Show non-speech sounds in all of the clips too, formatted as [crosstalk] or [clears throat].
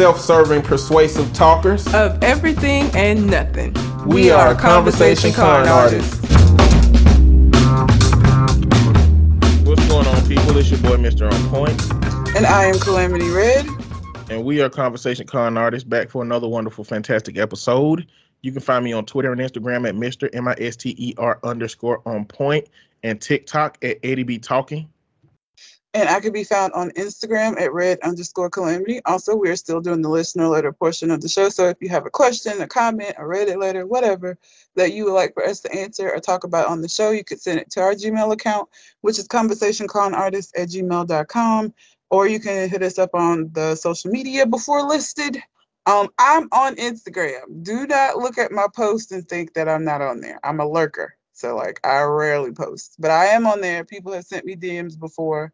self serving, persuasive talkers of everything and nothing. We, we are, are Conversation, Con, artists. What's going on, people? It's your boy, Mr. On Point. And I am Calamity Red. And we are Conversation Con artists back for another wonderful, fantastic episode. You can find me on Twitter and Instagram at Mr. M I S T E R underscore on point and TikTok at ADB Talking. And I can be found on Instagram at red underscore calamity. Also, we are still doing the listener letter portion of the show. So if you have a question, a comment, a Reddit letter, whatever that you would like for us to answer or talk about on the show, you could send it to our Gmail account, which is conversationconartist at gmail.com. Or you can hit us up on the social media before listed. Um, I'm on Instagram. Do not look at my post and think that I'm not on there. I'm a lurker. So like I rarely post, but I am on there. People have sent me DMs before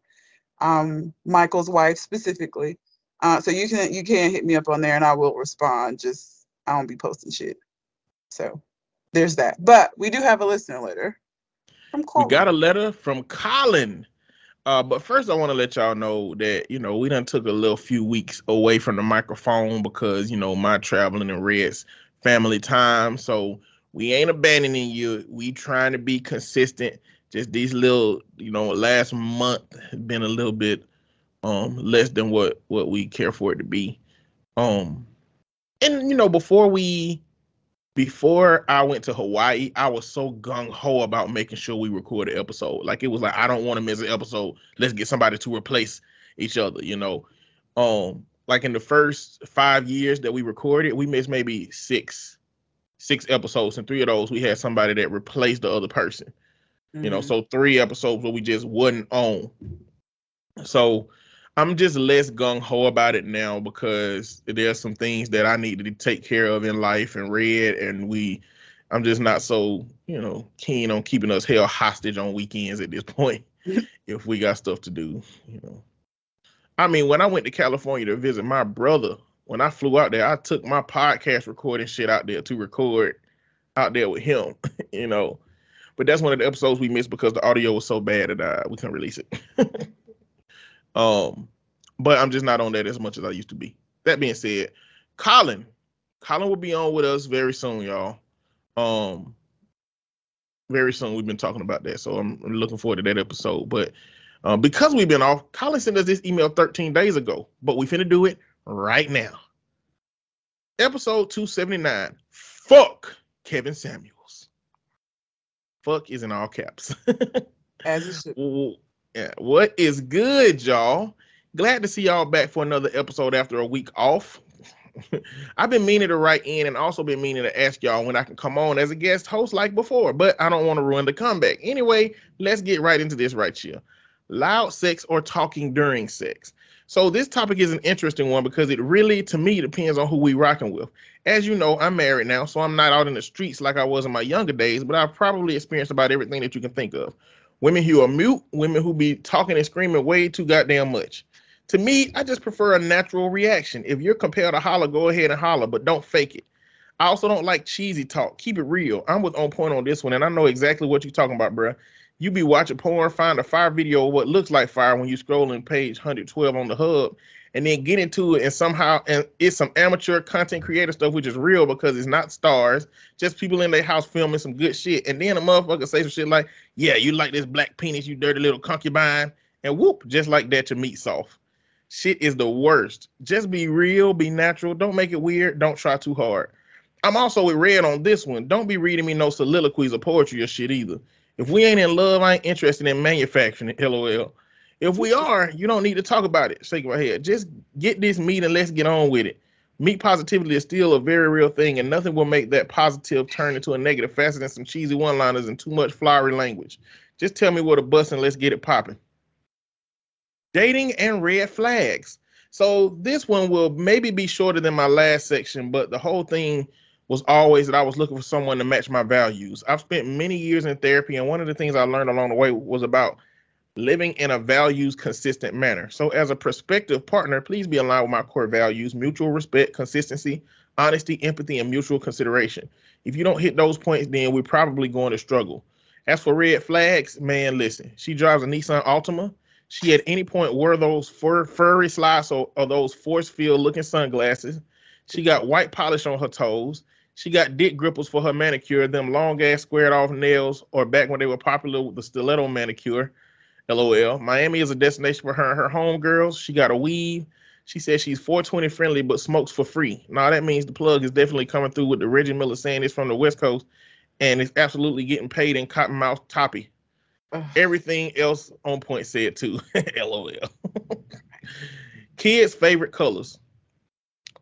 um, Michael's wife specifically. Uh, so you can you can hit me up on there and I will respond. Just I don't be posting shit. So there's that. But we do have a listener letter from Colin. We got a letter from Colin. Uh, but first, I want to let y'all know that you know we done took a little few weeks away from the microphone because you know my traveling and Red's family time. So we ain't abandoning you. We trying to be consistent just these little, you know, last month been a little bit um less than what what we care for it to be. Um and you know, before we before I went to Hawaii, I was so gung ho about making sure we record an episode. Like it was like I don't want to miss an episode. Let's get somebody to replace each other, you know. Um like in the first 5 years that we recorded, we missed maybe 6 six episodes and three of those we had somebody that replaced the other person. Mm-hmm. You know, mm-hmm. so three episodes where we just wasn't on. So I'm just less gung ho about it now because there's some things that I need to take care of in life and read, and we, I'm just not so you know keen on keeping us held hostage on weekends at this [laughs] point. [laughs] if we got stuff to do, you know. I mean, when I went to California to visit my brother, when I flew out there, I took my podcast recording shit out there to record out there with him, [laughs] you know. But that's one of the episodes we missed because the audio was so bad that uh, we couldn't release it. [laughs] um, but I'm just not on that as much as I used to be. That being said, Colin, Colin will be on with us very soon, y'all. Um, very soon. We've been talking about that, so I'm, looking forward to that episode. But uh, because we've been off, Colin sent us this email 13 days ago, but we finna do it right now. Episode 279. Fuck Kevin Samuel fuck is in all caps. [laughs] As it should. [laughs] Yeah. What is good, y'all? Glad to see y'all back for another episode after a week off. [laughs] I've been meaning to write in and also been meaning to ask y'all when I can come on as a guest host like before, but I don't want to ruin the comeback. Anyway, let's get right into this right here. Loud sex or talking during sex. So this topic is an interesting one because it really, to me, depends on who we rocking with. As you know, I'm married now, so I'm not out in the streets like I was in my younger days, but I've probably experienced about everything that you can think of. Women who are mute, women who be talking and screaming way too goddamn much. To me, I just prefer a natural reaction. If you're compelled to holler, go ahead and holler, but don't fake it. I also don't like cheesy talk. Keep it real. I'm with on point on this one, and I know exactly what you're talking about, bruh you be watching porn, find a fire video what looks like fire when you scrolling page 112 on the hub, and then get into it and somehow and it's some amateur content creator stuff which is real because it's not stars, just people in their house filming some good shit. And then a motherfucker say some shit like, Yeah, you like this black penis, you dirty little concubine, and whoop, just like that your meat soft. Shit is the worst. Just be real, be natural, don't make it weird, don't try too hard. I'm also with Red on this one. Don't be reading me no soliloquies or poetry or shit either. If we ain't in love, I ain't interested in manufacturing. LOL. If we are, you don't need to talk about it. Shake my head. Just get this meat and let's get on with it. Meat positivity is still a very real thing, and nothing will make that positive turn into a negative faster than some cheesy one-liners and too much flowery language. Just tell me what a bus and let's get it popping. Dating and red flags. So this one will maybe be shorter than my last section, but the whole thing was always that I was looking for someone to match my values. I've spent many years in therapy, and one of the things I learned along the way was about living in a values consistent manner. So, as a prospective partner, please be aligned with my core values mutual respect, consistency, honesty, empathy, and mutual consideration. If you don't hit those points, then we're probably going to struggle. As for red flags, man, listen, she drives a Nissan Altima. She at any point wore those fur, furry slides or, or those force field looking sunglasses. She got white polish on her toes. She got dick grippers for her manicure, them long ass squared off nails, or back when they were popular with the stiletto manicure. LOL. Miami is a destination for her and her homegirls. She got a weave. She says she's 420 friendly but smokes for free. Now that means the plug is definitely coming through with the Reggie Miller saying it's from the West Coast and it's absolutely getting paid in cottonmouth toppy. Everything else on point said too. [laughs] LOL. Kids' favorite colors.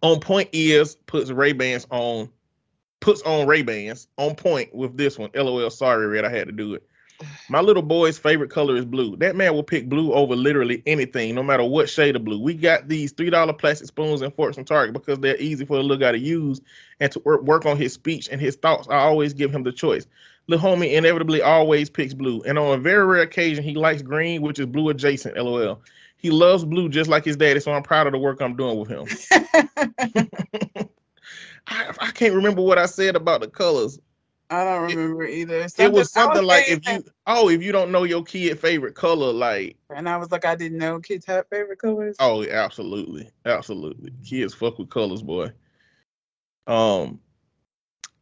On point is puts Ray Bans on, puts on Ray Bans on point with this one. LOL. Sorry, Red, I had to do it. My little boy's favorite color is blue. That man will pick blue over literally anything, no matter what shade of blue. We got these three dollar plastic spoons and forks from Target because they're easy for the little guy to use and to work, on his speech and his thoughts. I always give him the choice. Little homie inevitably always picks blue, and on a very rare occasion, he likes green, which is blue adjacent. LOL. He loves blue just like his daddy, so I'm proud of the work I'm doing with him. [laughs] I, I can't remember what I said about the colors. I don't remember either. it was something like if you oh if you don't know your kid favorite color like and I was like, I didn't know kids had favorite colors. oh absolutely absolutely kids fuck with colors boy um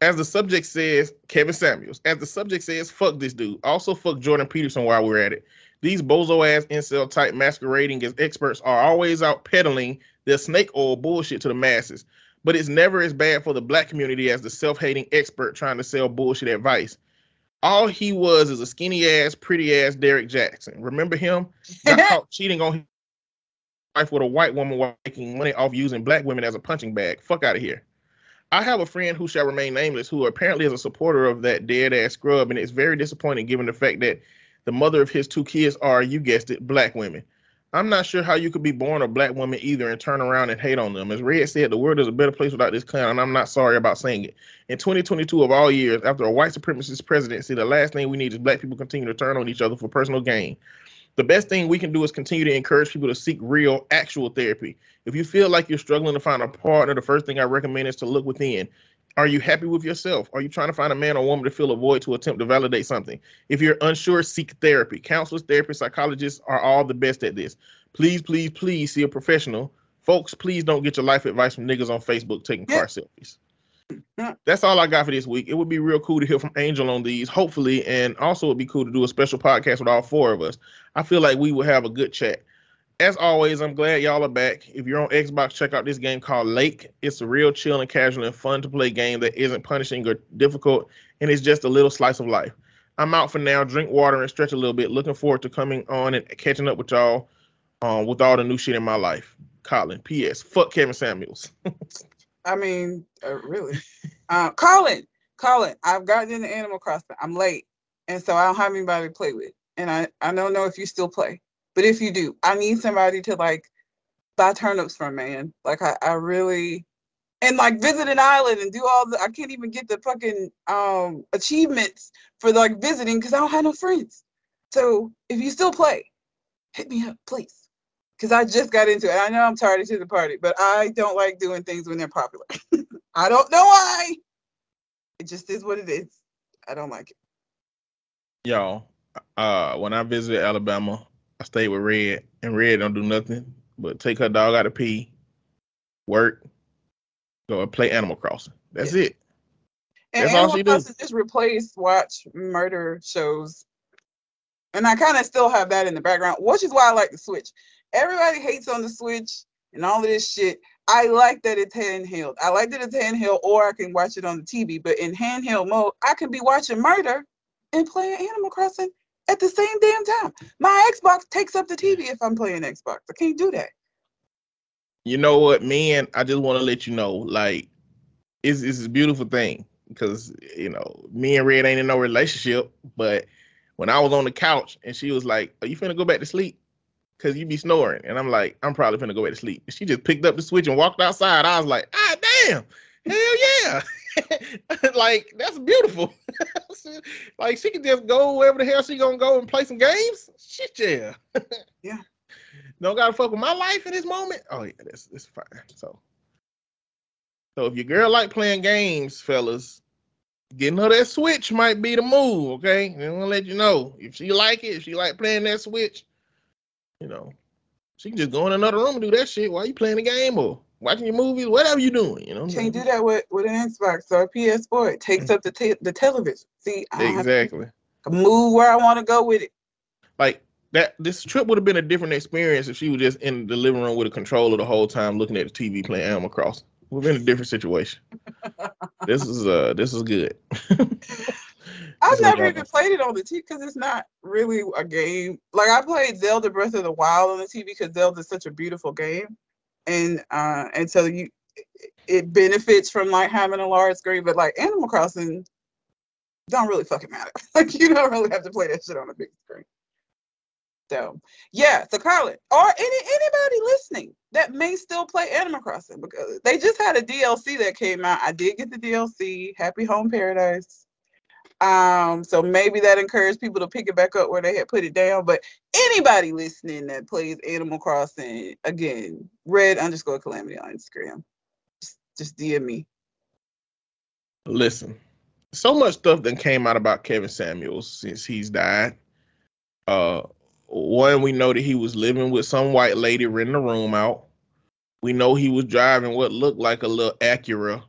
as the subject says Kevin Samuels as the subject says fuck this dude also fuck Jordan Peterson while we're at it these bozo ass incel type masquerading as experts are always out peddling their snake oil bullshit to the masses but it's never as bad for the black community as the self-hating expert trying to sell bullshit advice all he was is a skinny ass, pretty ass Derek Jackson. Remember him? Got [laughs] caught cheating on his wife with a white woman while making money off using black women as a punching bag. Fuck out of here. I have a friend who shall remain nameless who apparently is a supporter of that dead ass scrub, and it's very disappointing given the fact that the mother of his two kids are, you guessed it, black women. I'm not sure how you could be born a black woman either and turn around and hate on them. As Red said, the world is a better place without this clown, and I'm not sorry about saying it. In 2022 of all years, after a white supremacist presidency, the last thing we need is black people continue to turn on each other for personal gain. The best thing we can do is continue to encourage people to seek real, actual therapy. If you feel like you're struggling to find a partner, the first thing I recommend is to look within. Are you happy with yourself? Are you trying to find a man or woman to fill a void to attempt to validate something? If you're unsure, seek therapy. Counselors, therapists, psychologists are all the best at this. Please, please, please see a professional. Folks, please don't get your life advice from niggas on Facebook taking car selfies. That's all I got for this week. It would be real cool to hear from Angel on these, hopefully, and also it'd be cool to do a special podcast with all four of us. I feel like we will have a good chat. As always, I'm glad y'all are back. If you're on Xbox, check out this game called Lake. It's a real chill and casual and fun to play game that isn't punishing or difficult, and it's just a little slice of life. I'm out for now. Drink water and stretch a little bit. Looking forward to coming on and catching up with y'all um, with all the new shit in my life. Colin, P.S. Fuck Kevin Samuels. [laughs] I mean, uh, really. Uh, Colin, Colin, I've gotten into Animal Crossing. I'm late, and so I don't have anybody to play with. And I, I don't know if you still play, but if you do, I need somebody to like buy turnips from, man. Like I, I really, and like visit an island and do all the. I can't even get the fucking um achievements for like visiting because I don't have no friends. So if you still play, hit me up, please. Because I just got into it. I know I'm tardy to the party, but I don't like doing things when they're popular. [laughs] I don't know why. It just is what it is. I don't like it. Y'all, uh, when I visited Alabama, I stayed with Red, and Red don't do nothing but take her dog out to pee, work, go and play Animal Crossing. That's it. And That's all Animal she do. Crossing just replaced watch murder shows. And I kind of still have that in the background, which is why I like the Switch. Everybody hates on the Switch and all of this shit. I like that it's handheld. I like that it's handheld, or I can watch it on the TV. But in handheld mode, I can be watching murder and playing Animal Crossing at the same damn time. My Xbox takes up the TV if I'm playing Xbox. I can't do that. You know what, man? I just want to let you know, like, it's it's a beautiful thing because you know me and Red ain't in no relationship, but when I was on the couch and she was like, "Are you finna go back to sleep?" Cause you be snoring, and I'm like, "I'm probably finna go back to sleep." And she just picked up the switch and walked outside. I was like, "Ah, damn, hell yeah!" [laughs] [laughs] like that's beautiful. [laughs] like she can just go wherever the hell she gonna go and play some games. Shit, yeah. [laughs] Yeah. Don't gotta fuck with my life in this moment. Oh yeah, that's that's fine. So, so if your girl like playing games, fellas, getting her that switch might be the move. Okay, I'm gonna let you know if she like it. If she like playing that switch, You know, she can just go in another room and do that shit while you playing the game or watching your movies, whatever you doing. You know, you Can't do that with, with an Xbox or a PS4. It takes up the te- the television. See, I exactly. move where I want to go with it. Like that, this trip would have been a different experience if she was just in the living room with a controller the whole time, looking at the TV playing Animal Crossing. We're in a different situation. [laughs] this is uh, this is good. [laughs] I've never even played it on the TV because it's not really a game. Like I played Zelda Breath of the Wild on the TV because Zelda is such a beautiful game, and uh, and so you it benefits from like having a large screen. But like Animal Crossing, don't really fucking matter. [laughs] like you don't really have to play that shit on a big screen. So yeah, so Colin or any anybody listening that may still play Animal Crossing because they just had a DLC that came out. I did get the DLC, Happy Home Paradise. Um, so maybe that encouraged people to pick it back up where they had put it down. But anybody listening that plays Animal Crossing, again, red underscore calamity on Instagram. Just, just DM me. Listen, so much stuff that came out about Kevin Samuels since he's died. Uh, one, we know that he was living with some white lady renting a room out. We know he was driving what looked like a little Acura.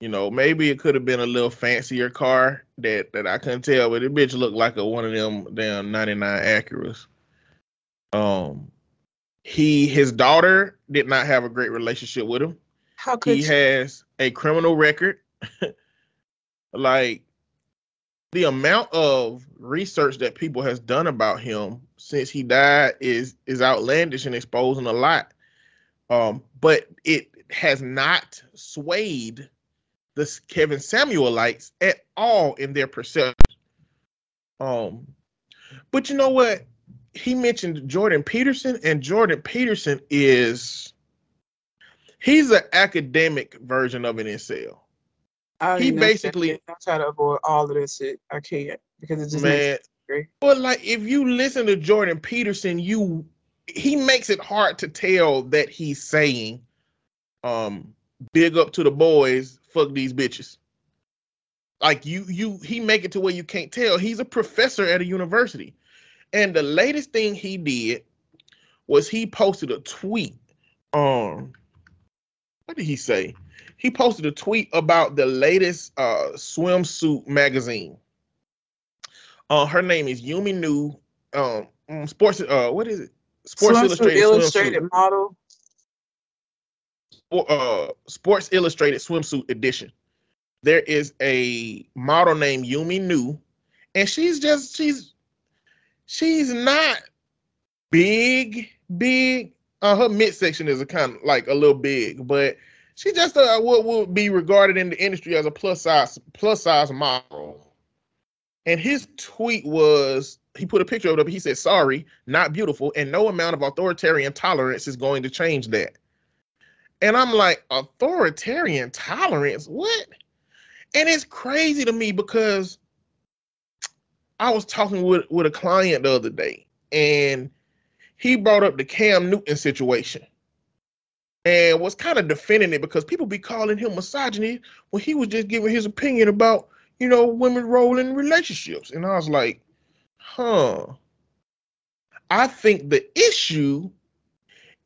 You know, maybe it could have been a little fancier car that that I couldn't tell, but it bitch looked like a one of them damn '99 Acuras. Um, he his daughter did not have a great relationship with him How could he you? has a criminal record. [laughs] like the amount of research that people has done about him since he died is is outlandish and exposing a lot. Um, but it has not swayed the Kevin Samuelites at all in their perception. Um, but you know what? He mentioned Jordan Peterson, and Jordan Peterson is he's an academic version of an incel. I he even know shit. basically- I try to avoid all of this shit. I can't because it just makes Man, me angry. but like if you listen to Jordan Peterson, you he makes it hard to tell that he's saying, um, big up to the boys, fuck these bitches. Like you, you, he make it to where you can't tell. He's a professor at a university, and the latest thing he did was he posted a tweet. Um, what did he say? He posted a tweet about the latest uh swimsuit magazine. Uh, her name is Yumi Nu. Um, mm, sports. Uh, what is it? Sports Swimsuit Illustrated. Illustrated model. Uh, Sports Illustrated swimsuit edition. There is a model named Yumi Nu, and she's just she's she's not big, big. Uh, her midsection is a kind of like a little big, but she just uh, what would be regarded in the industry as a plus size plus size model. And his tweet was he put a picture of it up. He said, "Sorry, not beautiful, and no amount of authoritarian tolerance is going to change that." And I'm like, authoritarian tolerance? What? And it's crazy to me because I was talking with, with a client the other day, and he brought up the Cam Newton situation and was kind of defending it because people be calling him misogyny when he was just giving his opinion about, you know, women's role in relationships. And I was like, huh. I think the issue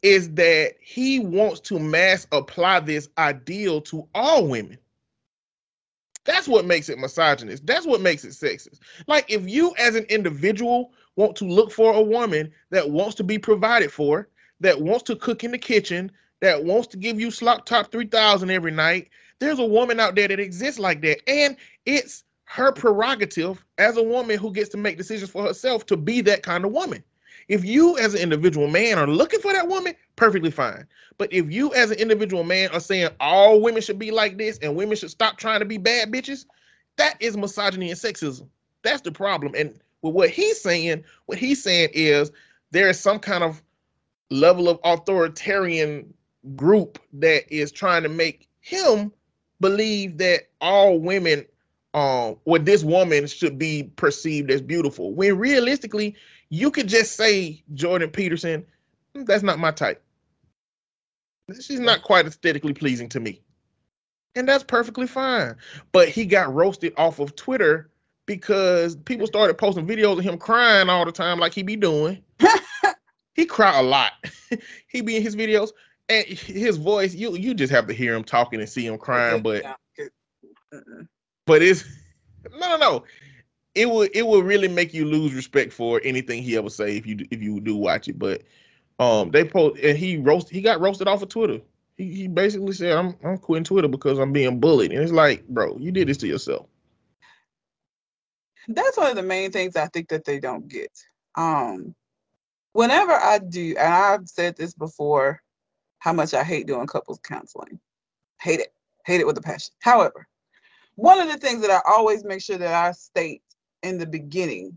is that he wants to mass apply this ideal to all women. That's what makes it misogynist. That's what makes it sexist. Like if you as an individual want to look for a woman that wants to be provided for, that wants to cook in the kitchen, that wants to give you slop top 3000 every night, there's a woman out there that exists like that and it's her prerogative as a woman who gets to make decisions for herself to be that kind of woman. If you as an individual man are looking for that woman, perfectly fine. But if you as an individual man are saying all women should be like this and women should stop trying to be bad bitches, that is misogyny and sexism. That's the problem. And with what he's saying, what he's saying is there is some kind of level of authoritarian group that is trying to make him believe that all women um or this woman should be perceived as beautiful when realistically you could just say jordan peterson. "Mm, that's not my type. She's not quite aesthetically pleasing to me. And that's perfectly fine. But he got roasted off of twitter because people started posting videos of him crying all the time like he be doing. [laughs] He cry a lot. [laughs] he be in his videos. And his voice, you you just have to hear him talking and see him crying, but but it's [laughs] no no no. It will it will really make you lose respect for anything he ever say if you if you do watch it. But um they post and he roast he got roasted off of Twitter. He, he basically said I'm I'm quitting Twitter because I'm being bullied. And it's like, bro, you did this to yourself. That's one of the main things I think that they don't get. Um whenever I do, and I've said this before, how much I hate doing couples counseling. Hate it. Hate it with a passion. However, one of the things that I always make sure that I state in the beginning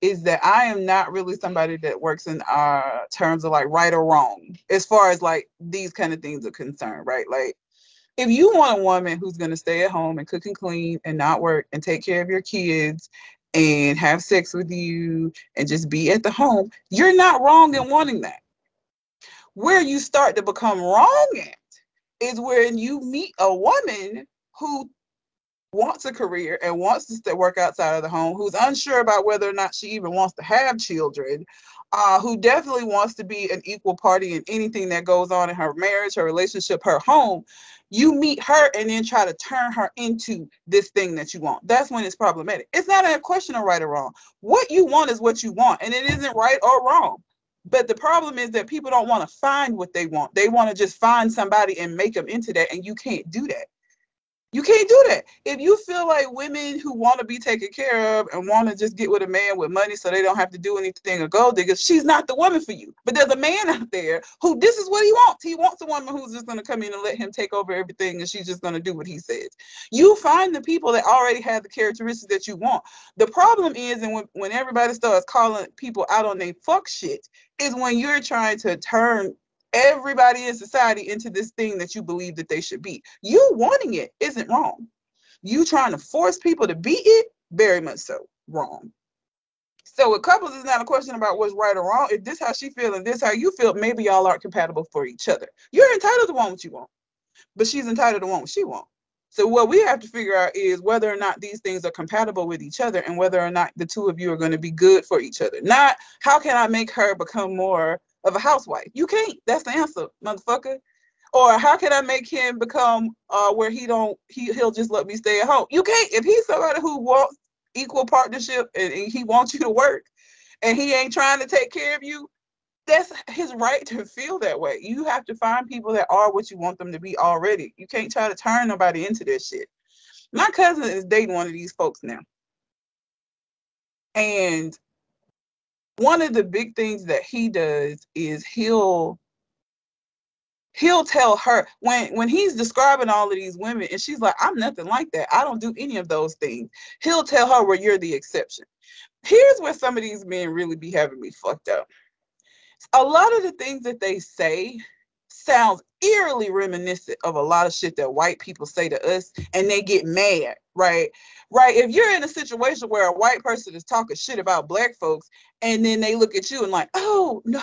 is that I am not really somebody that works in uh terms of like right or wrong as far as like these kind of things are concerned, right? Like if you want a woman who's going to stay at home and cook and clean and not work and take care of your kids and have sex with you and just be at the home, you're not wrong in wanting that. Where you start to become wrong at is when you meet a woman who wants a career and wants to work outside of the home, who's unsure about whether or not she even wants to have children, uh, who definitely wants to be an equal party in anything that goes on in her marriage, her relationship, her home, you meet her and then try to turn her into this thing that you want. That's when it's problematic. It's not a question of right or wrong. What you want is what you want, and it isn't right or wrong. But the problem is that people don't want to find what they want. They want to just find somebody and make them into that, and you can't do that. You can't do that. If you feel like women who want to be taken care of and want to just get with a man with money so they don't have to do anything or gold diggers, she's not the woman for you. But there's a man out there who this is what he wants. He wants a woman who's just going to come in and let him take over everything and she's just going to do what he says. You find the people that already have the characteristics that you want. The problem is, and when, when everybody starts calling people out on their fuck shit, is when you're trying to turn everybody in society into this thing that you believe that they should be. You wanting it isn't wrong. You trying to force people to be it, very much so wrong. So with couples, it's not a question about what's right or wrong. If this how she feel and this how you feel, maybe y'all aren't compatible for each other. You're entitled to want what you want, but she's entitled to want what she wants. So what we have to figure out is whether or not these things are compatible with each other and whether or not the two of you are going to be good for each other. Not how can I make her become more of a housewife. You can't. That's the answer, motherfucker. Or how can I make him become uh where he don't he he'll just let me stay at home? You can't. If he's somebody who wants equal partnership and, and he wants you to work and he ain't trying to take care of you, that's his right to feel that way. You have to find people that are what you want them to be already. You can't try to turn nobody into this shit. My cousin is dating one of these folks now. And one of the big things that he does is he'll he'll tell her when when he's describing all of these women and she's like i'm nothing like that. I don't do any of those things. He'll tell her where you're the exception. Here's where some of these men really be having me fucked up. A lot of the things that they say sounds eerily reminiscent of a lot of shit that white people say to us and they get mad, right? Right. If you're in a situation where a white person is talking shit about black folks and then they look at you and like, oh no,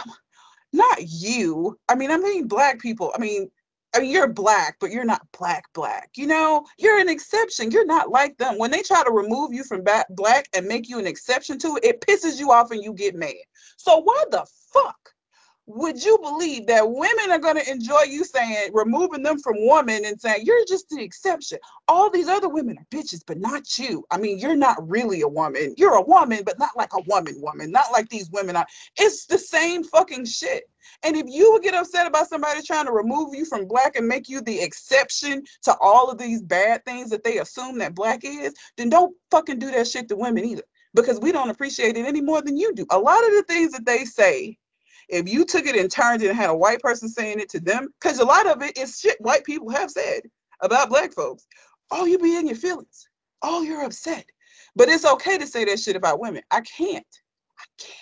not you. I mean, I mean black people. I mean, I mean, you're black, but you're not black, black. You know, you're an exception. You're not like them. When they try to remove you from black and make you an exception to it, it pisses you off and you get mad. So why the fuck would you believe that women are going to enjoy you saying, removing them from women and saying, you're just the exception? All these other women are bitches, but not you. I mean, you're not really a woman. You're a woman, but not like a woman woman, not like these women are. It's the same fucking shit. And if you would get upset about somebody trying to remove you from black and make you the exception to all of these bad things that they assume that black is, then don't fucking do that shit to women either because we don't appreciate it any more than you do. A lot of the things that they say if you took it and turned it and had a white person saying it to them, because a lot of it is shit white people have said about black folks. Oh, you be in your feelings. Oh, you're upset. But it's okay to say that shit about women. I can't. I can't.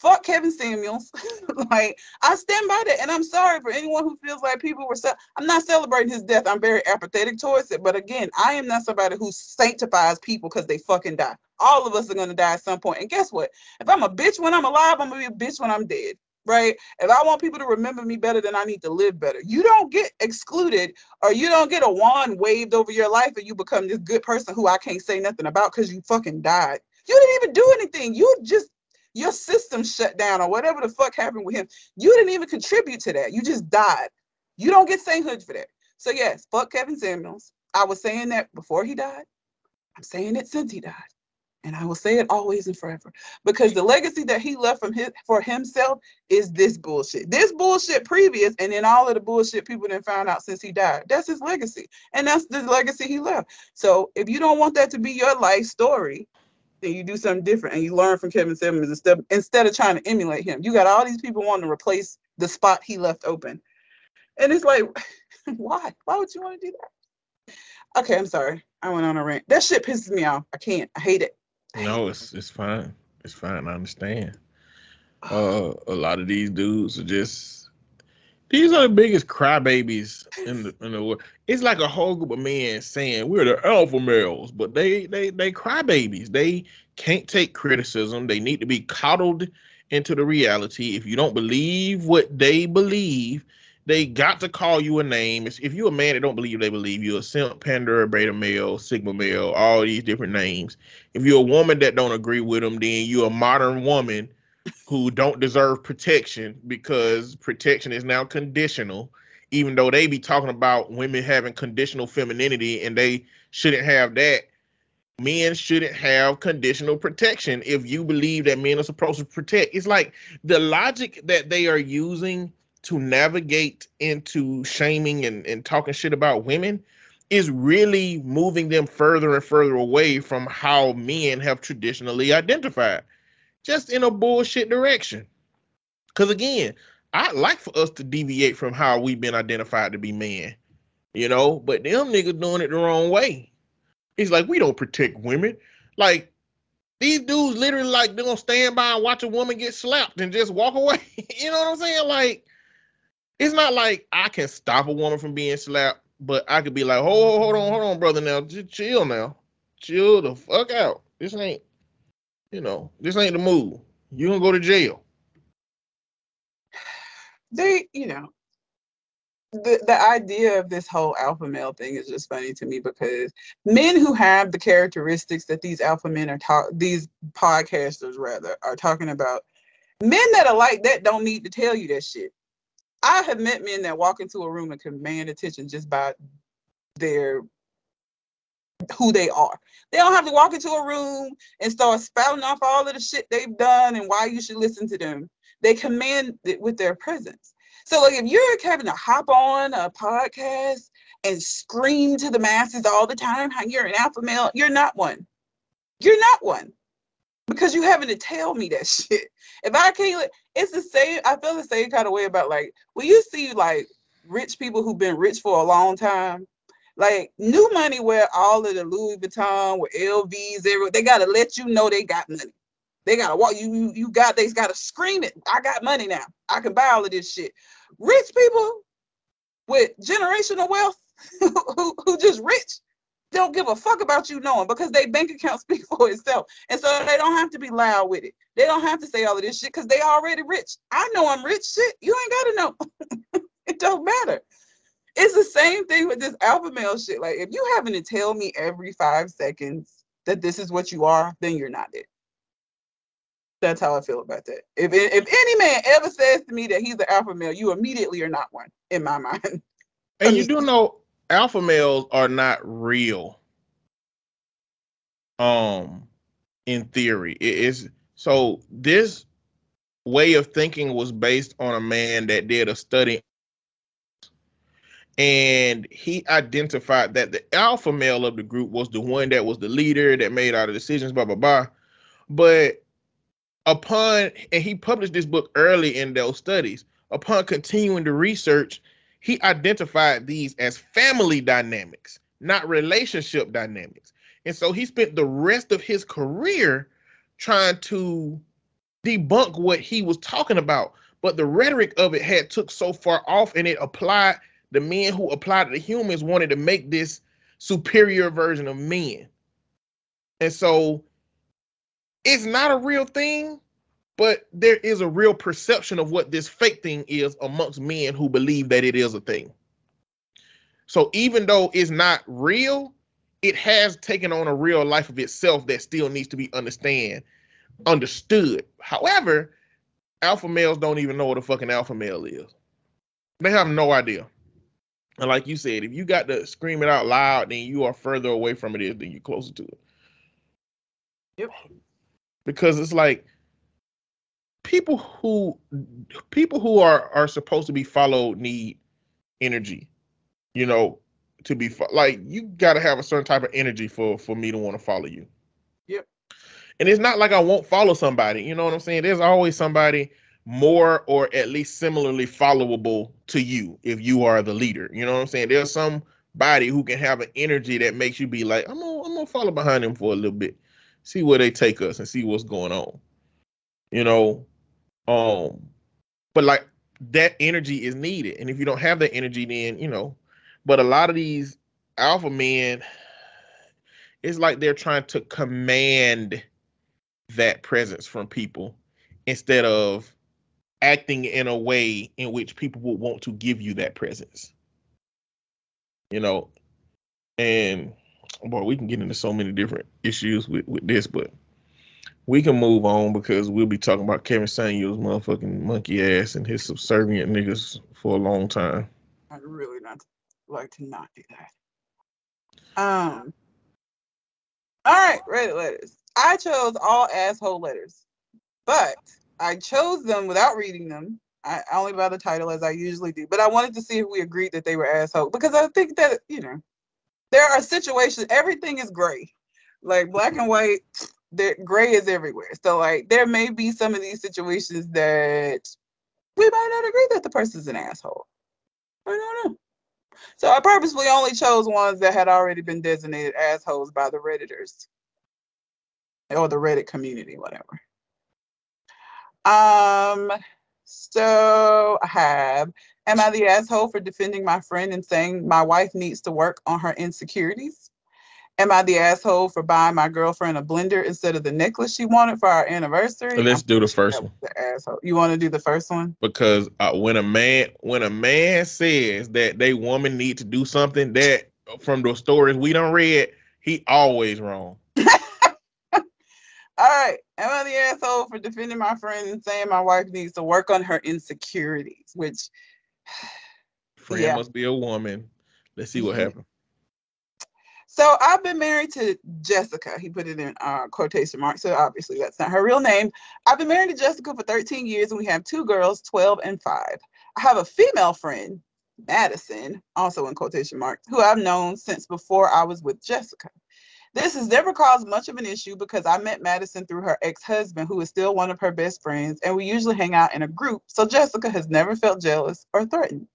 Fuck Kevin Samuels. [laughs] like I stand by that, and I'm sorry for anyone who feels like people were. Ce- I'm not celebrating his death. I'm very apathetic towards it. But again, I am not somebody who sanctifies people because they fucking die. All of us are gonna die at some point. And guess what? If I'm a bitch when I'm alive, I'm gonna be a bitch when I'm dead. Right? If I want people to remember me better, then I need to live better. You don't get excluded or you don't get a wand waved over your life and you become this good person who I can't say nothing about because you fucking died. You didn't even do anything. You just your system shut down or whatever the fuck happened with him. You didn't even contribute to that. You just died. You don't get sainthood for that. So yes, fuck Kevin Samuels. I was saying that before he died. I'm saying it since he died. And I will say it always and forever. Because the legacy that he left from his for himself is this bullshit. This bullshit previous, and then all of the bullshit people didn't found out since he died. That's his legacy. And that's the legacy he left. So if you don't want that to be your life story, then you do something different and you learn from Kevin Simmons instead instead of trying to emulate him. You got all these people wanting to replace the spot he left open. And it's like, [laughs] why? Why would you want to do that? Okay, I'm sorry. I went on a rant. That shit pisses me off. I can't. I hate it. No, it's it's fine. It's fine. I understand. Uh, a lot of these dudes are just these are the biggest crybabies in the in the world. It's like a whole group of men saying we're the alpha males, but they they they crybabies. They can't take criticism. They need to be coddled into the reality. If you don't believe what they believe, they got to call you a name. If you're a man that don't believe they believe you, a simp, panda, beta male, sigma male, all these different names. If you're a woman that don't agree with them, then you're a modern woman who don't deserve protection because protection is now conditional. Even though they be talking about women having conditional femininity and they shouldn't have that, men shouldn't have conditional protection if you believe that men are supposed to protect. It's like the logic that they are using to navigate into shaming and, and talking shit about women is really moving them further and further away from how men have traditionally identified, just in a bullshit direction. Because again, I'd like for us to deviate from how we've been identified to be men, you know, but them niggas doing it the wrong way. It's like we don't protect women. Like these dudes literally like they're gonna stand by and watch a woman get slapped and just walk away. [laughs] you know what I'm saying? Like it's not like I can stop a woman from being slapped, but I could be like, hold, hold on, hold on, brother. Now, just chill now, chill the fuck out. This ain't, you know, this ain't the move. You gonna go to jail. They, you know, the the idea of this whole alpha male thing is just funny to me because men who have the characteristics that these alpha men are talk these podcasters rather are talking about men that are like that don't need to tell you that shit I have met men that walk into a room and command attention just by their who they are. They don't have to walk into a room and start spouting off all of the shit they've done and why you should listen to them. They command it with their presence. So, like, if you're having to hop on a podcast and scream to the masses all the time how you're an alpha male, you're not one. You're not one because you having to tell me that shit. If I can't, it's the same. I feel the same kind of way about like when you see like rich people who've been rich for a long time. Like new money, where all of the Louis Vuitton, with LVs, everywhere, they gotta let you know they got money. They gotta walk you. You, you got. They gotta scream it. I got money now. I can buy all of this shit. Rich people with generational wealth, [laughs] who, who just rich, don't give a fuck about you knowing because they bank account [laughs] speak for itself. And so they don't have to be loud with it. They don't have to say all of this shit because they already rich. I know I'm rich shit. You ain't gotta know. [laughs] it don't matter. It's the same thing with this alpha male shit. Like if you having to tell me every five seconds that this is what you are, then you're not it. That's how I feel about that. If if any man ever says to me that he's an alpha male, you immediately are not one in my [laughs] mind. And you do know alpha males are not real. Um, in theory, it is so. This way of thinking was based on a man that did a study, and he identified that the alpha male of the group was the one that was the leader that made all the decisions. Blah blah blah. But upon and he published this book early in those studies. Upon continuing to research, he identified these as family dynamics, not relationship dynamics. And so he spent the rest of his career trying to debunk what he was talking about. But the rhetoric of it had took so far off and it applied the men who applied to humans wanted to make this superior version of men. And so it's not a real thing, but there is a real perception of what this fake thing is amongst men who believe that it is a thing. So even though it's not real, it has taken on a real life of itself that still needs to be understand understood. However, alpha males don't even know what a fucking alpha male is. They have no idea. And like you said, if you got to scream it out loud, then you are further away from it than you're closer to it. Yep. Because it's like people who people who are are supposed to be followed need energy. You know, to be fo- like you got to have a certain type of energy for for me to want to follow you. Yep. And it's not like I won't follow somebody. You know what I'm saying? There's always somebody more or at least similarly followable to you if you are the leader. You know what I'm saying? There's somebody who can have an energy that makes you be like, I'm gonna, I'm gonna follow behind them for a little bit, see where they take us and see what's going on. You know, um, but like that energy is needed, and if you don't have that energy, then you know. But a lot of these alpha men, it's like they're trying to command that presence from people instead of acting in a way in which people would want to give you that presence. You know, and boy, we can get into so many different issues with, with this, but we can move on because we'll be talking about Kevin Samuels motherfucking monkey ass and his subservient niggas for a long time. I'd really not like to not do that. Um. All right, Reddit letters. I chose all asshole letters, but I chose them without reading them. I only by the title as I usually do. But I wanted to see if we agreed that they were asshole because I think that you know there are situations. Everything is gray, like black and white. There, gray is everywhere. So like there may be some of these situations that we might not agree that the person's an asshole. I don't know. So I purposely only chose ones that had already been designated assholes by the Redditors or the Reddit community, whatever. Um, so I have, am I the asshole for defending my friend and saying my wife needs to work on her insecurities? Am I the asshole for buying my girlfriend a blender instead of the necklace she wanted for our anniversary? Let's I'm do the first one The asshole. You want to do the first one? because uh, when a man when a man says that they woman need to do something that from the stories we don't read, he always wrong. [laughs] All right. Am I the asshole for defending my friend and saying my wife needs to work on her insecurities? Which, [sighs] Friend Yeah. must be a woman. Let's see what Mhm. happens. So I've been married to Jessica. He put it in uh, quotation marks. So obviously that's not her real name. I've been married to Jessica for 13 years and we have two girls, 12 and 5. I have a female friend, Madison, also in quotation marks, who I've known since before I was with Jessica. This has never caused much of an issue because I met Madison through her ex husband, who is still one of her best friends, and we usually hang out in a group, so Jessica has never felt jealous or threatened.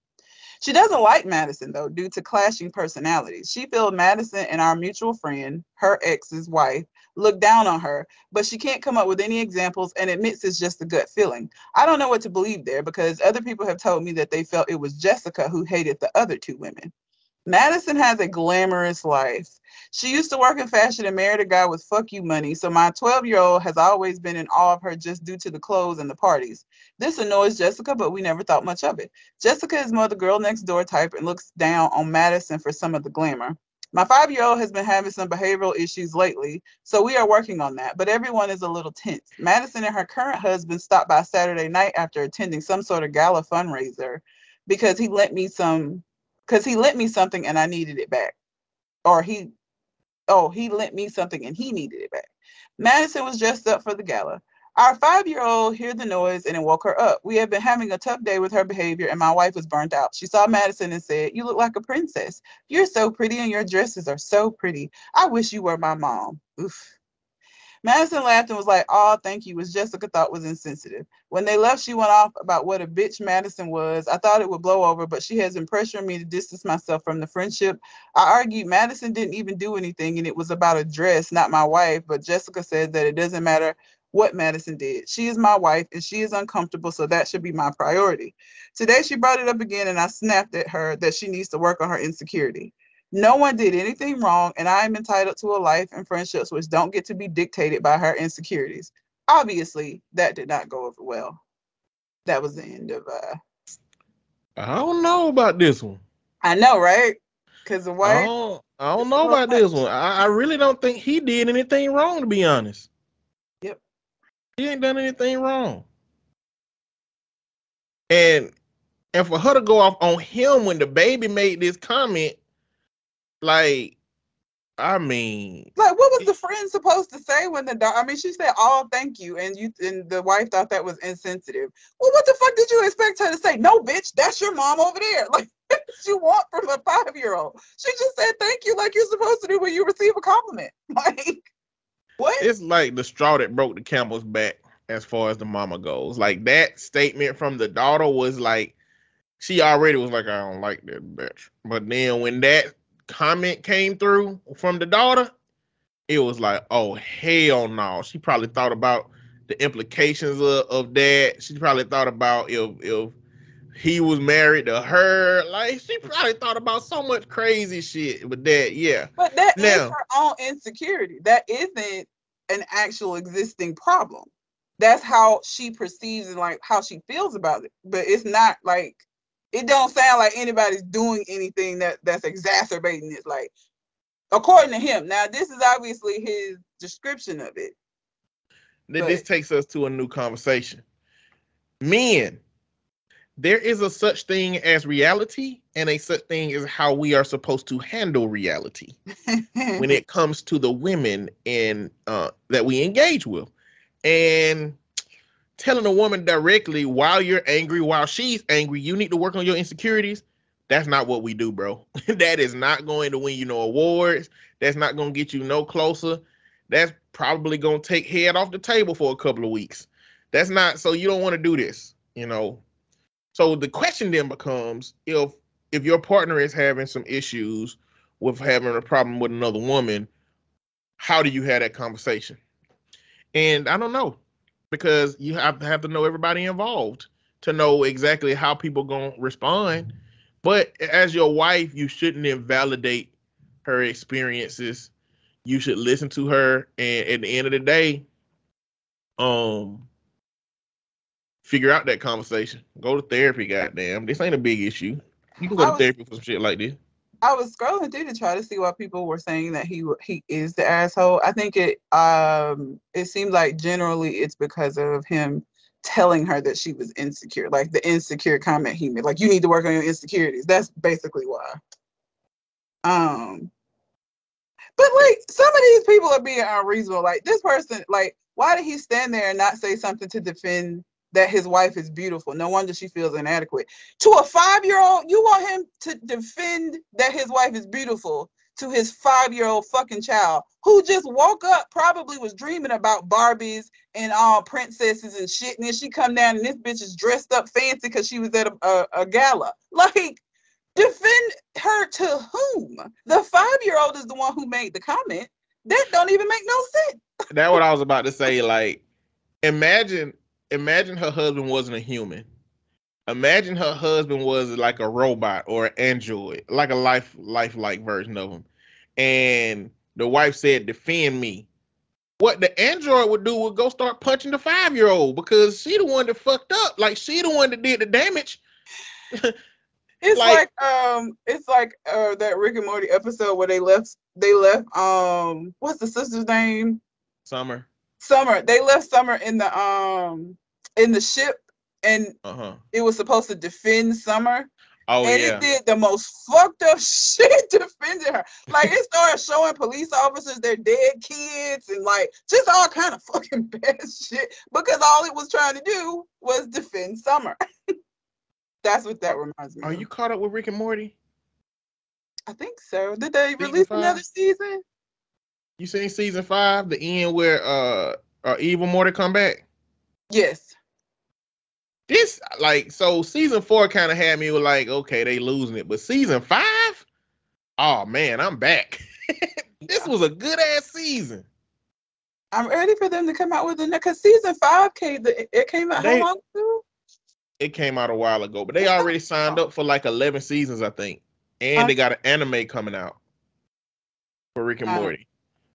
She doesn't like Madison, though, due to clashing personalities. She feels Madison and our mutual friend, her ex's wife, look down on her, but she can't come up with any examples and admits it's just a gut feeling. I don't know what to believe there because other people have told me that they felt it was Jessica who hated the other two women. Madison has a glamorous life. She used to work in fashion and married a guy with fuck you money, so my 12 year old has always been in awe of her just due to the clothes and the parties. This annoys Jessica, but we never thought much of it. Jessica is more the girl next door type and looks down on Madison for some of the glamour. My five year old has been having some behavioral issues lately, so we are working on that, but everyone is a little tense. Madison and her current husband stopped by Saturday night after attending some sort of gala fundraiser because he lent me some because he lent me something and I needed it back. Or he oh, he lent me something and he needed it back. Madison was dressed up for the gala. Our five-year-old heard the noise and it woke her up. We have been having a tough day with her behavior, and my wife was burnt out. She saw Madison and said, You look like a princess. You're so pretty, and your dresses are so pretty. I wish you were my mom. Oof. Madison laughed and was like, Oh, thank you, which Jessica thought was insensitive. When they left, she went off about what a bitch Madison was. I thought it would blow over, but she has been pressuring me to distance myself from the friendship. I argued Madison didn't even do anything and it was about a dress, not my wife. But Jessica said that it doesn't matter what Madison did. She is my wife and she is uncomfortable, so that should be my priority. Today she brought it up again and I snapped at her that she needs to work on her insecurity. No one did anything wrong, and I am entitled to a life and friendships which don't get to be dictated by her insecurities. Obviously, that did not go over well. That was the end of uh I don't know about this one. I know, right? Because the I don't, I don't know about this one. I, I really don't think he did anything wrong, to be honest. Yep. He ain't done anything wrong. And and for her to go off on him when the baby made this comment, like, I mean, Like, what was the friend supposed to say when the dog? I mean, she said, "Oh, thank you," and you and the wife thought that was insensitive. Well, what the fuck did you expect her to say? No, bitch, that's your mom over there. [laughs] Like, what did you want from a five year old? She just said thank you, like you're supposed to do when you receive a compliment. [laughs] Like, what? it's like the straw that broke the camel's back as far as the mama goes. Like that statement from the daughter was like, she already was like, I don't like that bitch. But then when that comment came through from the daughter, it was like, oh hell no. She probably thought about the implications of, of that. She probably thought about if if he was married to her. Like she probably thought about so much crazy shit with that. Yeah. But that is Now- her own insecurity. That isn't an actual existing problem. That's how she perceives and like how she feels about it. But it's not like it don't sound like anybody's doing anything that that's exacerbating it. Like according to him. Now this is obviously his description of it. Th- But- this takes us to a new conversation. Men, there is a such thing as reality and a such thing as how we are supposed to handle reality [laughs] when it comes to the women and uh, that we engage with. And telling a woman directly while you're angry, while she's angry, you need to work on your insecurities. That's not what we do, bro. [laughs] that is not going to win you no awards. That's not going to get you no closer. That's probably going to take head off the table for a couple of weeks. That's not so you don't want to do this, you know. So the question then becomes if if your partner is having some issues with having a problem with another woman, how do you have that conversation? And I don't know because you have to have to know everybody involved to know exactly how people going to respond. But as your wife, you shouldn't invalidate her experiences. You should listen to her and at the end of the day, um figure out that conversation. Go to therapy, goddamn. This ain't a big issue. You can go to therapy for some shit like this. I was scrolling through to try to see why people were saying that he he is the asshole. I think it um it seems like generally it's because of him telling her that she was insecure, like the insecure comment he made, like you need to work on your insecurities. That's basically why. Um, but like some of these people are being unreasonable. Like this person, like why did he stand there and not say something to defend that his wife is beautiful? No wonder she feels inadequate to a five year old, you want him to defend that his wife is beautiful to his five year old fucking child who just woke up, probably was dreaming about Barbies and all princesses and shit. And then she come down and this bitch is dressed up fancy because she was at a, a, a gala. [laughs] Like, defend her to whom? The five year old is the one who made the comment. That don't even make no sense. That's what I was about to say. Like, imagine, imagine her husband wasn't a human. Imagine her husband was like a robot or an android, like a life, lifelike version of him. And the wife said, "Defend me." What the android would do would go start punching the five year old because she the one that fucked up. Like she the one that did the damage. [laughs] It's Like- like, um, it's like uh that Rick and Morty episode where they left they left um what's the sister's name? Summer. Summer. They left Summer in the um in the ship and Uh huh. it was supposed to defend Summer. Oh and yeah. it did the most [laughs] fucked up shit [laughs] defending her. Like it started showing police officers their dead kids and like just all kind of [laughs] fucking bad shit because all it was trying to do was defend Summer. That's what that reminds me Are of. you caught up with Rick and Morty? I think so. Did they Season release five? another season? You seen season five, the end where uh, uh evil Morty come back? Yes. this like so season four kind of had me like okay they losing it but season five oh man i'm back [laughs] this was a good ass season I'm ready for them to come out with it because season five came. The, it came out They- how long ago? it came out a while ago but they already signed up for like 11 seasons i think and they got an anime coming out for rick and morty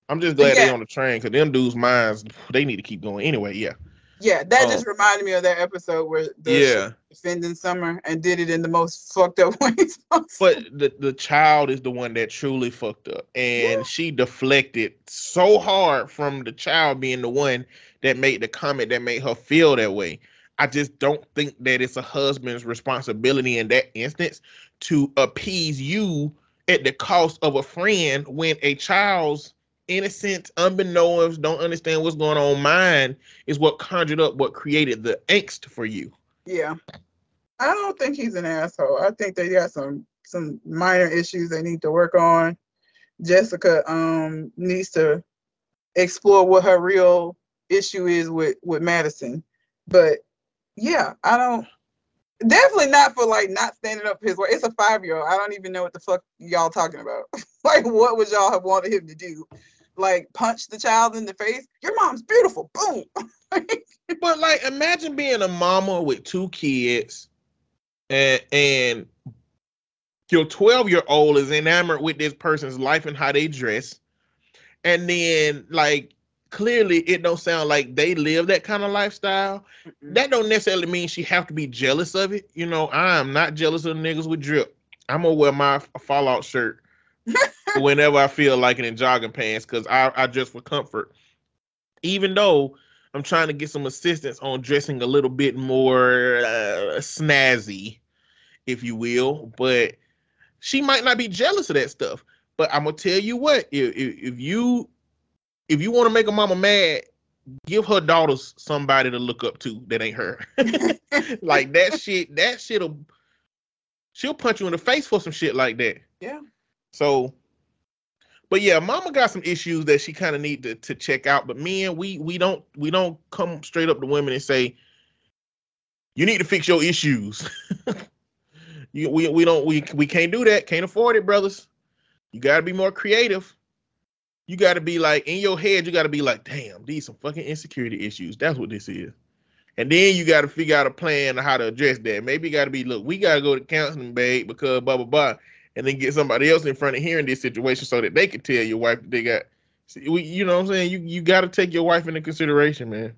i'm just glad they Yeah. on the train because them dudes minds they need to keep going anyway yeah Yeah, that Oh. just um, reminded me of that episode where the Yeah. defending Summer and did it in the most [laughs] fucked up ways. [laughs] But the, the child is the one that truly fucked up. And Yeah. she deflected so hard from the child being the one that made the comment that made her feel that way. I just don't think that it's a husband's responsibility in that instance to appease you at the cost of a friend when a child's innocent, unbeknownst, don't understand what's going on mind is what conjured up what created the angst for you. Yeah. I don't think he's an asshole. I think they got some some minor issues they need to work on. Jessica um needs to explore what her real issue is with with Madison. But yeah, I don't definitely not for like not standing up his way. It's a five year old. I don't even know what the fuck y'all talking about. [laughs] like what would y'all have wanted him to do? Like punch the child in the face? Your mom's beautiful. Boom. [laughs] But like, imagine being a mama with two kids, and and your twelve year old is enamored with this person's life and how they dress, and then like clearly it don't sound like they live that kind of lifestyle. That don't necessarily mean she have to be jealous of it. You know, I am not jealous of niggas with drip. I'm gonna wear my Fallout shirt whenever I feel like it in jogging pants because I, I dress for comfort. Even though I'm trying to get some assistance on dressing a little bit more uh, snazzy, if you will. But she might not be jealous of that stuff. But I'm gonna tell you what, if if, if you if you want to make a mama mad, give her daughters somebody to look up to that ain't her. [laughs] like that shit, that shit'll she'll punch you in the face for some shit like that. Yeah. So, but yeah, mama got some issues that she kind of need to, to check out. But men, we we don't we don't come straight up to women and say, you need to fix your issues. [laughs] you, we we don't we we can't do that. Can't afford it, brothers. You got to be more creative. You got to be like in your head. You got to be like, damn, these some fucking insecurity issues. That's what this is. And then you got to figure out a plan on how to address that. Maybe you got to be, look, we got to go to counseling, babe, because blah blah blah, and then get somebody else in front of hearing this situation so that they can tell your wife that they got. See, we, you know what I'm saying? You you got to take your wife into consideration, man.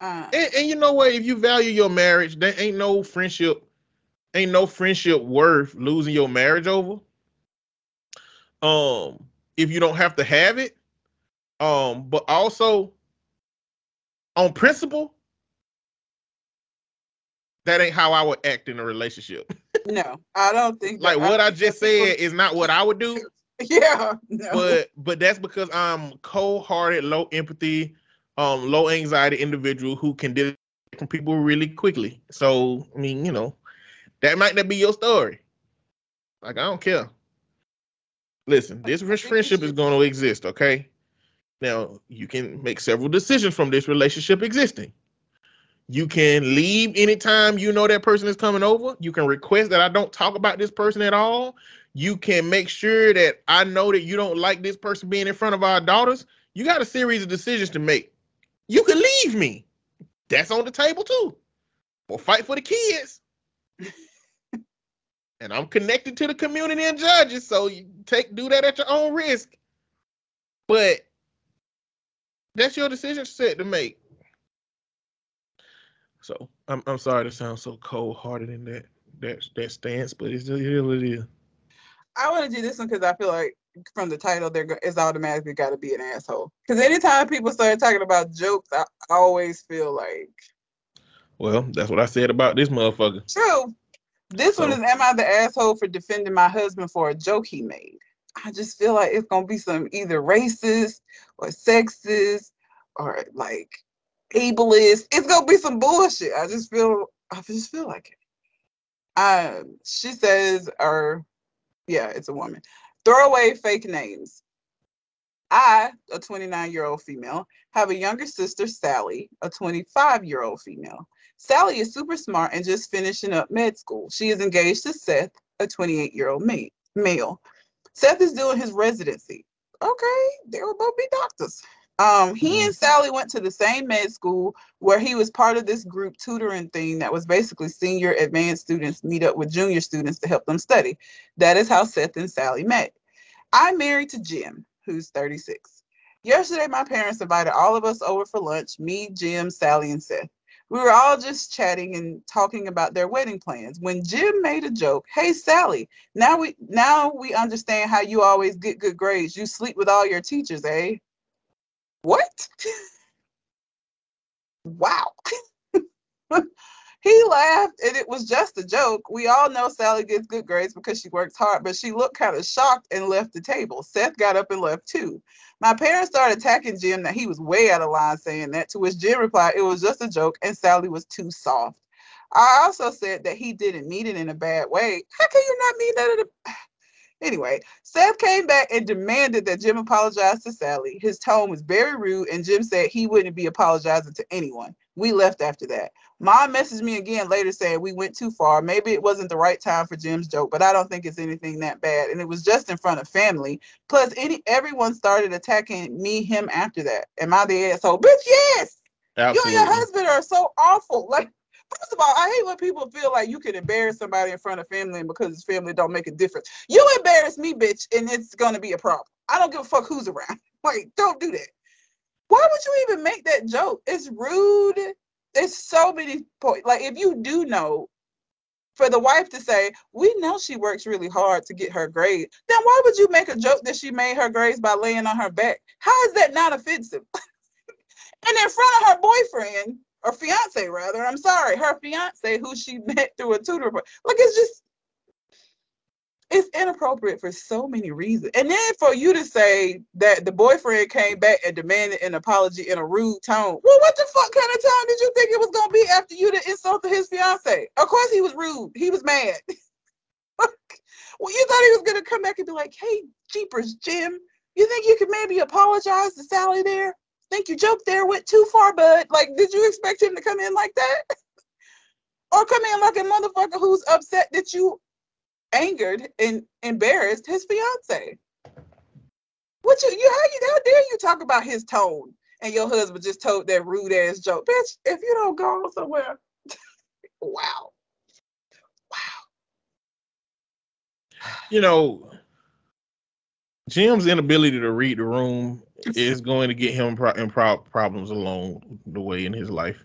Uh, And, and you know what? If you value your marriage, there ain't no friendship, ain't no friendship worth losing your marriage over. Um, if you don't have to have it, um, but also on principle, that ain't how I would act in a relationship. [laughs] no, I don't think like what I just said is not what I would do. [laughs] Yeah, no. but but that's because I'm cold-hearted, low empathy, um, low anxiety individual who can deal with people really quickly. So I mean, you know, that might not be your story. Like I don't care. Listen, this rich friendship is going to exist. Okay. Now you can make several decisions from this relationship existing. You can leave anytime you know that person is coming over. You can request that I don't talk about this person at all. You can make sure that I know that you don't like this person being in front of our daughters. You got a series of decisions to make. You can leave me. That's on the table too. Or fight for the kids. [laughs] and I'm connected to the community and judges, so you take do that at your own risk. But that's your decision set to make. So I'm I'm sorry to sound so cold hearted in that that that stance, but it's it what it is. I want to do this one because I feel like from the title, there is automatically got to be an asshole. Because anytime people start talking about jokes, I I always feel like Well, that's what I said about this motherfucker. true. This one is, am I the asshole for defending my husband for a joke he made? I just feel like it's gonna be some either racist or sexist or like ableist. It's gonna be some bullshit. I just feel, I just feel like it. Um, she says, or yeah, it's a woman. Throw away fake names. I, a 29 year old female, have a younger sister, Sally, a 25 year old female. Sally is super smart and just finishing up med school. She is engaged to Seth, a 28 year old male. Seth is doing his residency. Okay, they will both be doctors. Um, he and Sally went to the same med school where he was part of this group tutoring thing that was basically senior advanced students meet up with junior students to help them study. That is how Seth and Sally met. I'm married to Jim, who's 36. Yesterday, my parents invited all of us over for lunch me, Jim, Sally, and Seth. We were all just chatting and talking about their wedding plans when Jim made a joke. Hey Sally, now we now we understand how you always get good grades. You sleep with all your teachers, eh? What? wow. [laughs] he laughed and it was just a joke. We all know Sally gets good grades because she works hard, but she looked kind of shocked and left the table. Seth got up and left too. My parents started attacking Jim that he was way out of line saying that, to which Jim replied it was just a joke and Sally was too soft. I also said that he didn't mean it in a bad way. How can you not mean that in a Anyway, Seth came back and demanded that Jim apologize to Sally. His tone was very rude, and Jim said he wouldn't be apologizing to anyone. We left after that. Mom messaged me again later saying we went too far. Maybe it wasn't the right time for Jim's joke, but I don't think it's anything that bad. And it was just in front of family. Plus, any everyone started attacking me, him after that. Am I the asshole? Bitch, yes. Absolutely. You and your husband are so awful. Like First of all, I hate when people feel like you can embarrass somebody in front of family and because it's family don't make a difference. You embarrass me, bitch, and it's gonna be a problem. I don't give a fuck who's around. [laughs] Like, don't do that. Why would you even make that joke? It's rude. There's so many points. Like, if you do know, for the wife to say, we know she works really hard to get her grade, then why would you make a joke that she made her grades by laying on her back? How is that not offensive? [laughs] and in front of her boyfriend, or fiance rather. I'm sorry, her fiance who she [laughs] met through a tutor. Look, it's just it's inappropriate for so many reasons. And then for you to say that the boyfriend came back and demanded an apology in a rude tone. Well, what the fuck kind of tone did you think it was gonna be after you to insulted his fiance? Of course he was rude. He was mad. [laughs] well, you thought he was gonna come back and be like, hey, jeepers, Jim, you think you could maybe apologize to Sally there? Think your joke there went too far, bud. Like, did you expect him to come in like that? [laughs] or come in like a motherfucker who's upset that you angered and embarrassed his fiance? What you, you how you how dare you talk about his tone and your husband just told that rude ass joke, bitch? If you don't go somewhere, wow, [laughs] wow. You know, Jim's inability to read the room is going to get him pro- in pro- problems along the way in his life.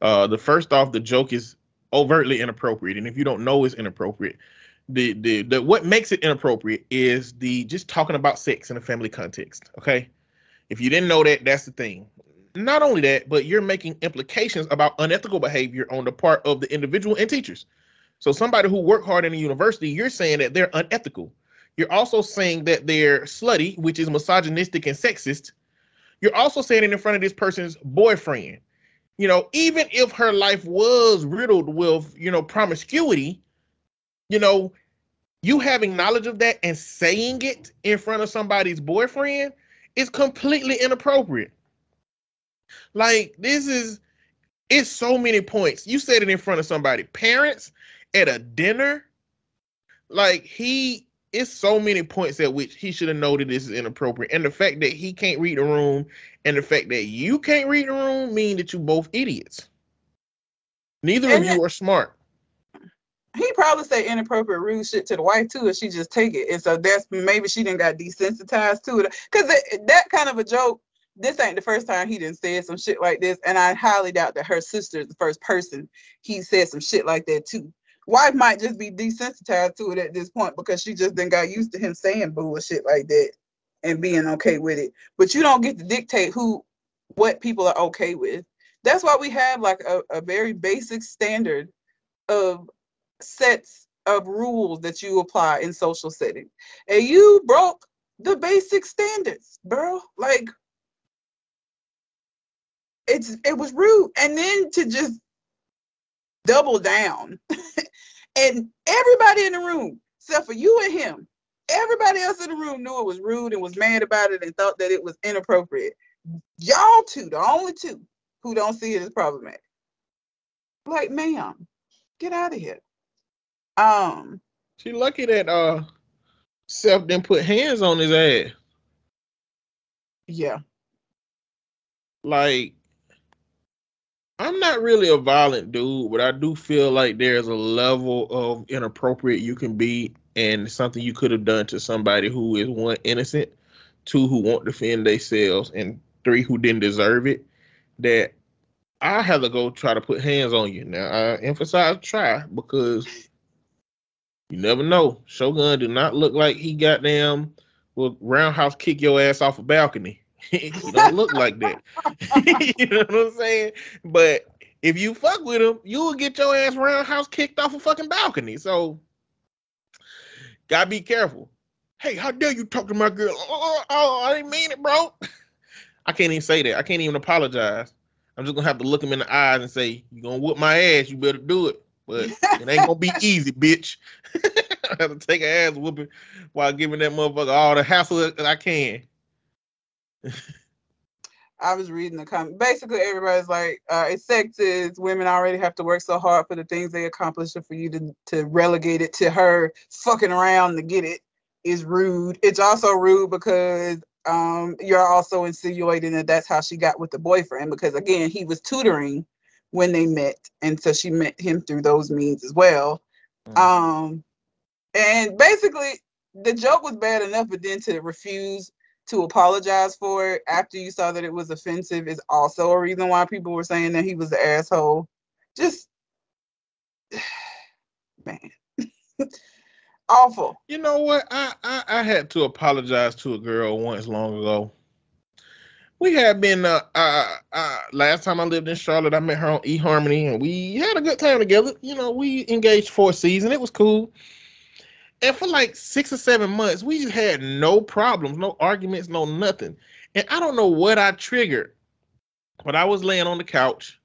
Uh, the first off, the joke is overtly inappropriate, and if you don't know it's inappropriate, the, the the what makes it inappropriate is the just talking about sex in a family context. Okay, if you didn't know that, that's the thing. Not only that, but you're making implications about unethical behavior on the part of the individual and teachers. So somebody who work hard in a university, you're saying that they're unethical you're also saying that they're slutty, which is misogynistic and sexist. You're also saying it in front of this person's boyfriend. You know, even if her life was riddled with, you know, promiscuity, you know, you having knowledge of that and saying it in front of somebody's boyfriend is completely inappropriate. Like, this is, it's so many points. You said it in front of somebody, parents at a dinner. Like, he it's so many points at which he should have noted this is inappropriate. And the fact that he can't read the room and the fact that you can't read the room mean that you both idiots. Neither and of you are smart. He probably said inappropriate rude shit to the wife too, and she just take it. And so that's maybe she didn't got desensitized to it. Cause that kind of a joke, this ain't the first time he didn't say some shit like this. And I highly doubt that her sister is the first person he said some shit like that too wife might just be desensitized to it at this point because she just then got used to him saying bullshit like that and being okay with it. But you don't get to dictate who what people are okay with. That's why we have like a, a very basic standard of sets of rules that you apply in social settings. And you broke the basic standards, bro. Like it's it was rude. And then to just double down. [laughs] and everybody in the room, except for you and him, everybody else in the room knew it was rude and was mad about it and thought that it was inappropriate. Y'all two, the only two who don't see it as problematic. Like, ma'am, get out of here. Um She lucky that uh Seth didn't put hands on his ass. Yeah. Like I'm not really a violent dude, but I do feel like there's a level of inappropriate you can be and something you could have done to somebody who is one innocent two who won't defend themselves, and three who didn't deserve it, that I had to go try to put hands on you. Now I emphasize try because you never know. Shogun do not look like he goddamn will roundhouse kick your ass off a balcony. [laughs] he don't look like that. [laughs] you know what I'm saying? But if you fuck with him, you will get your ass roundhouse kicked off a fucking balcony. So gotta be careful. Hey, how dare you talk to my girl? Oh, oh, oh, oh I didn't mean it, bro. [laughs] I can't even say that. I can't even apologize. I'm just gonna have to look him in the eyes and say, "You gonna whoop my ass? You better do it." But it ain't gonna be easy, bitch. I have to take an ass whooping while giving that motherfucker all the hassle that I can. I was reading the comment. Basically, everybody's like, uh, "It's sexist. Women already have to work so hard for the things they accomplish, and for you to to relegate it to her fucking around to get it is rude. It's also rude because um, you're also insinuating that that's how she got with the boyfriend because again, he was tutoring when they met, and so she met him through those means as well. Mm-hmm. Um, and basically, the joke was bad enough, but then to refuse to apologize for it after you saw that it was offensive is also a reason why people were saying that he was the asshole. Just [sighs] man. [laughs] Awful. You know what? I, I, I had to apologize to a girl once long ago. We had been uh, uh, uh last time I lived in Charlotte, I met her on eHarmony and we had a good time together. You know, we engaged for a season. It was cool. And for like six or seven months, we just had no problems, no arguments, no nothing. And I don't know what I triggered, but I was laying on the couch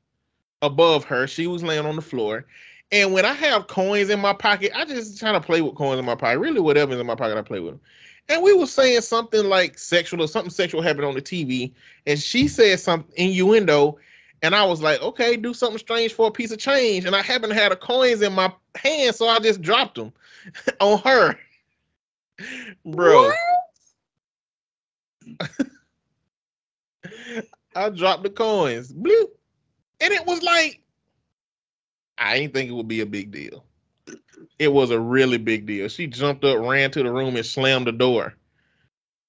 above her. She was laying on the floor. And when I have coins in my pocket, I just try to play with coins in my pocket. Really, whatever's in my pocket, I play with them. And we were saying something like sexual or something sexual happened on the TV, and she said something innuendo, and I was like, okay, do something strange for a piece of change. And I happened to have the coins in my hand, so I just dropped them [laughs] on her, bro. [laughs] I dropped the coins, bloop, and it was like I didn't think it would be a big deal. It was a really big deal. She jumped up, ran to the room, and slammed the door.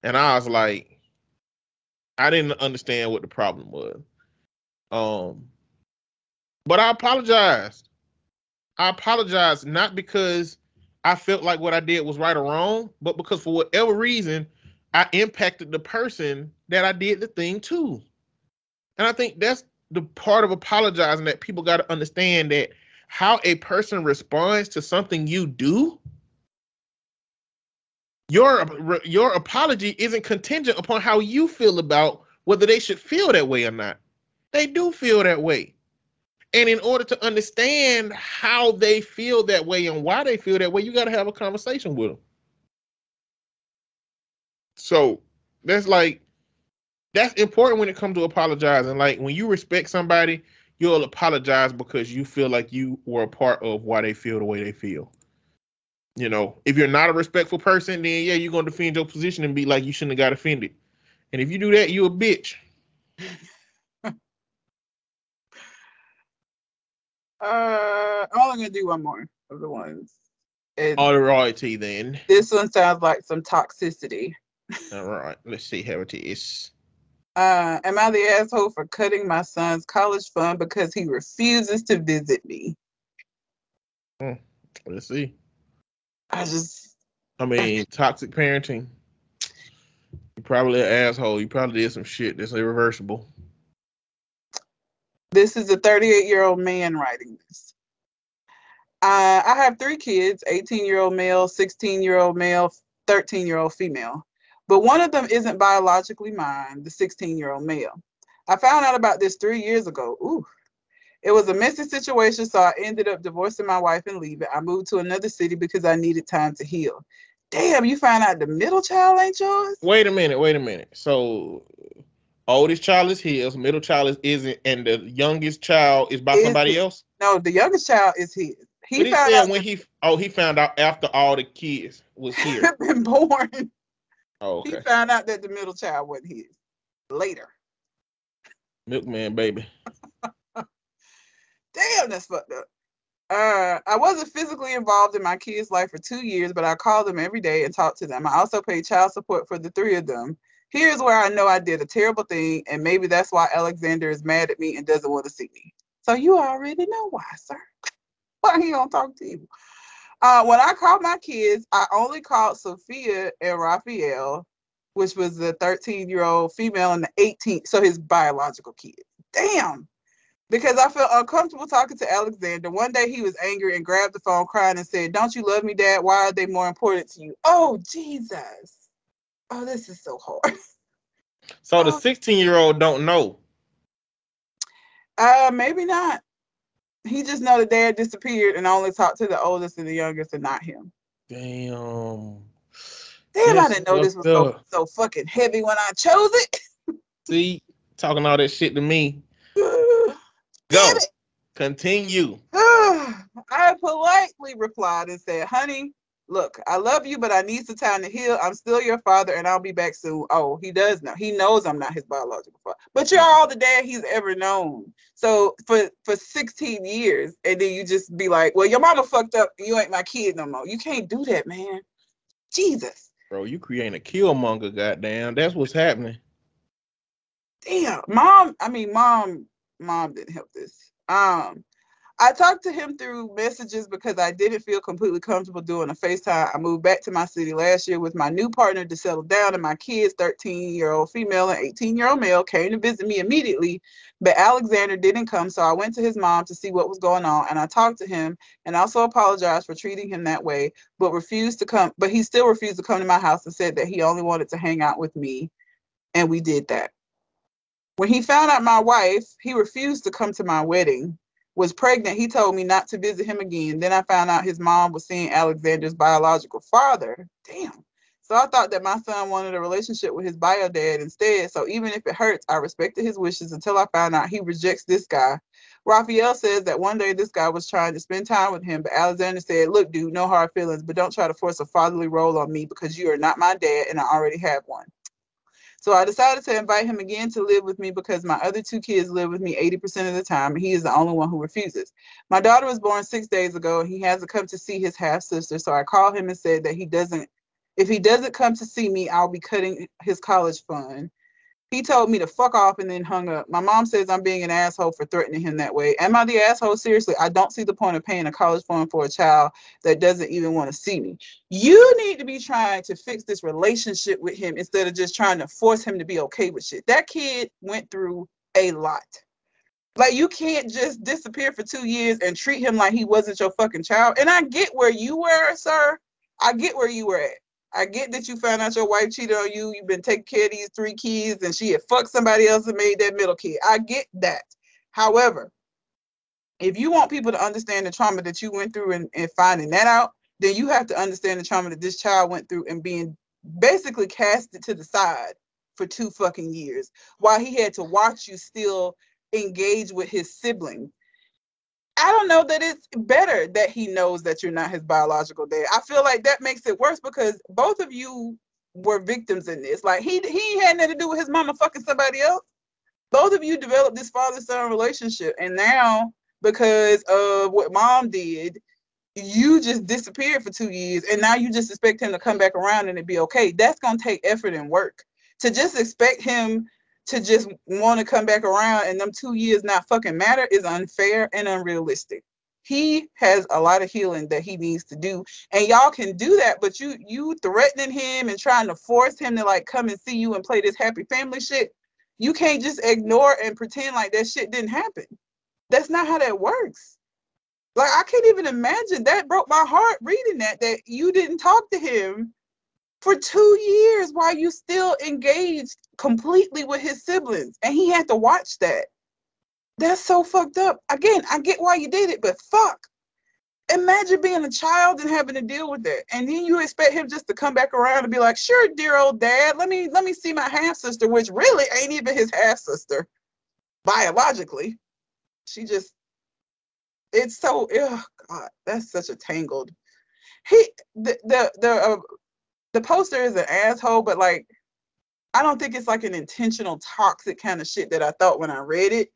And I was like, I didn't understand what the problem was. Um, but I apologized. I apologized not because I felt like what I did was right or wrong, but because for whatever reason, I impacted the person that I did the thing to. And I think that's the part of apologizing that people got to understand that how a person responds to something you do your your apology isn't contingent upon how you feel about whether they should feel that way or not they do feel that way and in order to understand how they feel that way and why they feel that way you got to have a conversation with them so that's like that's important when it comes to apologizing. Like when you respect somebody, you'll apologize because you feel like you were a part of why they feel the way they feel. You know, if you're not a respectful person, then yeah, you're gonna defend your position and be like you shouldn't have got offended. And if you do that, you're a bitch. I'm only gonna do one more of the ones. All right, then. This one sounds like some toxicity. All right, let's see how it is. Uh, am I the asshole for cutting my son's college fund because he refuses to visit me? Hmm. Let's see. I just. I mean, toxic parenting. You're probably an asshole. You probably did some shit that's irreversible. This is a 38 year old man writing this. Uh, I have three kids 18 year old male, 16 year old male, 13 year old female but one of them isn't biologically mine, the 16 year old male. I found out about this three years ago. Ooh. It was a messy situation, so I ended up divorcing my wife and leaving. I moved to another city because I needed time to heal. Damn, you found out the middle child ain't yours? Wait a minute, wait a minute. So oldest child is his, middle child is isn't, and the youngest child is by is somebody his, else? No, the youngest child is his. He, he found out when he oh he found out after all the kids was here. [laughs] been born. Oh, okay. He found out that the middle child wasn't his later. Milkman baby. [laughs] Damn, that's fucked up. Uh, I wasn't physically involved in my kids' life for two years, but I called them every day and talked to them. I also paid child support for the three of them. Here's where I know I did a terrible thing, and maybe that's why Alexander is mad at me and doesn't want to see me. So you already know why, sir. [laughs] Why he don't talk to you? Uh, when I called my kids, I only called Sophia and Raphael, which was the 13 year old female and the 18, so his biological kids. Damn. Because I felt uncomfortable talking to Alexander. One day he was angry and grabbed the phone crying and said, Don't you love me, Dad? Why are they more important to you? Oh, Jesus. Oh, this is so hard. [laughs] So the 16 year old don't know. Uh, maybe not. He just know that dad disappeared and only talked to the oldest and the youngest and not him. Damn. Damn, I didn't know this was so, so fucking heavy when I chose it. [laughs] See, talking all that shit to me. Go. Continue. [sighs] I politely replied and said, honey, look, I love you, but I need some time to heal. I'm still your father and I'll be back soon. Oh, he does know. He knows I'm not his biological father. But you're all the dad he's ever known. So for for 16 years, and then you just be like, well, your mama fucked up. You ain't my kid no more. You can't do that, man. Jesus. Bro, you creating a killmonger, goddamn. That's what's happening. damn mom i mean mom mom didn't help this um i talked to him through messages because i didn't feel completely comfortable doing a facetime. I moved back to my city last year with my new partner to settle down and my kids 13 year old female and 18 year old male came to visit me immediately but alexander didn't come so i went to his mom to see what was going on and i talked to him and also apologized for treating him that way but refused to come but he still refused to come to my house and said that he only wanted to hang out with me and we did that. When he found out my wife, he refused to come to my wedding, was pregnant. He told me not to visit him again. Then I found out his mom was seeing Alexander's biological father. Damn. So I thought that my son wanted a relationship with his bio dad instead. So even if it hurts, I respected his wishes until I found out he rejects this guy. Raphael says that one day this guy was trying to spend time with him, but Alexander said, Look, dude, no hard feelings, but don't try to force a fatherly role on me because you are not my dad and I already have one. So I decided to invite him again to live with me because my other two kids live with me 80% of the time, and he is the only one who refuses. My daughter was born six days ago, and he hasn't come to see his half sister. So I called him and said that he doesn't, if he doesn't come to see me, I'll be cutting his college fund. He told me to fuck off and then hung up. My mom says I'm being an asshole for threatening him that way. Am I the asshole? Seriously, I don't see the point of paying a college fund for a child that doesn't even want to see me. You need to be trying to fix this relationship with him instead of just trying to force him to be okay with shit. That kid went through a lot. Like you can't just disappear for two years and treat him like he wasn't your fucking child. And I get where you were, sir. I get where you were at. I get that you found out your wife cheated on you. You've been taking care of these three kids, and she had fucked somebody else and made that middle kid. I get that. However, if you want people to understand the trauma that you went through and, and finding that out, then you have to understand the trauma that this child went through and being basically casted to the side for two fucking years while he had to watch you still engage with his siblings. I don't know that it's better that he knows that you're not his biological dad. I feel like that makes it worse because both of you were victims in this. Like he he had nothing to do with his mama fucking somebody else. Both of you developed this father-son relationship, and now because of what mom did, you just disappeared for two years, and now you just expect him to come back around and it be okay. That's gonna take effort and work. To just expect him to just want to come back around and them two years not fucking matter is unfair and unrealistic. He has a lot of healing that he needs to do, and y'all can do that. But you you threatening him and trying to force him to like come and see you and play this happy family shit. You can't just ignore and pretend like that shit didn't happen. That's not how that works. Like I can't even imagine that broke my heart reading that that you didn't talk to him for two years while you still engaged completely with his siblings and he had to watch that. That's so fucked up. Again i get why you did it but fuck. Imagine being a child and having to deal with that and then you expect him just to come back around and be like sure dear old dad let me let me see my half sister which really ain't even his half sister biologically. She just it's so oh god that's such a tangled. He the the the uh, the poster is an asshole, but like I don't think it's like an intentional toxic kind of shit that I thought when I read it.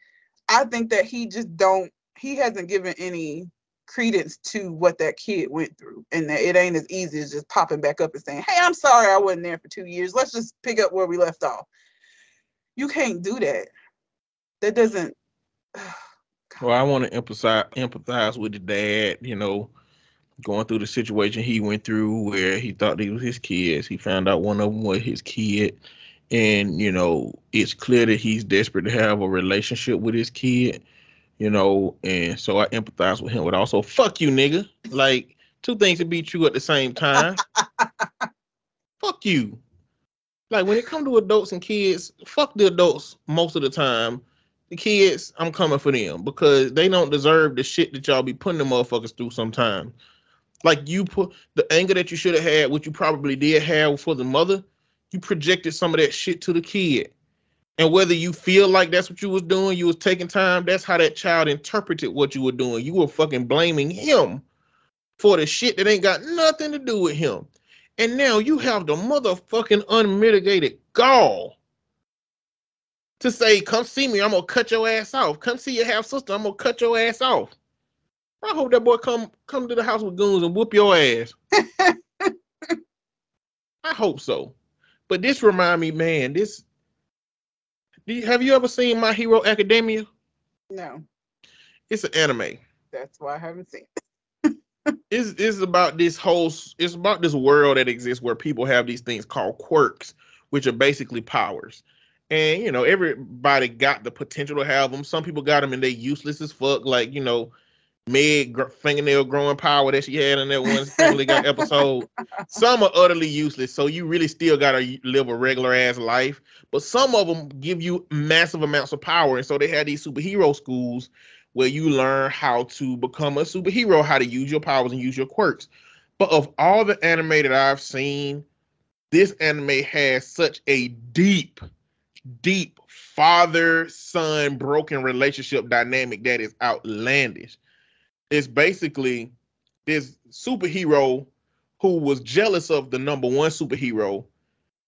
I think that he just don't he hasn't given any credence to what that kid went through and that it ain't as easy as just popping back up and saying hey i'm sorry i wasn't there for two years. Let's just pick up where we left off. You can't do that. That doesn't [sighs] well i want to emphasize empathize with the dad you know going through the situation he went through where he thought these was his kids he found out one of them was his kid and you know it's clear that he's desperate to have a relationship with his kid you know, and so I empathize with him. But also, fuck you, nigga. Like two things to be true at the same time. [laughs] fuck you. Like when it come to adults and kids, fuck the adults most of the time. The kids, I'm coming for them because they don't deserve the shit that y'all be putting the motherfuckers through sometimes. Like you put the anger that you should have had, which you probably did have for the mother, you projected some of that shit to the kid. And whether you feel like that's what you was doing, you was taking time, that's how that child interpreted what you were doing. You were fucking blaming him for the shit that ain't got nothing to do with him. And now you have the motherfucking unmitigated gall to say, come see me, I'm gonna cut your ass off. Come see your half sister, I'm gonna cut your ass off. I hope that boy come come to the house with goons and whoop your ass. [laughs] I hope so. But this remind me, man, this you, have you ever seen My Hero Academia? No. It's an anime. That's why I haven't seen it. [laughs] it's, it's about this whole it's about this world that exists where people have these things called quirks, which are basically powers. And you know, everybody got the potential to have them. Some people got them and they useless as fuck. Like, you know, Meg gr- fingernail growing power that she had in that one Family Guy episode. Some are utterly useless, so you really still gotta live a regular ass life. But some of them give you massive amounts of power, and so they had these superhero schools where you learn how to become a superhero, how to use your powers and use your quirks. But of all the anime that I've seen, this anime has such a deep, deep father son broken relationship dynamic that is outlandish it's basically this superhero who was jealous of the number one superhero.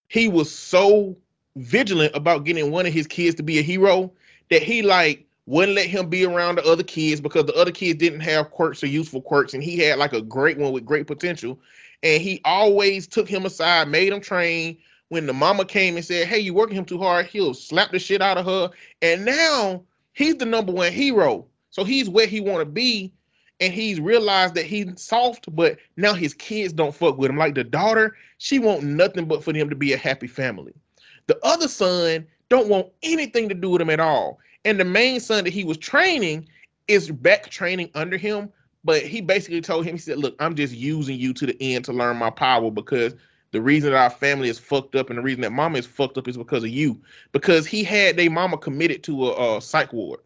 He was so vigilant about getting one of his kids to be a hero that he like wouldn't let him be around the other kids because the other kids didn't have quirks or useful quirks and he had like a great one with great potential. And he always took him aside made him train. When the mama came and said hey you working him too hard he'll slap the shit out of her. And now he's the number one hero. So he's where he want to be and he's realized that he's soft, but now his kids don't fuck with him. Like the daughter, she want nothing but for them to be a happy family. The other son don't want anything to do with him at all. And the main son that he was training is back training under him, but he basically told him, he said, Look, I'm just using you to the end to learn my power because the reason that our family is fucked up and the reason that mama is fucked up is because of you. Because he had their mama committed to a, a psych ward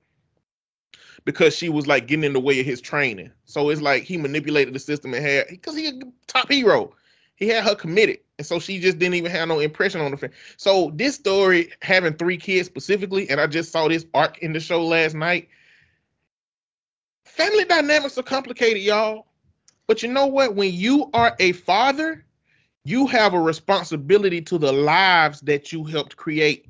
because she was like getting in the way of his training. So it's like he manipulated the system and had because he a top hero. He had her committed, and so she just didn't even have no impression on the family. So this story having three kids specifically, and I just saw this arc in the show last night. Family dynamics are complicated, y'all. But you know what? When you are a father, you have a responsibility to the lives that you helped create.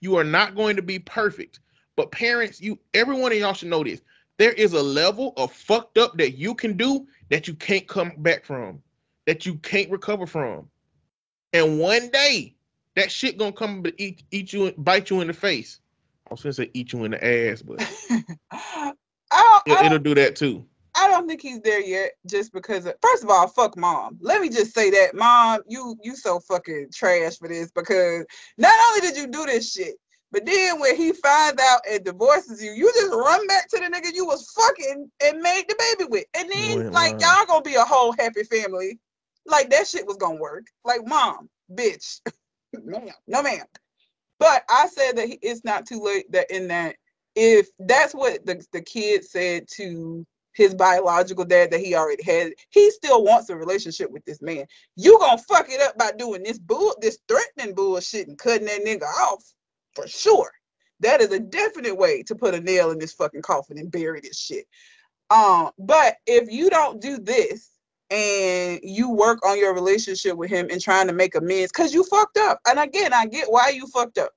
You are not going to be perfect. But parents, you everyone of y'all should know this. There is a level of fucked up that you can do that you can't come back from, that you can't recover from. And one day, that shit gonna come to eat eat you and bite you in the face. I was gonna say eat you in the ass, but [laughs] I it, will do that too. I don't think he's there yet, just because. Of, first of all, fuck mom. Let me just say that, mom, you you so fucking trash for this because not only did you do this shit, but then when he finds out and divorces you, you just run back to the nigga you was fucking and made the baby with. And then like y'all gonna be a whole happy family. Like that shit was gonna work. Like mom, bitch. [laughs] ma'am. No ma'am. But I said that it's not too late that in that if that's what the, the kid said to his biological dad that he already had, he still wants a relationship with this man. You gonna fuck it up by doing this bull, this threatening bullshit and cutting that nigga off for sure. That is a definite way to put a nail in this fucking coffin and bury this shit. Um, but if you don't do this and you work on your relationship with him and trying to make amends, because you fucked up. And again, I get why you fucked up.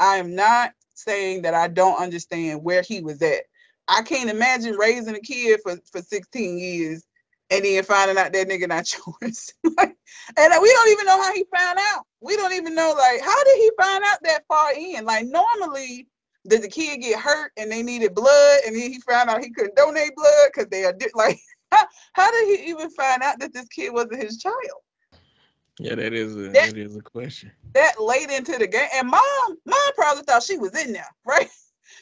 I am not saying that I don't understand where he was at. I can't imagine raising a kid for, for 16 years and then finding out that nigga not [laughs] yours. like, and uh, we don't even know how he found out. We don't even know like how did he find out that far in? Like normally did the kid get hurt and they needed blood and then he found out he couldn't donate blood because they are [laughs] like how, how did he even find out that this kid wasn't his child? Yeah, that is a that, that is a question. That late into the game, and mom, mom probably thought she was in there, [laughs] right?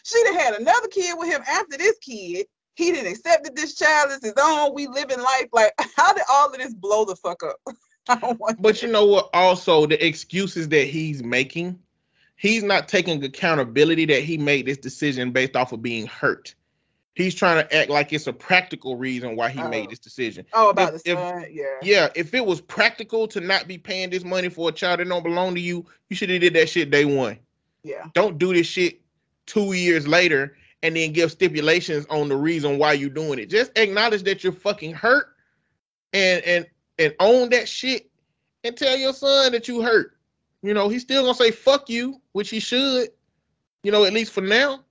She'd have had another kid with him after this kid. He didn't accept that this child is his own. We live in life. Like, [laughs] how did all of this blow the fuck up? [laughs] but you know what? Also, the excuses that he's making, he's not taking accountability that he made this decision based off of being hurt. He's trying to act like it's a practical reason why he oh. made this decision. Oh, about if, the son, if, yeah. Yeah, if it was practical to not be paying this money for a child that don't belong to you, you should have did that shit day one. Yeah. Don't do this shit two years later and then give stipulations on the reason why you're doing it. Just acknowledge that you're fucking hurt and and and own that shit and tell your son that you hurt. You know, he's still gonna say fuck you, which he should, you know, at least for now.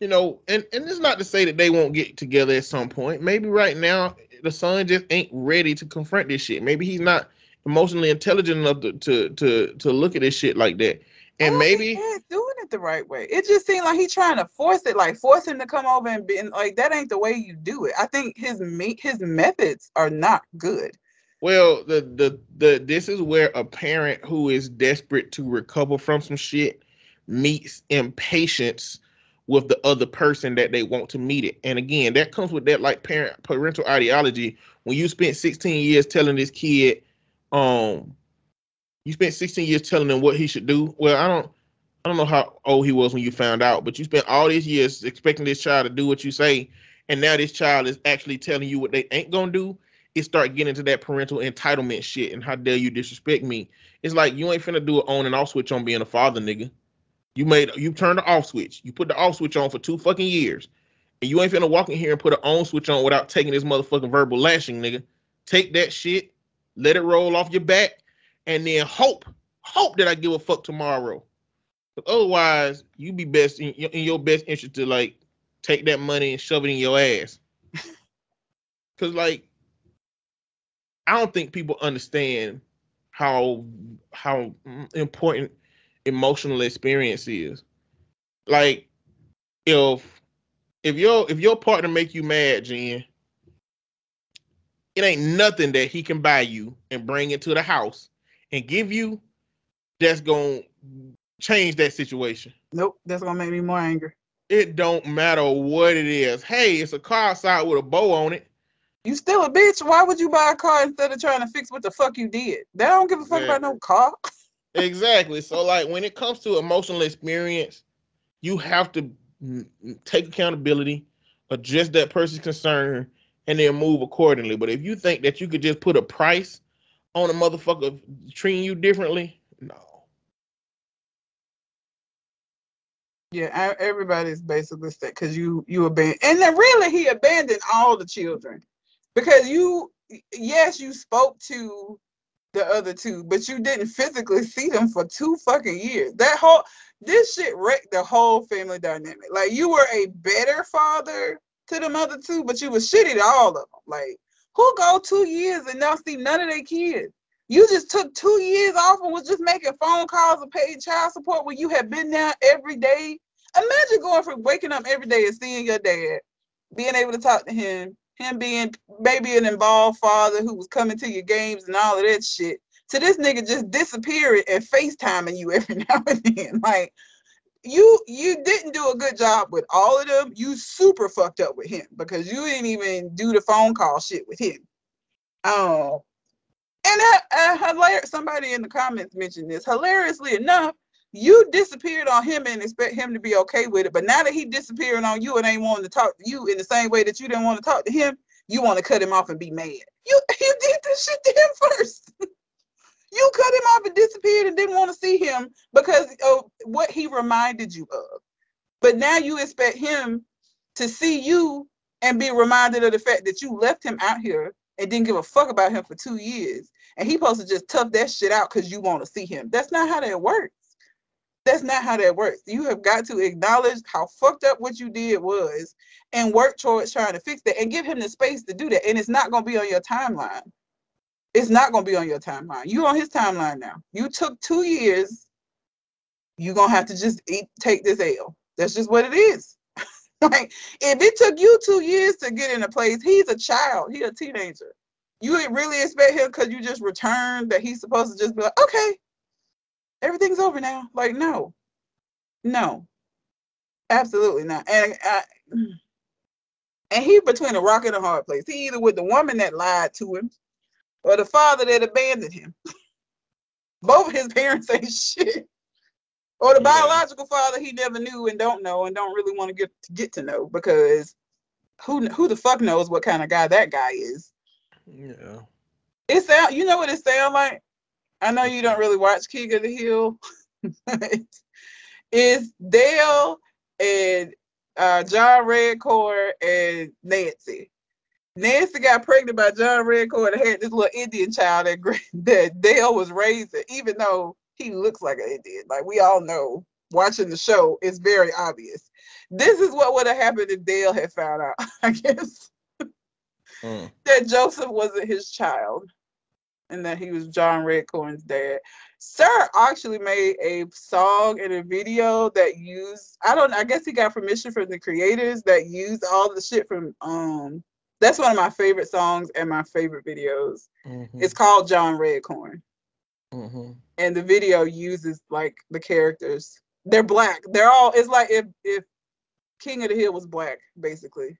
You know, and, and it's not to say that they won't get together at some point. Maybe right now the son just ain't ready to confront this shit. Maybe he's not emotionally intelligent enough to to to, to look at this shit like that and maybe he's doing it the right way. It just seemed like he's trying to force it, like force him to come over and be and like that ain't the way you do it. I think his me his methods are not good. Well, the the the this is where a parent who is desperate to recover from some shit meets impatience with the other person that they want to meet it. And again, that comes with that like parent parental ideology. When you spent 16 years telling this kid, um, you spent 16 years telling him what he should do. Well, I don't I don't know how old he was when you found out, but you spent all these years expecting this child to do what you say, and now this child is actually telling you what they ain't gonna do. It start getting into that parental entitlement shit and how dare you disrespect me. It's like you ain't finna do an on and off switch on being a father, nigga. You made you turned the off switch. You put the off switch on for two fucking years. And you ain't finna walk in here and put an on switch on without taking this motherfucking verbal lashing, nigga. Take that shit, let it roll off your back, and then hope, hope that I give a fuck tomorrow. But otherwise, you be best in, in your best interest to like take that money and shove it in your ass. [laughs] Cause like, I don't think people understand how how important emotional experience is. Like, if if your if your partner make you mad, Jen, it ain't nothing that he can buy you and bring into the house and give you that's gonna change that situation. Nope, that's gonna make me more angry. It don't matter what it is. Hey, it's a car outside with a bow on it. You still a bitch. Why would you buy a car instead of trying to fix what the fuck you did? They don't give a fuck about no car. [laughs] exactly. So like when it comes to emotional experience, you have to take accountability, address that person's concern, and then move accordingly. But if you think that you could just put a price on a motherfucker treating you differently, no. Yeah, everybody's basically sick because you you abandoned, and then really he abandoned all the children because you yes you spoke to the other two, but you didn't physically see them for two fucking years. That whole this shit wrecked the whole family dynamic. Like you were a better father to them other two, but you was shitty to all of them. Like who go two years and not see none of their kids? You just took two years off and was just making phone calls and paid child support when you had been there every day. Imagine going from waking up every day and seeing your dad, being able to talk to him, him being maybe an involved father who was coming to your games and all of that shit, to this nigga just disappearing and FaceTiming you every [laughs] now and then. Like, you you didn't do a good job with all of them. You super fucked up with him because you didn't even do the phone call shit with him. Um, and uh, hilarious. Somebody in the comments mentioned this. Hilariously enough, you disappeared on him and expect him to be okay with it. But now that he disappeared on you and ain't wanting to talk to you in the same way that you didn't want to talk to him, you want to cut him off and be mad. You you did this shit to him first. [laughs] You cut him off and disappeared and didn't want to see him because of what he reminded you of. But now you expect him to see you and be reminded of the fact that you left him out here and didn't give a fuck about him for two years. And he supposed to just tough that shit out because you want to see him. That's not how that works. That's not how that works. You have got to acknowledge how fucked up what you did was and work towards trying to fix that and give him the space to do that. And it's not going to be on your timeline. It's not going to be on your timeline. You're on his timeline now. You took two years. You're going to have to just eat, take this L. That's just what it is. [laughs] like, if it took you two years to get in a place, he's a child. He's a teenager. You really expect him because you just returned that he's supposed to just be like, okay, everything's over now. Like, no, no, absolutely not. And I, and he between a rock and a hard place. He either with the woman that lied to him or the father that abandoned him. Both of his parents ain't shit. Or the yeah. biological father he never knew and don't know and don't really want to get to get to know because who who the fuck knows what kind of guy that guy is. Yeah. It sound you know what it sound like? I know you don't really watch King of the Hill. [laughs] it's Dale and uh, John Redcorn and Nancy. Nancy got pregnant by John Redcorn and had this little Indian child that, [laughs] that Dale was raising, even though he looks like an Indian. Like we all know, watching the show, it's very obvious. This is what would have happened if Dale had found out, [laughs] I guess, mm. that Joseph wasn't his child and that he was John Redcorn's dad. Sir actually made a song and a video that used I don't I guess he got permission from the creators that used all the shit from um that's one of my favorite songs and my favorite videos. Mm-hmm. It's called John Redcorn. Mm-hmm. And the video uses like the characters. They're black. They're all it's like if if King of the Hill was black, basically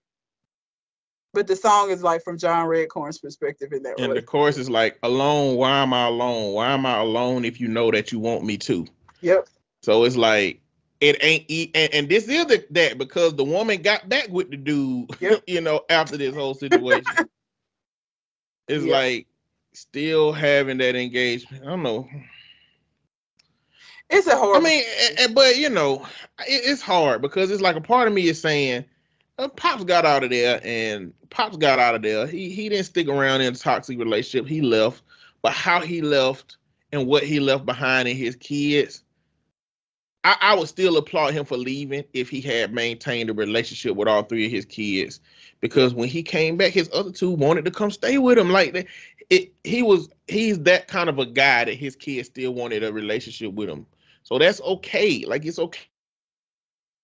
but the song is like from John Redcorn's perspective in that and way. the chorus is like, alone, why am I alone? Why am I alone if you know that you want me to? Yep. So it's like it ain't and, and this is the, that because the woman got back with the dude, [laughs] yep. you know, after this whole situation. [laughs] it's yep. like still having that engagement. I don't know. It's a horrible. I mean, but you know, it's hard because it's like a part of me is saying uh, Pops got out of there, and Pops got out of there. He he didn't stick around in a toxic relationship. He left, but how he left and what he left behind in his kids, I, I would still applaud him for leaving if he had maintained a relationship with all three of his kids. Because when he came back, his other two wanted to come stay with him. Like that, he was he's that kind of a guy that his kids still wanted a relationship with him. So that's okay. Like it's okay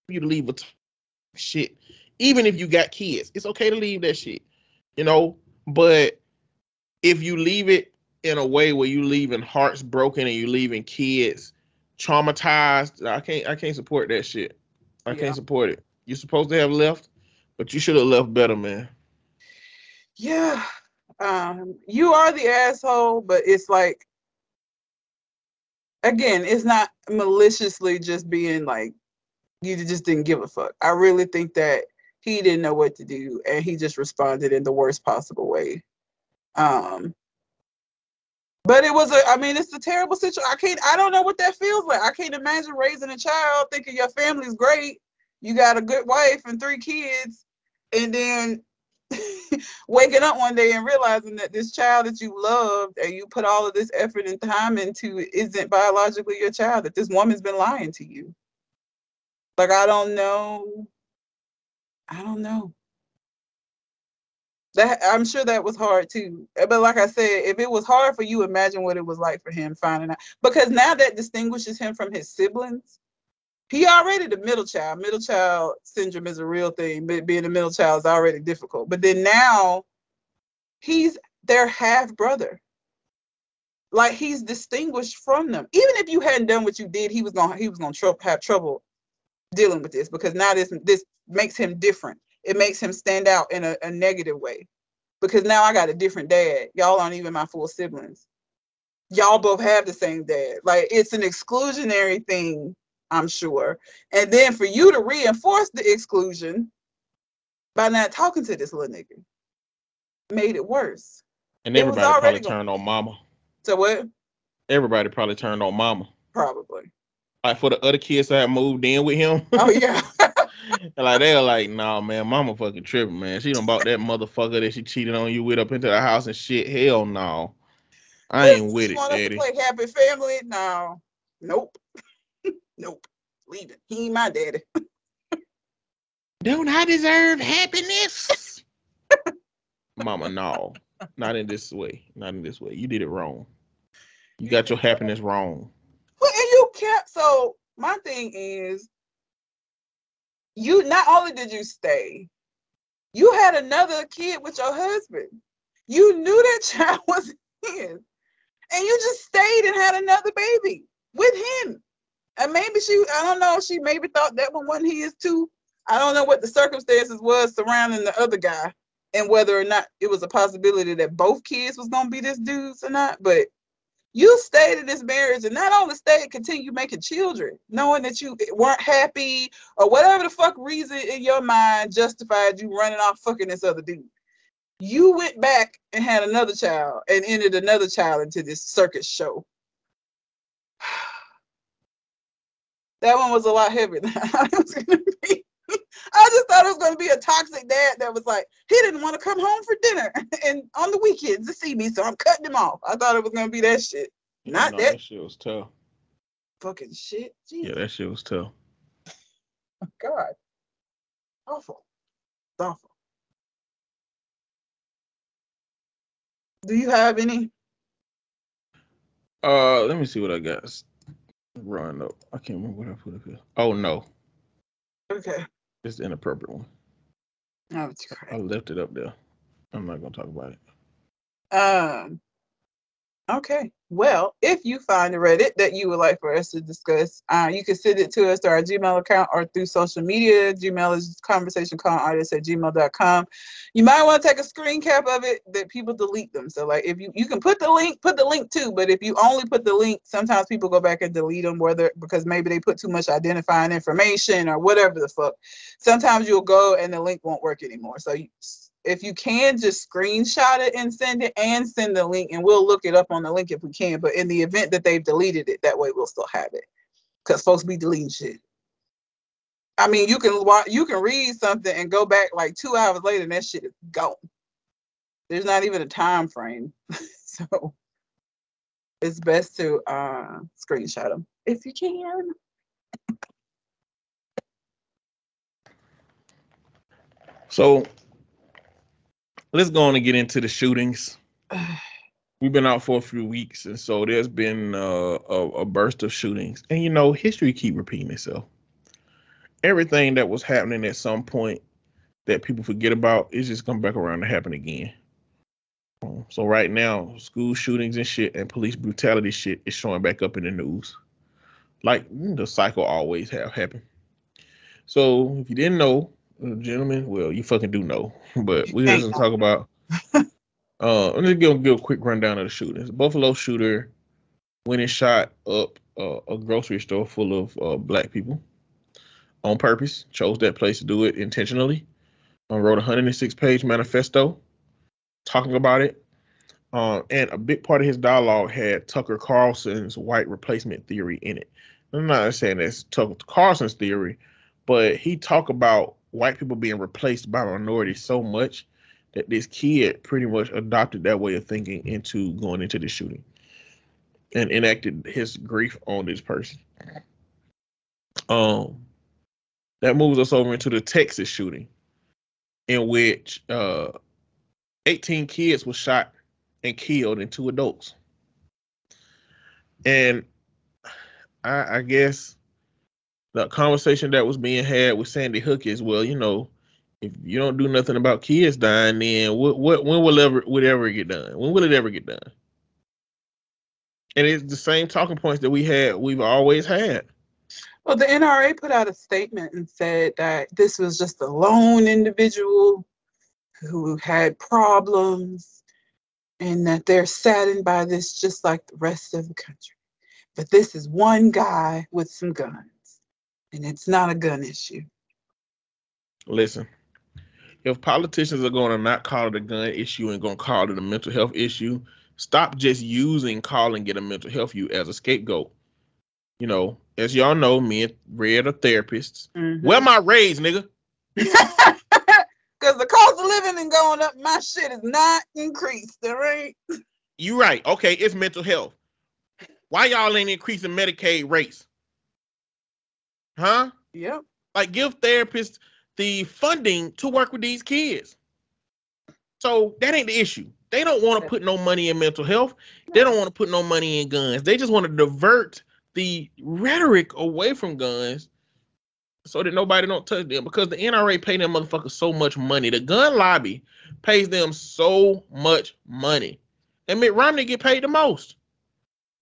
for you to leave a t- shit even if you got kids, it's okay to leave that shit, you know. But if you leave it in a way where you leaving hearts broken and you leaving kids traumatized, I can't I can't support that shit. I yeah. can't support it. You're supposed to have left, but you should have left better, man. Yeah. Um, you are the asshole, but it's like again, it's not maliciously just being like you just didn't give a fuck. I really think that he didn't know what to do and he just responded in the worst possible way um but it was a i mean it's a terrible situation i can't i don't know what that feels like. I can't imagine raising a child thinking your family's great. You got a good wife and three kids and then [laughs] waking up one day and realizing that this child that you loved and you put all of this effort and time into isn't biologically your child that this woman's been lying to you. Like i don't know. I don't know. That I'm sure that was hard too. Eh, but like I said, if it was hard for you, imagine what it was like for him finding out. Because now that distinguishes him from his siblings, he already the middle child. Middle child syndrome is a real thing. But being a middle child is already difficult. But then now he's their half brother. Like he's distinguished from them. Even if you hadn't done what you did, he was gonna he was gonna tr- have trouble dealing with this because now this this makes him different. It makes him stand out in a, a negative way because now I got a different dad. Y'all aren't even my full siblings. Y'all both have the same dad. Like it's an exclusionary thing, I'm sure. And then for you to reinforce the exclusion by not talking to this little nigga made it worse. And everybody probably going- turned on mama. So what? Everybody probably turned on mama. Probably. Like for the other kids that moved in with him. Oh yeah. [laughs] and like they were like, nah, man, mama fucking tripping, man. She done bought that motherfucker that she cheated on you with up into the house and shit. Hell no. I ain't with it, Daddy. play happy family? No. Nope. [laughs] Nope. Leave it. He ain't my daddy. [laughs] Don't I deserve happiness? [laughs] Mama, no. Not in this way. Not in this way. You did it wrong. You got your happiness wrong. Well, and you kept so my thing is you not only did you stay, you had another kid with your husband. You knew that [laughs] child was his. And you just stayed and had another baby with him. And maybe she, I don't know, she maybe thought that one wasn't his too. I don't know what the circumstances was surrounding the other guy and whether or not it was a possibility that both kids was gonna be this dude's or not. But you stayed in this marriage and not only stayed, continue making children, knowing that you weren't happy or whatever the fuck reason in your mind justified you running off fucking this other dude. You went back and had another child and entered another child into this circus show. [sighs] That one was a lot heavier than [laughs] I thought it was gonna be. I just thought it was gonna be a toxic dad that was like, he didn't want to come home for dinner [laughs] and on the weekends to see me, so I'm cutting him off. I thought it was gonna be that shit. Not No, that shit was tough. fucking shit. Jesus Yeah, that shit was tough. [laughs] God. Awful. Awful. Do you have any? Uh, let me see what I got. Run up. I can't remember what I put up here. Oh no, Okay. It's the inappropriate one. Oh, it's I great. left it up there. I'm not gonna talk about it. Um. Okay. Well, if you find a Reddit that you would like for us to discuss, uh, you can send it to us through our Gmail account or through social media. Gmail is conversationconartist at gmail.com. You might want to take a screen cap of it that people delete them. So like if you you can put the link, put the link too, but if you only put the link, sometimes people go back and delete them whether because maybe they put too much identifying information or whatever the fuck. Sometimes you'll go and the link won't work anymore. So you, if you can just screenshot it and send it and send the link and we'll look it up on the link if we can. But in the event that they've deleted it that way we'll still have it. Because folks be deleting shit. I mean you can wa- you can read something and go back like two hours later and that shit is gone. There's not even a time frame. [laughs] So it's best to uh screenshot them if you can. So let's go on and get into the shootings. [sighs] We've been out for a few weeks, and so there's been uh, a, a burst of shootings. And you know, history keep repeating itself. Everything that was happening at some point that people forget about is just come back around to happen again. Um, So right now, school shootings and shit and police brutality shit is showing back up in the news, like the cycle always have happened. So if you didn't know, gentlemen, well, you fucking do know, [laughs] but we're Thank just gonna talk about. [laughs] Uh, let me give, give a quick rundown of the shootings. Buffalo shooter went and shot up uh, a grocery store full of uh, black people on purpose. Chose that place to do it intentionally. Uh, wrote a 106 page manifesto talking about it. Um, and a big part of his dialogue had Tucker Carlson's white replacement theory in it. I'm not saying that's Tucker Carlson's theory, but he talked about white people being replaced by minorities so much that this kid pretty much adopted that way of thinking into going into the shooting and enacted his grief on this person. Um, that moves us over into the Texas shooting, in which uh, 18 kids were shot and killed, and two adults. And I, I guess the conversation that was being had with Sandy Hook is, well, you know, if you don't do nothing about kids dying, then what, what when will ever would ever get done? When will it ever get done? And it's the same talking points that we had, we've always had. Well, the NRA put out a statement and said that this was just a lone individual who had problems and that they're saddened by this just like the rest of the country. But this is one guy with some guns, and it's not a gun issue. Listen, if politicians are going to not call it a gun issue and going to call it a mental health issue, stop just using calling it a mental health issue as a scapegoat. You know, as y'all know, me and Red are therapists. Mhm. Where my raise, nigga? [laughs] Because the cost of living and going up, my shit is not increased, all right? You right. Okay, it's mental health. Why y'all ain't increasing Medicaid rates? Huh? Yep. Like give therapists the funding to work with these kids. So that ain't the issue. They don't want to put no money in mental health. They don't want to put no money in guns. They just want to divert the rhetoric away from guns so that nobody don't touch them because the NRA pay them motherfuckers so much money. The gun lobby pays them so much money. And Mitt Romney get paid the most.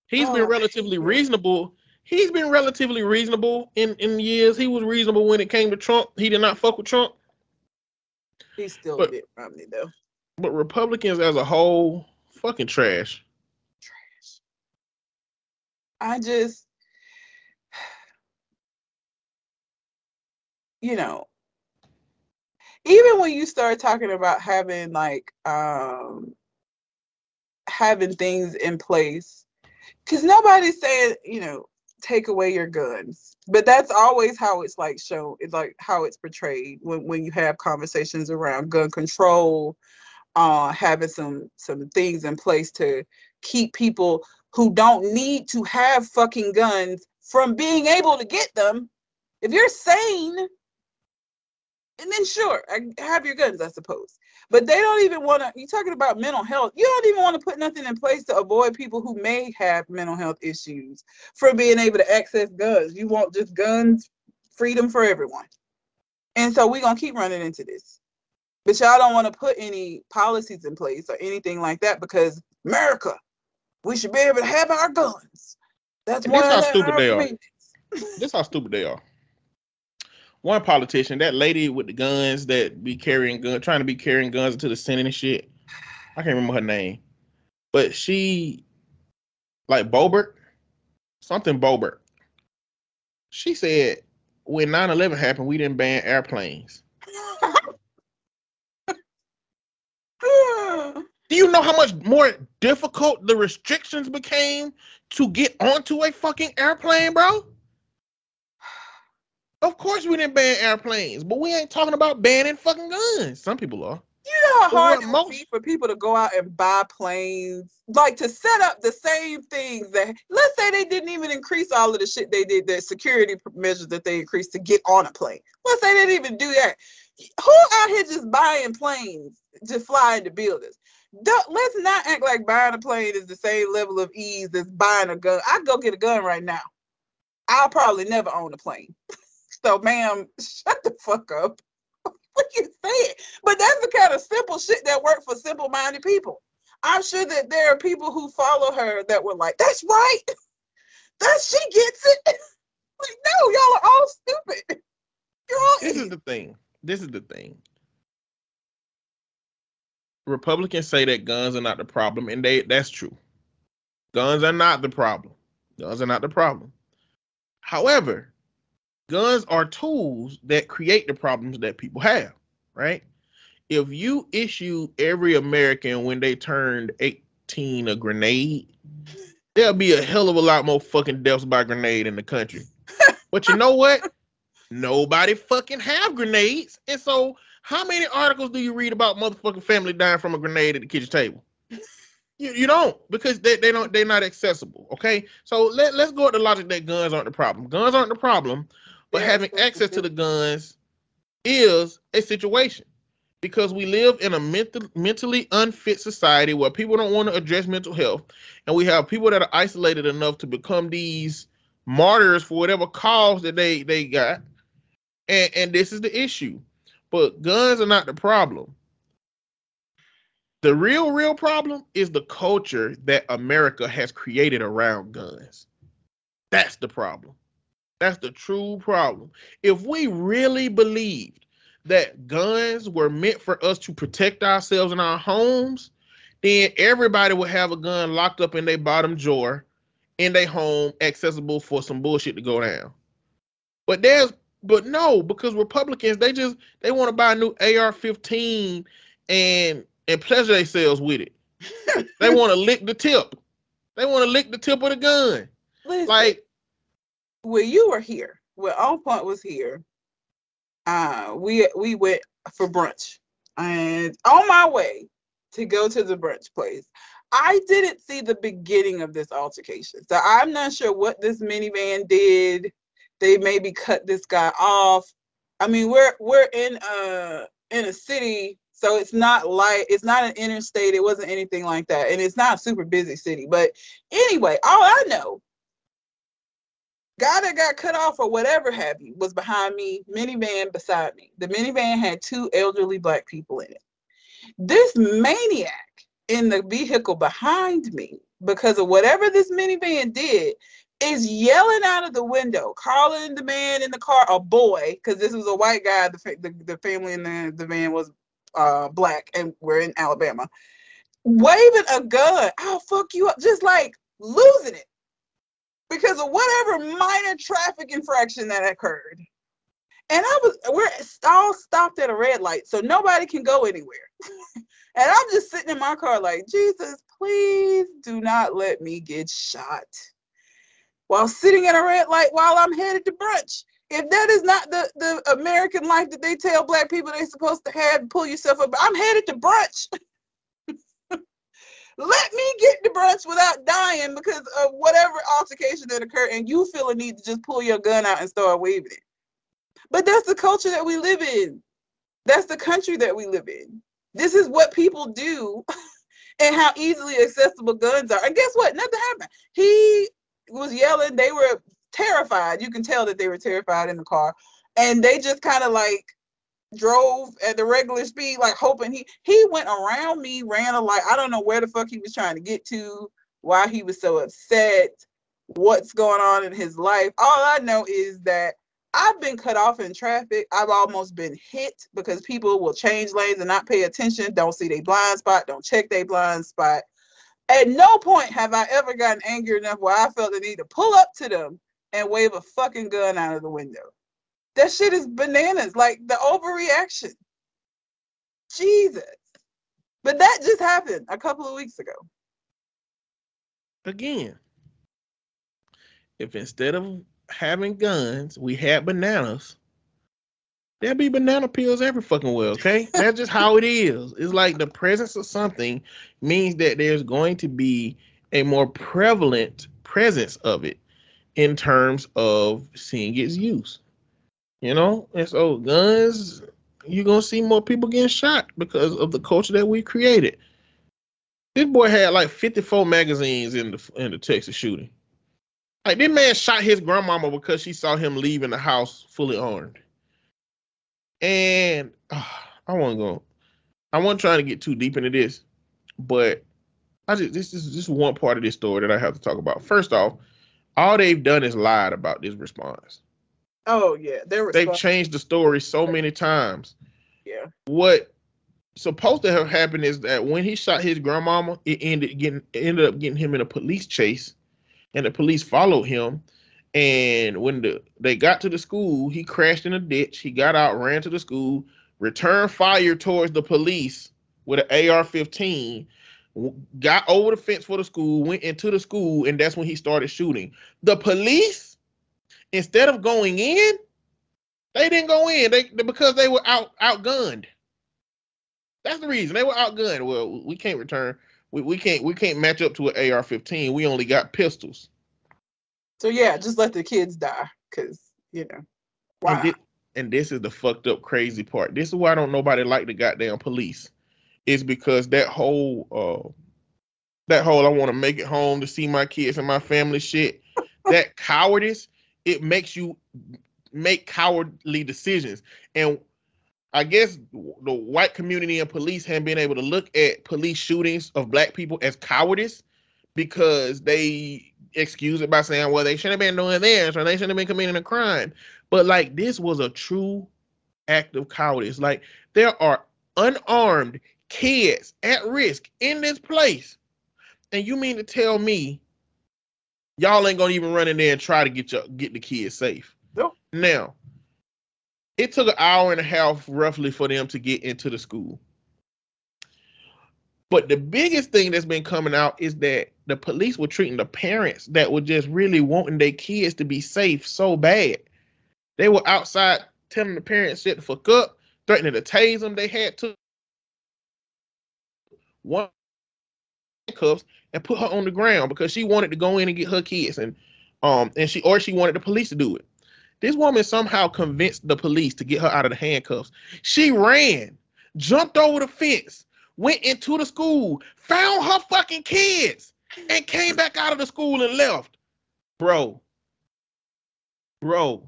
He's Oh, been relatively reasonable. He's been relatively reasonable in in years. He was reasonable when it came to Trump. He did not fuck with Trump. He's still But- a bit Romney though. But Republicans as a whole, fucking trash. Trash. I just, you know, even when you start talking about having like um having things in place, because nobody's saying, you know, take away your guns, but that's always how it's like shown. It's like how it's portrayed when when you have conversations around gun control, uh, having some some things in place to keep people who don't need to have fucking guns from being able to get them. If you're sane, and then sure, I have your guns, I suppose. But they don't even want to. You're talking about mental health. You don't even want to put nothing in place to avoid people who may have mental health issues from being able to access guns. You want just guns, freedom for everyone. And so we're gonna keep running into this. But y'all don't want to put any policies in place or anything like that because America, we should be able to have our guns. That's And one this how stupid they are. This how stupid they are. One politician, that lady with the guns that be carrying gun, trying to be carrying guns into the Senate and shit. I can't remember her name, but she, like Boebert, something Boebert. She said when 9-11 happened, we didn't ban airplanes. [laughs] Do you know how much more difficult the restrictions became to get onto a fucking airplane, bro? Of course we didn't ban airplanes, but we ain't talking about banning fucking guns. Some people are. You know how hard it would most- be for people to go out and buy planes, like to set up the same things that. Let's say they didn't even increase all of the shit they did, the security measures that they increased to get on a plane. Let's say they didn't even do that. Who out here just buying planes to fly into buildings? Don't- let's not act like buying a plane is the same level of ease as buying a gun. I'd go get a gun right now. I'll probably never own a plane. [laughs] So, ma'am, shut the fuck up. [laughs] what you saying? But that's the kind of simple shit that work for simple-minded people. I'm sure that there are people who follow her that were like, "That's right, [laughs] that she gets it." [laughs] like, no, y'all are all stupid. You're all This is the thing. This is the thing. Republicans say that guns are not the problem, and they that's true. Guns are not the problem. Guns are not the problem. However, guns are tools that create the problems that people have, right? If you issue every American when they turned 18 a grenade, there'll be a hell of a lot more fucking deaths by grenade in the country. [laughs] but you know what? Nobody fucking have grenades. And so how many articles do you read about motherfucking family dying from a grenade at the kitchen table? You, you don't because they, they don't they're not accessible. Okay. So let, let's go with the logic that guns aren't the problem. Guns aren't the problem, but having access to the guns is a situation. Because we live in a mental, mentally unfit society where people don't want to address mental health, and we have people that are isolated enough to become these martyrs for whatever cause that they they got, and and this is the issue. But guns are not the problem. The real, real problem is the culture that America has created around guns. That's the problem. That's the true problem. If we really believed that guns were meant for us to protect ourselves in our homes, then everybody would have a gun locked up in their bottom drawer in their home, accessible for some bullshit to go down. But there's but no, because Republicans they just they want to buy a new AR-15 and and pleasure themselves with it. [laughs] They want to lick the tip. They want to lick the tip of the gun. Listen, Like when you were here, when On Point was here, uh, we we went for brunch, and on my way to go to the brunch place, I didn't see the beginning of this altercation. So I'm not sure what this minivan did they maybe cut this guy off. I mean, we're we're in a in a city, so it's not like it's not an interstate. It wasn't anything like that, and it's not a super busy city. But anyway, all I know, guy that got cut off or whatever have you was behind me, minivan beside me. The minivan had two elderly black people in it. This maniac in the vehicle behind me, because of whatever this minivan did, is yelling out of the window, calling the man in the car a boy, because this was a white guy. The, the, the family in the, the van was uh, black, and we're in Alabama. Waving a gun, I'll fuck you up, just like losing it because of whatever minor traffic infraction that occurred. And I was, we're all stopped at a red light, so nobody can go anywhere. [laughs] and I'm just sitting in my car, like, Jesus, please do not let me get shot while sitting at a red light while I'm headed to brunch. If that is not the, the American life that they tell black people they're supposed to have, pull yourself up. I'm headed to brunch. [laughs] Let me get to brunch without dying because of whatever altercation that occurred, and you feel a need to just pull your gun out and start waving it. But that's the culture that we live in. That's the country that we live in. This is what people do [laughs] and how easily accessible guns are. And guess what? Nothing happened. He was yelling. They were terrified. You can tell that they were terrified in the car. And they just kind of like drove at the regular speed, like hoping he he went around me, ran a light. I don't know where the fuck he was trying to get to, why he was so upset, what's going on in his life. All I know is that I've been cut off in traffic. I've almost been hit because people will change lanes and not pay attention, don't see their blind spot, don't check their blind spot. At no point have I ever gotten angry enough where I felt the need to pull up to them and wave a fucking gun out of the window. That shit is bananas. Like the overreaction. Jesus. But that just happened a couple of weeks ago. Again, if instead of having guns, we had bananas, there'd be banana peels every fucking well, okay? [laughs] That's just how it is. It's like the presence of something means that there's going to be a more prevalent presence of it in terms of seeing its use. You know, and so guns, you're gonna see more people getting shot because of the culture that we created. This boy had like 54 magazines in the in the Texas shooting. Like this man shot his grandmama because she saw him leaving the house fully armed. And uh, I want to go. I wasn't trying to get too deep into this, but I just this is just one part of this story that I have to talk about. First off, all they've done is lied about this response. Oh yeah, They've changed the story so many times. Yeah. What supposed to have happened is that when he shot his grandmama, it ended getting it ended up getting him in a police chase, and the police followed him. And when the they got to the school, he crashed in a ditch. He got out, ran to the school, returned fire towards the police with an AR-15, got over the fence for the school, went into the school, and that's when he started shooting. The police instead of going in, they didn't go in. They because they were out outgunned. That's the reason they were outgunned. Well, we can't return. We, we can't we can't match up to an AR-15. We only got pistols. So yeah, just let the kids die, cause you know. Wow. And, this, and this is the fucked up crazy part. This is why I don't nobody like the goddamn police. Is because that whole uh that whole I want to make it home to see my kids and my family shit. that cowardice it makes you make cowardly decisions. And I guess the white community and police have been able to look at police shootings of black people as cowardice because they excuse it by saying, well, they shouldn't have been doing this or they shouldn't have been committing a crime. But like this was a true act of cowardice. Like there are unarmed kids at risk in this place. And you mean to tell me y'all ain't gonna even run in there and try to get your get the kids safe. Nope. Now, it took an hour and a half roughly for them to get into the school. But the biggest thing that's been coming out is that the police were treating the parents that were just really wanting their kids to be safe so bad. They were outside telling the parents shut the fuck up, threatening to tase them. They had to one cuffs and put her on the ground because she wanted to go in and get her kids and um and she or she wanted the police to do it. This woman somehow convinced the police to get her out of the handcuffs. She ran, jumped over the fence, went into the school, found her fucking kids, and came back out of the school and left. Bro, bro,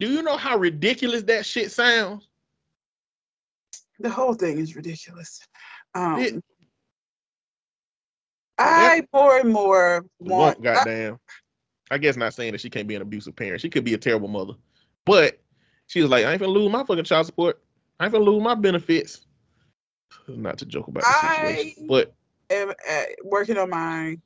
do you know how ridiculous that shit sounds? The whole thing is ridiculous. Um, It- I more and more want. Want goddamn. I, guess not saying that she can't be an abusive parent. She could be a terrible mother. But she was like, I ain't gonna lose my fucking child support. I ain't gonna lose my benefits. Not to joke about the situation, I- but I am working on my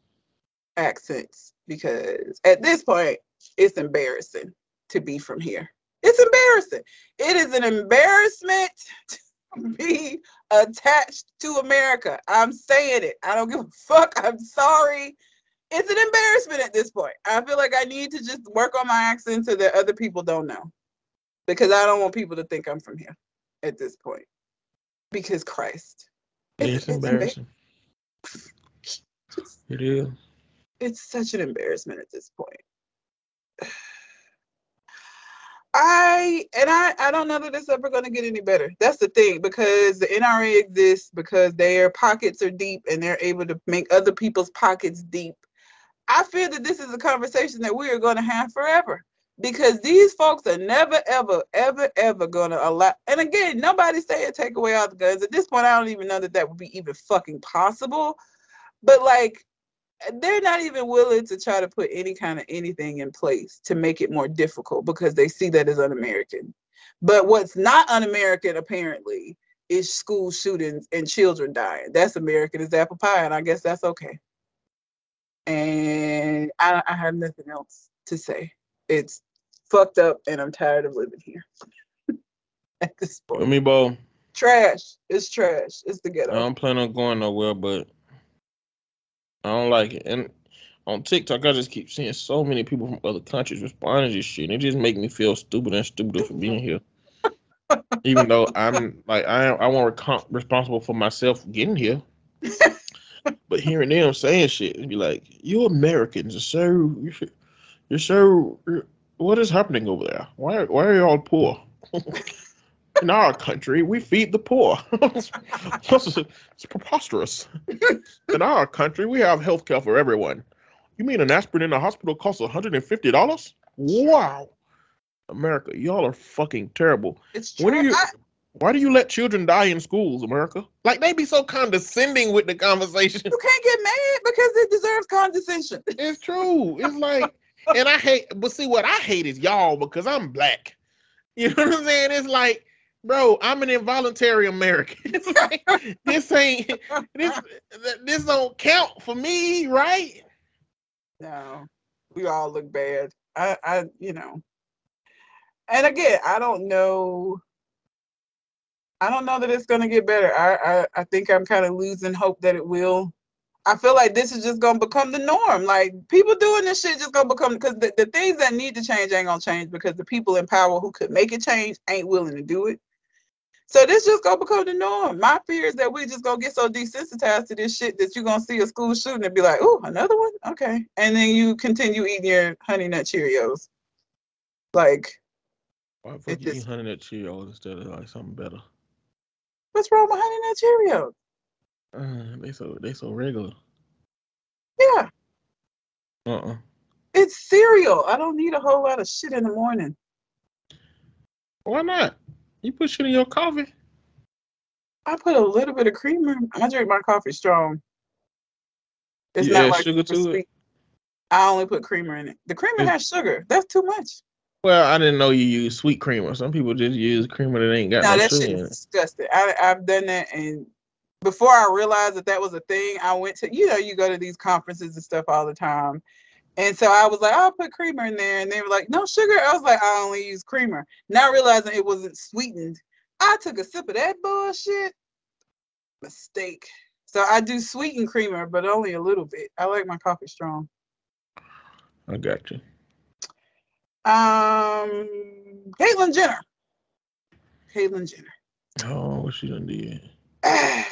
accents because at this point it's embarrassing to be from here. It's embarrassing. It is an embarrassment [laughs] [laughs] be attached to America. I'm saying it. I don't give a fuck. I'm sorry. It's an embarrassment at this point. I feel like I need to just work on my accent so that other people don't know. Because I don't want people to think I'm from here at this point. Because Christ. it's, emba- embarrassing. [laughs] just- It is. it's such an embarrassment at this point. I and I I don't know that it's ever going to get any better. That's the thing because the NRA exists because their pockets are deep and they're able to make other people's pockets deep. I fear that this is a conversation that we are going to have forever because these folks are never ever ever ever going to allow. And again, nobody's saying take away all the guns. At this point, I don't even know that that would be even fucking possible. But like they're not even willing to try to put any kind of anything in place to make it more difficult because they see that as un-American. But what's not un-American apparently is school shootings and children dying. That's American as apple pie, and I guess that's okay. And I, I have nothing else to say. It's fucked up, and I'm tired of living here. [laughs] At this point, me, Bo, trash. It's trash. It's the I ghetto. don't plan on going nowhere, but I don't like it. And on TikTok, I just keep seeing so many people from other countries responding to this shit. And it just make me feel stupid and stupider for being here. Even though I'm like I I want responsible for myself getting here. but hearing them saying shit and be like, "You Americans are so you're so what is happening over there? Why why are you all poor?" [laughs] In our country, we feed the poor. [laughs] it's, it's preposterous. In our country, we have health care for everyone. You mean an aspirin in the hospital costs $150? Wow. America, y'all are fucking terrible. It's When trash. do you why do you let children die in schools, America? Like they be so condescending with the conversation. You can't get mad because it deserves condescension. It's true. It's like, and I hate, but see, what I hate is y'all because I'm black. You know what I'm saying? It's like, bro, I'm an involuntary American. [laughs] This ain't this this don't count for me, right? No, we all look bad. I, I, you know, and again, I don't know. I don't know that it's gonna get better. I, I, I think I'm kind of losing hope that it will. I feel like this is just gonna become the norm. Like people doing this shit just gonna become because the, the things that need to change ain't gonna change because the people in power who could make it change ain't willing to do it. So this just gonna become the norm. My fear is that we just gonna get so desensitized to this shit that you're gonna see a school shooting and be like, "Oh, another one, okay," and then you continue eating your honey nut Cheerios. Like, Why fuck you eat honey nut Cheerios instead of like something better? what's wrong with honey nut Cheerios? Uh, they so they so regular. Yeah, Uh uh it's cereal. I don't need a whole lot of shit in the morning. Why not? You put shit in your coffee. I put a little bit of creamer. I drink my coffee strong. It's You not like sugar to it? I only put creamer in it. The creamer has sugar. That's too much. Well, I didn't know you use sweet creamer. Some people just use creamer that ain't got No, no, that sugar shit in it. disgusting. I, I've done that, and before I realized that that was a thing, I went to you know you go to these conferences and stuff all the time, and so I was like, I'll put creamer in there, and they were like, no sugar. I was like, I only use creamer. Now realizing it wasn't sweetened, I took a sip of that bullshit. Mistake. So I do sweeten creamer, but only a little bit. I like my coffee strong. I got you. Um, Caitlyn Jenner. Caitlyn Jenner. Oh, what she done did? [sighs] [sighs] [sighs]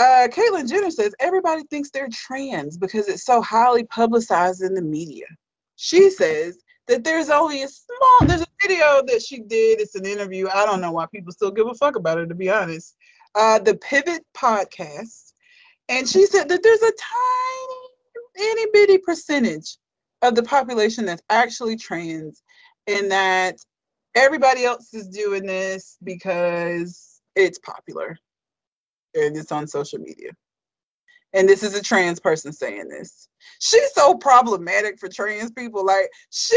uh, Caitlyn Jenner says everybody thinks they're trans because it's so highly publicized in the media. She says that there's only a small there's a video that she did. It's an interview. I don't know why people still give a fuck about it, to be honest. Uh, the Pivot podcast, and she said that there's a tiny, itty bitty percentage of the population that's actually trans, and that everybody else is doing this because it's popular and it's on social media. And this is a trans person saying this. She's so problematic for trans people. Like she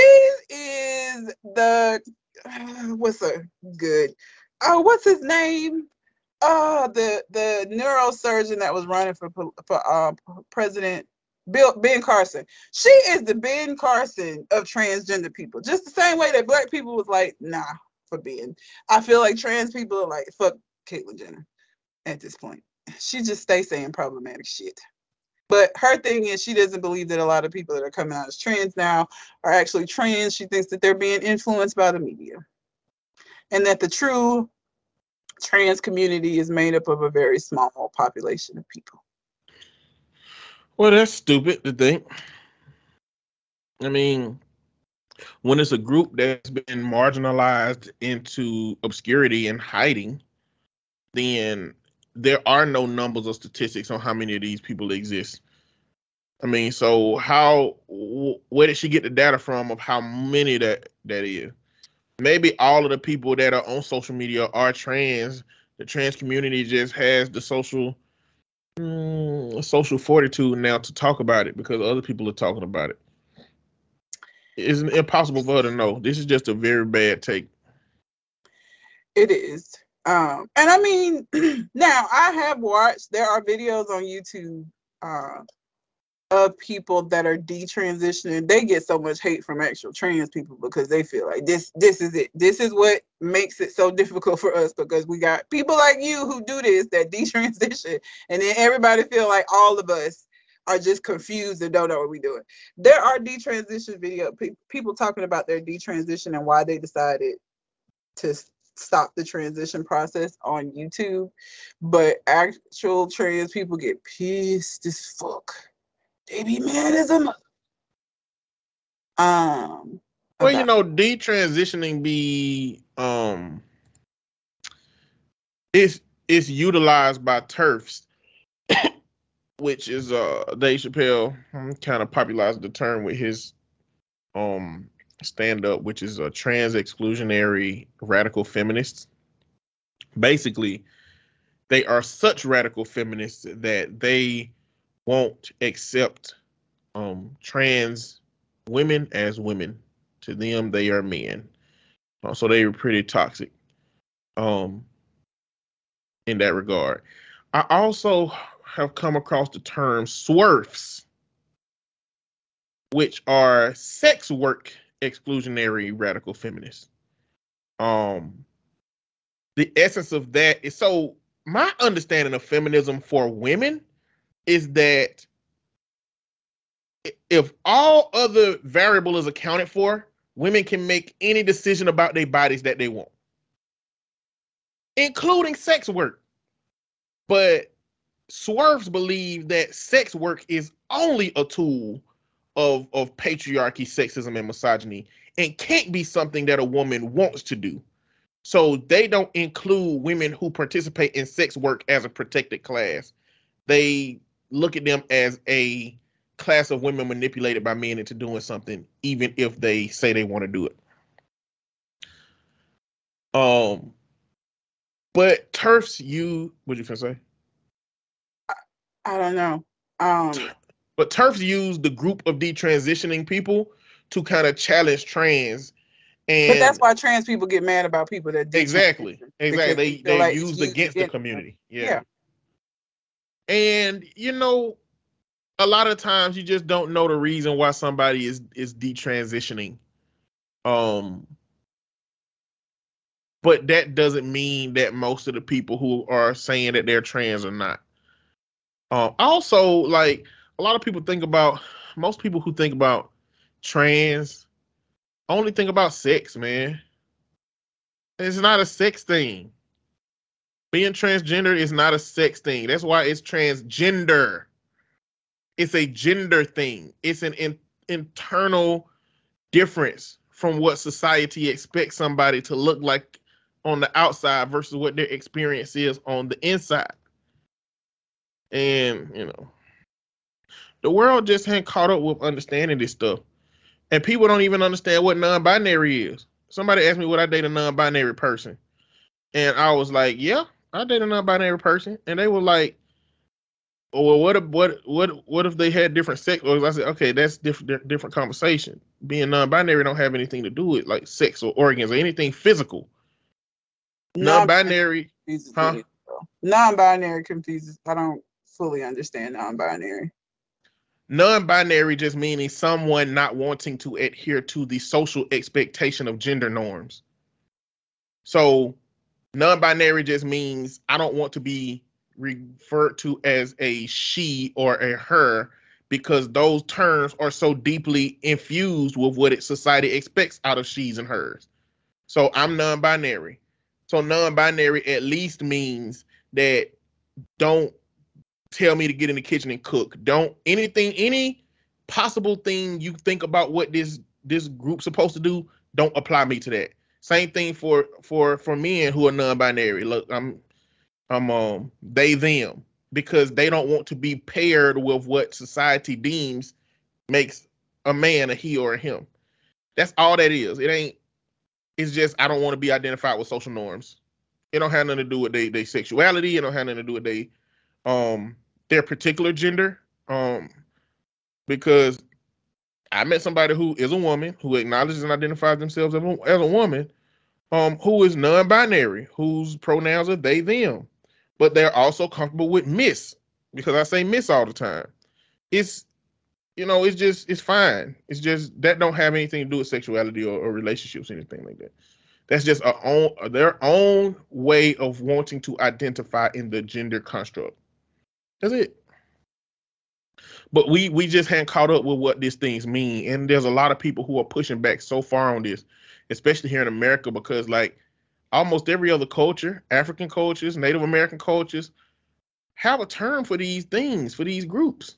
is the [sighs] what's a good oh what's his name? Oh, the the neurosurgeon that was running for for uh, president Bill Ben Carson. She is the Ben Carson of transgender people. Just the same way that black people was like, nah, for Ben. I feel like trans people are like, fuck Caitlyn Jenner at this point. She just stays saying problematic shit. But her thing is she doesn't believe that a lot of people that are coming out as trans now are actually trans. She thinks that they're being influenced by the media. And that the true trans community is made up of a very small population of people. Well, that's stupid to think. I mean, when it's a group that's been marginalized into obscurity and hiding, then there are no numbers or statistics on how many of these people exist. I mean, so how where did she get the data from of how many that that is? Maybe all of the people that are on social media are trans. The trans community just has the social mm, social fortitude now to talk about it because other people are talking about it. It's impossible for her to know. This is just a very bad take. It is. Um, and I mean, [clears throat] now I have watched, there are videos on YouTube uh, of people that are detransitioning. They get so much hate from actual trans people because they feel like this this is it. This is what makes it so difficult for us because we got people like you who do this that [laughs] detransition and then everybody feel like all of us are just confused and don't know what we're doing. There are detransition video pe- people talking about their detransition and why they decided to stop the transition process on YouTube, but actual trans people get pissed as fuck. They be mad as a mother. Um. Well, you know, detransitioning be um, it's it's utilized by TERFs, [coughs] which is uh Dave Chappelle hmm, kind of popularized the term with his um stand up, which is a trans exclusionary radical feminists. Basically, they are such radical feminists that they won't accept um, trans women as women. To them, they are men. Uh, so they are pretty toxic um, in that regard. I also have come across the term swerfs, which are sex work exclusionary radical feminists. Um, the essence of that is so my understanding of feminism for women is that if all other variable is accounted for, women can make any decision about their bodies that they want, including sex work. But swerves believe that sex work is only a tool of of patriarchy, sexism, and misogyny, and can't be something that a woman wants to do. So they don't include women who participate in sex work as a protected class. They look at them as a class of women manipulated by men into doing something, even if they say they want to do it. Um, but TERFs you what you say? I, I don't know. Um, but TERFs use the group of detransitioning people to kind of challenge trans. And but that's why trans people get mad about people that exactly, exactly. They they like used against the community. Yeah. yeah. And you know, a lot of times you just don't know the reason why somebody is is detransitioning. Um but that doesn't mean that most of the people who are saying that they're trans are not. Um also like a lot of people think about most people who think about trans only think about sex, man. It's not a sex thing. Being transgender is not a sex thing. That's why it's transgender. It's a gender thing. It's an in, internal difference from what society expects somebody to look like on the outside versus what their experience is on the inside. And, you know, the world just ain't caught up with understanding this stuff. And people don't even understand what non binary is. Somebody asked me would I date a non binary person. And I was like, yeah, I date a non binary person. And they were like, well, what if what what what if they had different sex? I said, okay, that's different different conversation. Being non-binary don't have anything to do with like sex or organs or anything physical. Non-binary, huh? Non-binary confuses. I don't fully understand non-binary. Non-binary just meaning someone not wanting to adhere to the social expectation of gender norms. So non-binary just means I don't want to be referred to as a she or a her because those terms are so deeply infused with what it, society expects out of she's and hers. So I'm non-binary. So non-binary at least means that don't tell me to get in the kitchen and cook. Don't anything any possible thing you think about what this this group's supposed to do, don't apply me to that. Same thing for for for men who are non-binary. Look, I'm I'm um they them because they don't want to be paired with what society deems makes a man a he or a him. That's all that is. It ain't. It's just I don't want to be identified with social norms. It don't have nothing to do with they they sexuality. It don't have nothing to do with they um their particular gender. Um because I met somebody who is a woman who acknowledges and identifies themselves as a, as a woman, um, who is non-binary, whose pronouns are they them but they're also comfortable with miss because I say miss all the time. It's you know, it's just it's fine. It's just that don't have anything to do with sexuality or, or relationships, anything like that. That's just a own their own way of wanting to identify in the gender construct. That's it. But we we just hadn't caught up with what these things mean, and there's a lot of people who are pushing back so far on this, especially here in America, because like almost every other culture, African cultures, Native American cultures, have a term for these things, for these groups.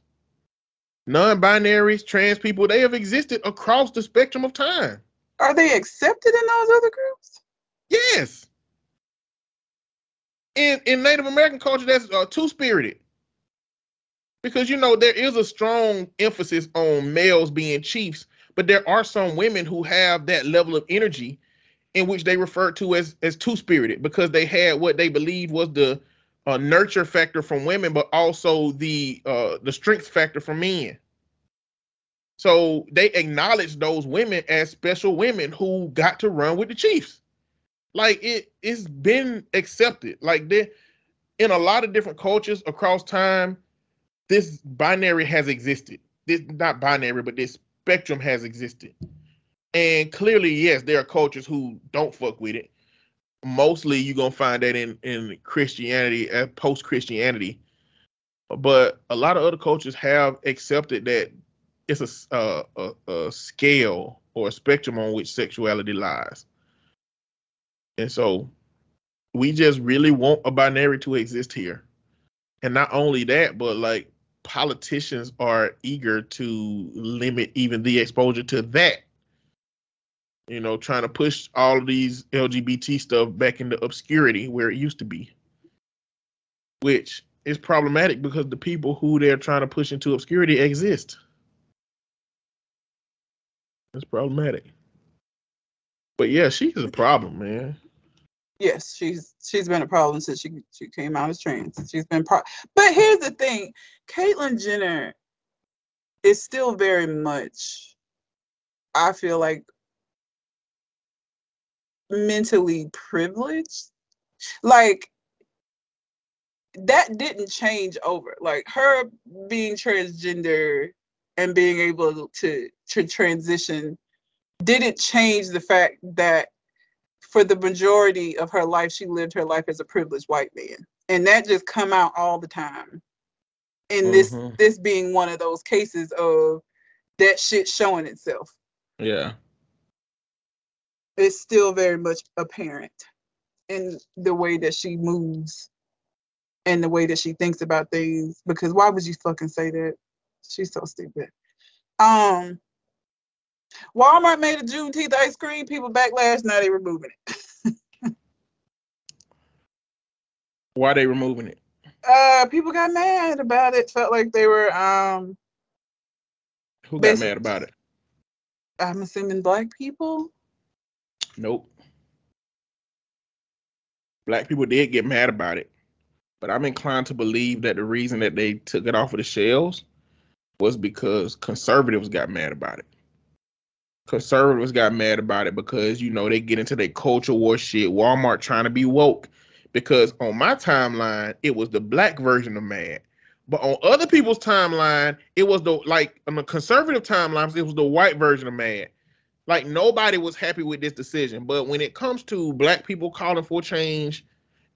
Non binaries, trans people, they have existed across the spectrum of time. Are they accepted in those other groups? Yes. In, in Native American culture, that's uh, two spirited. Because, you know, there is a strong emphasis on males being chiefs, but there are some women who have that level of energy in which they refer to as as two spirited because they had what they believed was the uh, nurture factor from women, but also the uh, the strength factor from men. So they acknowledge those women as special women who got to run with the Chiefs. Like it, it's been accepted. Like they, in a lot of different cultures across time, this binary has existed. This not binary, but this spectrum has existed. And clearly, yes, there are cultures who don't fuck with it. Mostly, you're gonna find that in in Christianity, uh, post Christianity. But a lot of other cultures have accepted that it's a, uh, a, a scale or a spectrum on which sexuality lies. And so, we just really want a binary to exist here. And not only that, but like politicians are eager to limit even the exposure to that you know, trying to push all of these LGBT stuff back into obscurity where it used to be, which is problematic because the people who they're trying to push into obscurity exist. It's problematic. But yeah, she's a problem, man. Yes, she's she's been a problem since she she came out as trans. She's been pro. But here's the thing, Caitlyn Jenner is still very much. I feel like mentally privileged. Like that didn't change over. Like her being transgender and being able to to transition didn't change the fact that for the majority of her life she lived her life as a privileged white man and that just come out all the time and this mm-hmm. this being one of those cases of that shit showing itself yeah It's still very much apparent in the way that she moves and the way that she thinks about things. Because why would you fucking say that? She's so stupid. Um, Walmart made a Juneteenth ice cream. People backlash. Now they removing it. [laughs] Why they removing it? Uh, people got mad about it. Felt like they were um. Who got mad about it? I'm assuming black people. Nope. Black people did get mad about it, but I'm inclined to believe that the reason that they took it off of the shelves was because conservatives got mad about it. Conservatives got mad about it because you know they get into their culture war shit. Walmart trying to be woke because on my timeline it was the black version of mad, but on other people's timeline it was the like on the conservative timelines it was the white version of mad like nobody was happy with this decision. But when it comes to black people calling for change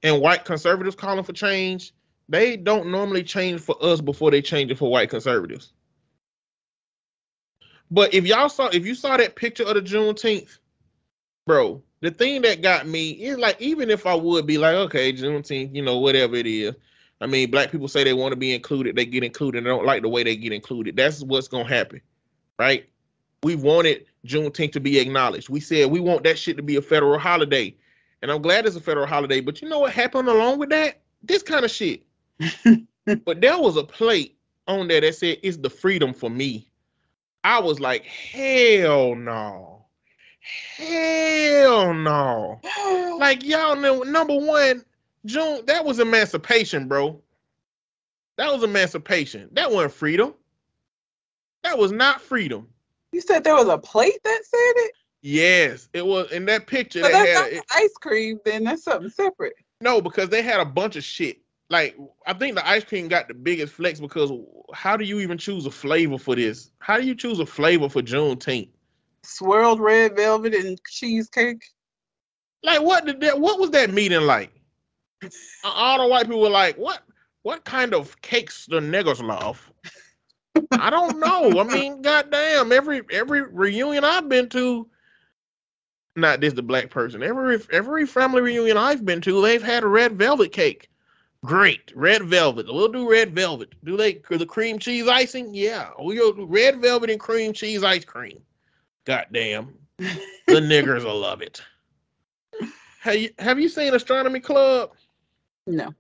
and white conservatives calling for change, they don't normally change for us before they change it for white conservatives. But if y'all saw, if you saw that picture of the Juneteenth, bro, the thing that got me is like, even if I would be like, okay, Juneteenth, you know, whatever it is. I mean, black people say they want to be included, they get included. They don't like the way they get included. That's what's gonna happen, right? we wanted Juneteenth to be acknowledged. We said we want that shit to be a federal holiday. And I'm glad it's a federal holiday. But you know what happened along with that? This kind of shit. [laughs] but there was a plate on there that said it's the freedom for me. I was like, hell no. Hell no. Like y'all know, number one, June, that was emancipation, bro. That was emancipation. That wasn't freedom. That was not freedom. you said there was a plate that said it. Yes, it was in that picture. But They that's had not it, ice cream. Then that's something separate. no, because they had a bunch of shit. Like I think the ice cream got the biggest flex because how do you even choose a flavor for this? How do you choose a flavor for Juneteenth? Swirled red velvet and cheesecake. Like what did that? What was that meeting like? [laughs] All the white people were like, "What? What kind of cakes the niggas love?" I don't know. I [laughs] mean, goddamn, every every reunion I've been to, not this the black person. Every every family reunion I've been to, they've had a red velvet cake. Great, red velvet. We'll do red velvet. Do they the cream cheese icing? Yeah, we'll do red velvet and cream cheese ice cream. Goddamn, the [laughs] niggers will love it. Have you have you seen Astronomy Club? No,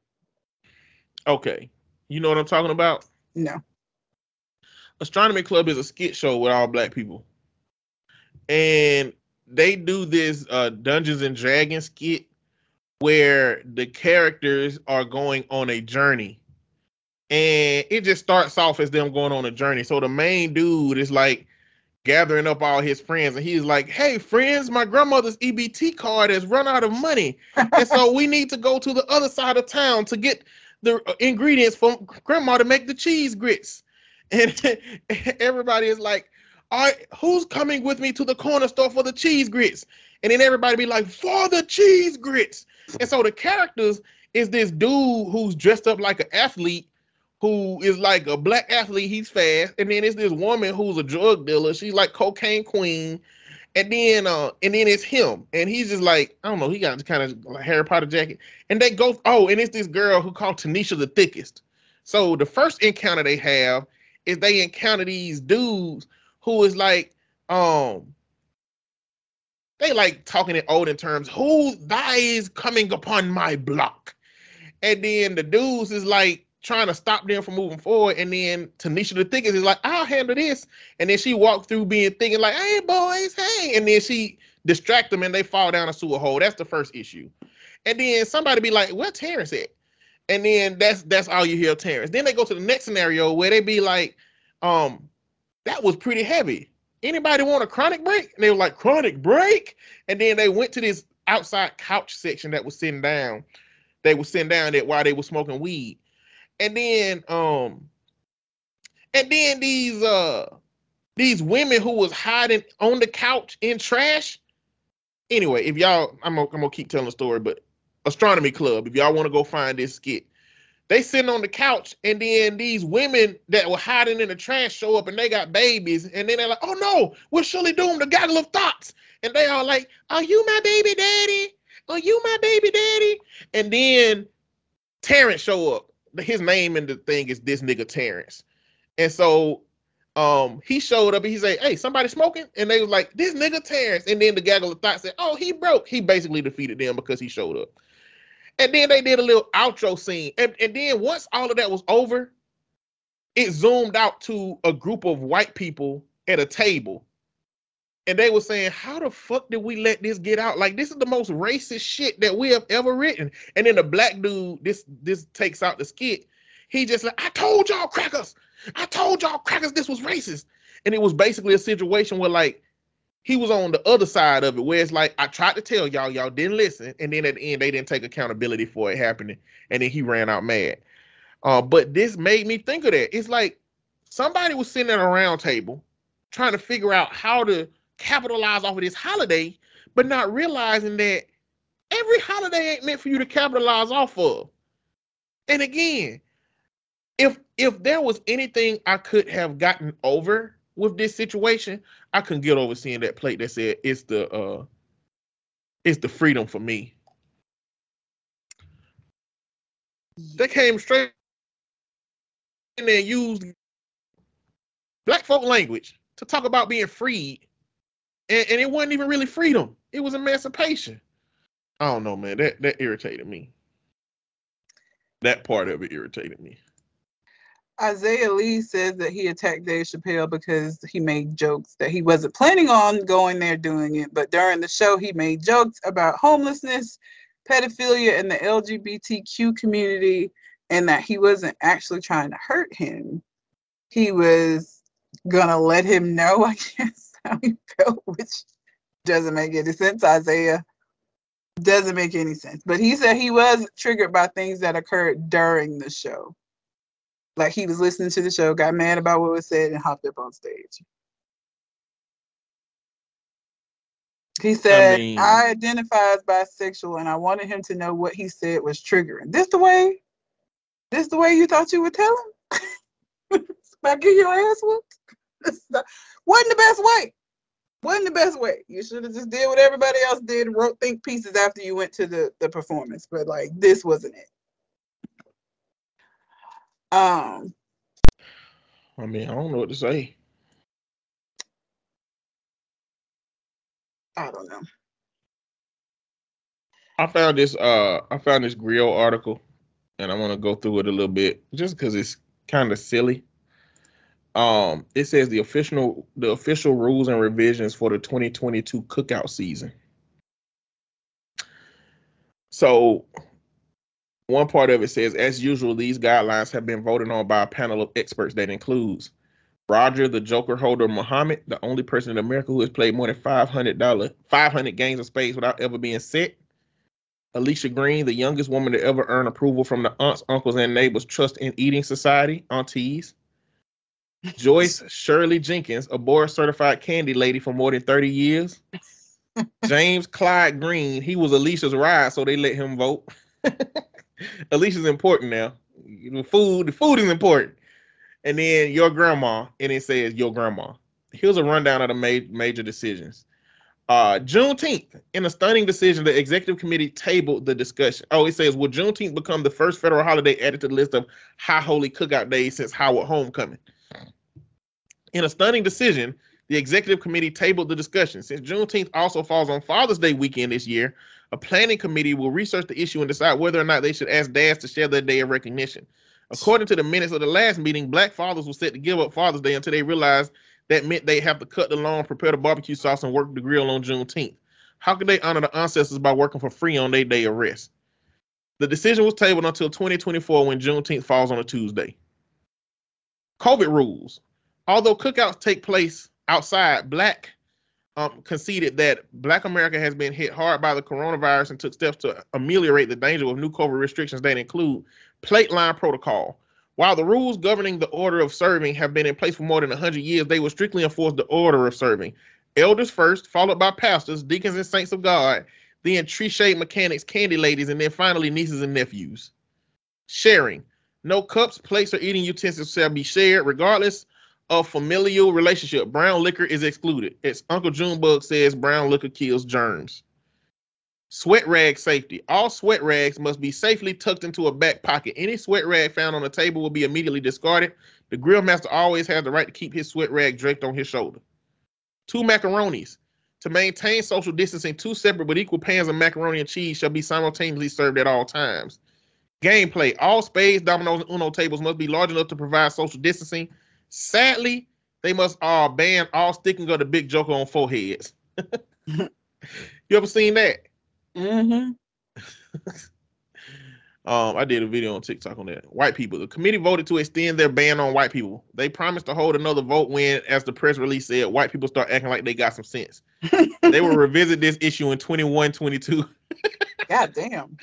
Okay, you know what I'm talking about. no. Astronomy Club is a skit show with all black people, and they do this uh, Dungeons and Dragons skit where the characters are going on a journey, and it just starts off as them going on a journey. So the main dude is like gathering up all his friends, and he's like, "Hey, friends, my grandmother's EBT card has run out of money, and so we need to go to the other side of town to get the uh, ingredients for grandma to make the cheese grits." [laughs] And everybody is like, "All right, who's coming with me to the corner store for the cheese grits?" And then everybody be like, "For the cheese grits." And so the characters is this dude who's dressed up like an athlete, who is like a black athlete. He's fast, and then it's this woman who's a drug dealer. She's like cocaine queen. And then, uh, and then it's him, and he's just like, I don't know, he got kind of like Harry Potter jacket, and they go, oh, and it's this girl who called Tanisha the thickest. So the first encounter they have is they encounter these dudes who is like, um, they like talking in olden terms. Who thy is coming upon my block? And then the dudes is like trying to stop them from moving forward. And then Tanisha the thickest is like, I'll handle this. And then she walked through being thinking like, hey boys, hey. And then she distract them and they fall down a sewer hole. That's the first issue. And then somebody be like, where Terrence at? And then that's that's all you hear Terrence. Then they go to the next scenario where they be like, um, that was pretty heavy. Anybody want a chronic break? And they were like, chronic break. And then they went to this outside couch section that was sitting down. They were sitting down there while they were smoking weed. And then um and then these uh these women who was hiding on the couch in trash. Anyway, if y'all I'm gonna, I'm gonna keep telling the story, but astronomy club, if y'all want to go find this skit, they sitting on the couch, and then these women that were hiding in the trash show up, and they got babies, and then they're like, "Oh no, we're surely doomed." The gaggle of thoughts, and they are like, "Are you my baby daddy? Are you my baby daddy?" And then Terrence show up. His name in the thing is this nigga Terrence, and so Um, he showed up and he said, "Hey, somebody smoking?" And they was like, "This nigga Terrence." And then the gaggle of thought said, "Oh, he broke." He basically defeated them because he showed up. And then they did a little outro scene. And, and then once all of that was over, it zoomed out to a group of white people at a table. And they were saying, How the fuck did we let this get out? Like, this is the most racist shit that we have ever written. And then the black dude, this this takes out the skit. He just like, I told y'all crackers. I told y'all crackers this was racist. And it was basically a situation where like he was on the other side of it where it's like I tried to tell y'all, y'all didn't listen, and then at the end they didn't take accountability for it happening, and then he ran out mad. Uh, but this made me think of that. It's like somebody was sitting at a round table trying to figure out how to capitalize off of this holiday, but not realizing that every holiday ain't meant for you to capitalize off of. And again, if if there was anything I could have gotten over with this situation, I couldn't get over seeing that plate that said it's the uh it's the freedom for me. They came straight and used black folk language to talk about being freed. And, and it wasn't even really freedom. It was emancipation. I don't know, man. That that irritated me. That part of it irritated me. Isaiah Lee says that he attacked Dave Chappelle because he made jokes that he wasn't planning on going there doing it, but during the show he made jokes about homelessness, pedophilia, and the LGBTQ community, and that he wasn't actually trying to hurt him. He was gonna let him know, [laughs] I guess, how he felt, which doesn't make any sense, Isaiah. Doesn't make any sense. But he said he was triggered by things that occurred during the show like he was listening to the show, got mad about what was said, and hopped up on stage. He said, I, mean, I identify as bisexual and I wanted him to know what he said was triggering. This the way? This the way you thought you would tell him? [laughs] About get your ass whooped? Wasn't the best way. Wasn't the best way. You should have just did what everybody else did wrote think pieces after you went to the, the performance. But like this wasn't it. Um, I mean, I don't know what to say. I don't know. I found this uh I found this Grio article and I want to go through it a little bit just because it's kind of silly. Um, it says the official the official rules and revisions for the 2022 cookout season. So one part of it says, as usual, these guidelines have been voted on by a panel of experts that includes Roger the Joker holder Muhammad, the only person in America who has played more than five hundred dollar five hundred games of spades without ever being set. Alicia Green, the youngest woman to ever earn approval from the aunts, uncles, and neighbors Trust in Eating Society, aunties. Joyce [laughs] Shirley Jenkins, a board certified candy lady for more than 30 years. [laughs] James Clyde Green, he was Alicia's ride, so they let him vote. [laughs] [laughs] Alicia's important now. The food, the food is important. And then your grandma, and it says your grandma. Here's a rundown of the ma- major decisions. Uh, Juneteenth, in a stunning decision, the executive committee tabled the discussion. Oh, it says, will Juneteenth become the first federal holiday added to the list of high holy cookout days since Howard homecoming? In a stunning decision, the executive committee tabled the discussion. Since Juneteenth also falls on Father's Day weekend this year, a planning committee will research the issue and decide whether or not they should ask dads to share their day of recognition. According to the minutes of the last meeting, black fathers were set to give up Father's Day until they realized that meant they have to cut the lawn, prepare the barbecue sauce, and work the grill on Juneteenth. How could they honor the ancestors by working for free on their day of rest? The decision was tabled until 2024 when Juneteenth falls on a Tuesday. COVID rules. Although cookouts take place outside, black um, conceded that Black America has been hit hard by the coronavirus and took steps to ameliorate the danger of new COVID restrictions that include plate line protocol. While the rules governing the order of serving have been in place for more than 100 years, they will strictly enforce the order of serving. Elders first, followed by pastors, deacons, and saints of God, then tree shade mechanics, candy ladies, and then finally nieces and nephews. Sharing. No cups, plates, or eating utensils shall be shared, regardless of familial relationship, brown liquor is excluded. It's Uncle Junebug says brown liquor kills germs. Sweat rag safety. All sweat rags must be safely tucked into a back pocket. Any sweat rag found on the table will be immediately discarded. The grill master always has the right to keep his sweat rag draped on his shoulder. Two macaronis. To maintain social distancing, two separate but equal pans of macaroni and cheese shall be simultaneously served at all times. Gameplay. All spades, dominoes, and Uno tables must be large enough to provide social distancing. Sadly, they must all ban all sticking of the big joker on foreheads. [laughs] you ever seen that? Mm-hmm. [laughs] Um, I did a video on TikTok on that. White people. The committee voted to extend their ban on white people. They promised to hold another vote when, as the press release said, white people start acting like they got some sense. [laughs] they will revisit this issue in 21 22. God damn.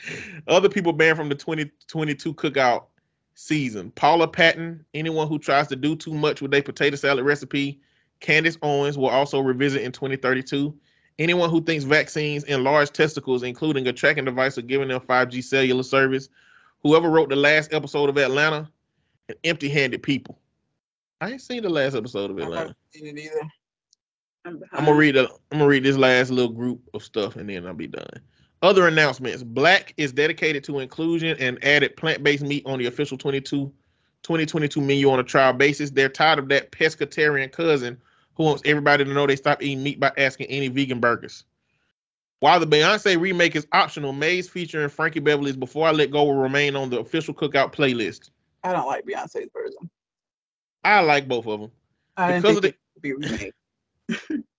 Other people banned from the 2022 cookout season. Paula Patton, anyone who tries to do too much with a potato salad recipe. Candace Owens will also revisit in 2032. Anyone who thinks vaccines enlarge testicles, including a tracking device, are giving them 5G cellular service. Whoever wrote the last episode of Atlanta, an empty-handed people. I ain't seen the last episode of I Atlanta. haven't seen it either. I'm, I'm behind. gonna read the, I'm gonna read this last little group of stuff and then I'll be done. Other announcements: Black is dedicated to inclusion and added plant-based meat on the official 22 2022 menu on a trial basis. They're tired of that pescatarian cousin who wants everybody to know they stop eating meat by asking any vegan burgers. While the Beyonce remake is optional, Maze featuring Frankie Beverly's "Before I Let Go" will remain on the official cookout playlist. I don't like Beyonce's version. I like both of them I because of the be remade. [laughs]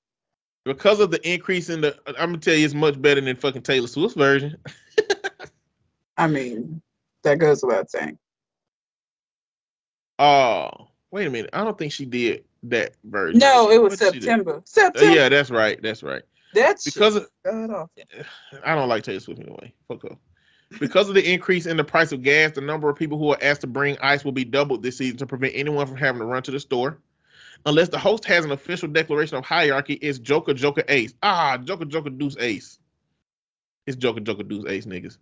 because of the increase in the. I'm gonna tell you, it's much better than fucking Taylor Swift's version. [laughs] I mean, that goes without saying. Oh, wait a minute. I don't think she did that version. No, it was What she do? September. Uh, September. yeah, that's right. That's right. That's Because of. [sighs] I don't like Taylor Swift anyway. Fuck her. Because of the increase in the price of gas, the number of people who are asked to bring ice will be doubled this season to prevent anyone from having to run to the store. Unless the host has an official declaration of hierarchy, it's Joker, Joker, Ace. Ah, Joker, Joker, Deuce, Ace. It's Joker, Joker, Deuce, Ace, niggas.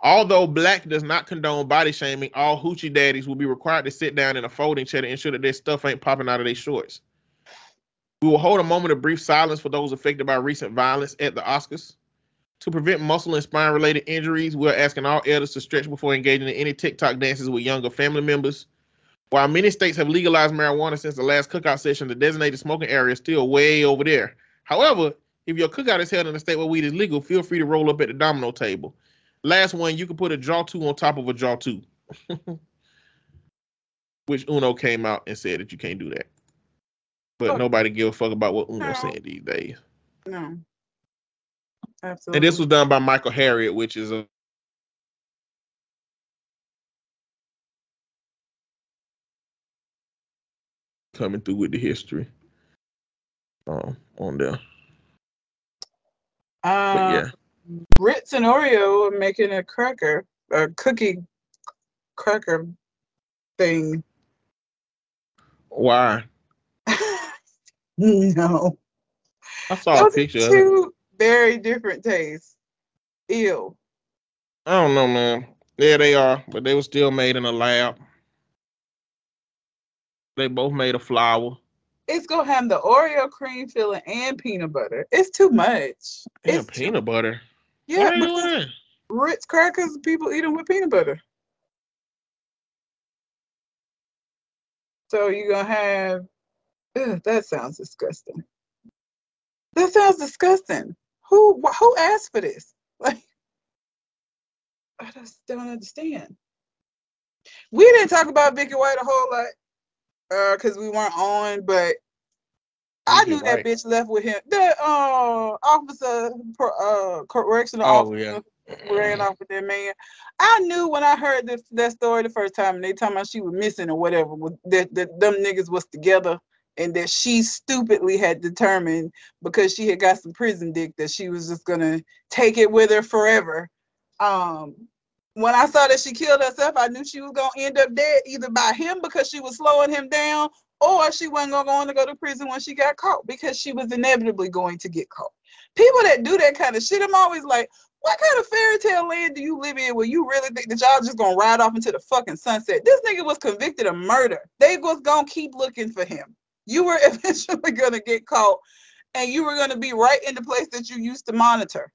Although Black does not condone body shaming, all hoochie daddies will be required to sit down in a folding chair to ensure that their stuff ain't popping out of their shorts. We will hold a moment of brief silence for those affected by recent violence at the Oscars. To prevent muscle and spine related injuries, we're asking all elders to stretch before engaging in any TikTok dances with younger family members. While many states have legalized marijuana since the last cookout session, the designated smoking area is still way over there. However, if your cookout is held in a state where weed is legal, feel free to roll up at the domino table. Last one, you can put a draw two on top of a draw two. [laughs] Which Uno came out and said that you can't do that. But Oh. nobody give a fuck about what Uno No. saying these days. No. Absolutely. And this was done by Michael Harriot, which is a coming through with the history. Um, on there. But uh, yeah. Ritz and Oreo are making a cracker, a cookie cracker thing. Why? [laughs] no. I saw a Those are picture of it. two very different tastes. Ew. I don't know, man. There they are, but they were still made in a lab. They both made of flour. It's gonna have the Oreo cream filling and peanut butter. It's too much. Yeah, It's too- peanut butter. yeah, Why they because doing? Ritz crackers, people eat them with peanut butter. So you're gonna have. Ugh, that sounds disgusting. That sounds disgusting. Who wh- who asked for this? [laughs] Like, I just don't understand. We didn't talk about Vicky White a whole lot, uh, because we weren't on. But I knew that bitch left with him. The uh officer, uh, correctional Oh, officer yeah. ran off with that man. I knew when I heard this, that story the first time, and they talking about she was missing or whatever, that, that them niggas was together, and that she stupidly had determined because she had got some prison dick that she was just gonna take it with her forever. Um, when I saw that she killed herself, I knew she was gonna end up dead either by him because she was slowing him down, or she wasn't gonna go on to go to prison when she got caught because she was inevitably going to get caught. People that do that kind of shit, I'm always like, what kind of fairy tale land do you live in where you really think that y'all just gonna ride off into the fucking sunset? This nigga was convicted of murder. They was gonna keep looking for him. You were [laughs] eventually gonna get caught, and you were gonna be right in the place that you used to monitor.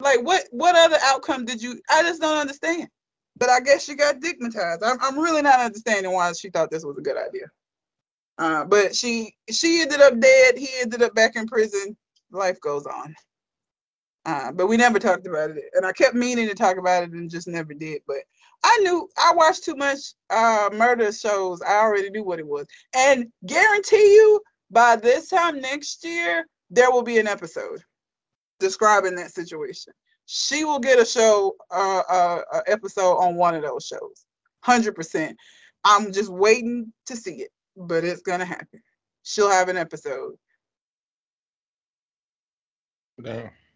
Like what what other outcome did you I just don't understand. But I guess she got digmatized. I'm I'm really not understanding why she thought this was a good idea. Uh, but she she ended up dead. He ended up back in prison. Life goes on. Uh, but we never talked about it, and I kept meaning to talk about it and just never did. But I knew I watched too much uh, murder shows. I already knew what it was, and guarantee you by this time next year there will be an episode describing that situation. She will get a show, uh, uh, a episode on one of those shows, hundred percent. I'm just waiting to see it, but it's gonna happen. She'll have an episode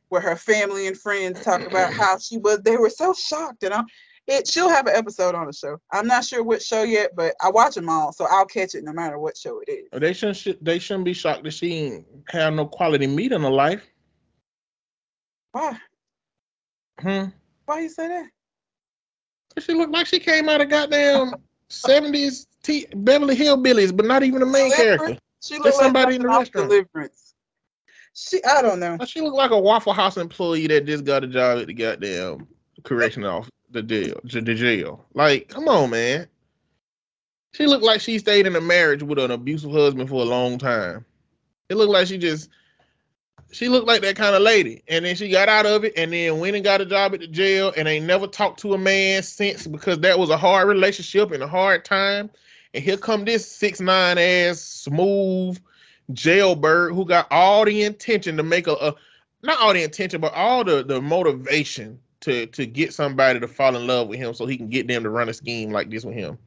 where her family and friends talk about [clears throat] how she was. They were so shocked, and I'm. It she'll have an episode on the show. I'm not sure which show yet, but I watch them all, so I'll catch it no matter what show it is. They shouldn't. They shouldn't be shocked that she ain't have no quality meat in her life. Why? Hmm. Why you say that? She looked like she came out of goddamn seventies T Beverly Hillbillies, but not even the main Deliverance? character. She There's looked like somebody in the restaurant. Deliverance. She, I don't know. She looked like a Waffle House employee that just got a job at the goddamn correction off the jail. j- The jail. Like, come on, man. She looked like she stayed in a marriage with an abusive husband for a long time. It looked like she just she looked like that kind of lady. And then she got out of it and then went and got a job at the jail and ain't never talked to a man since because that was a hard relationship and a hard time. And here come this six nine ass smooth jailbird who got all the intention to make a, a not all the intention, but all the the motivation to to get somebody to fall in love with him so he can get them to run a scheme like this with him.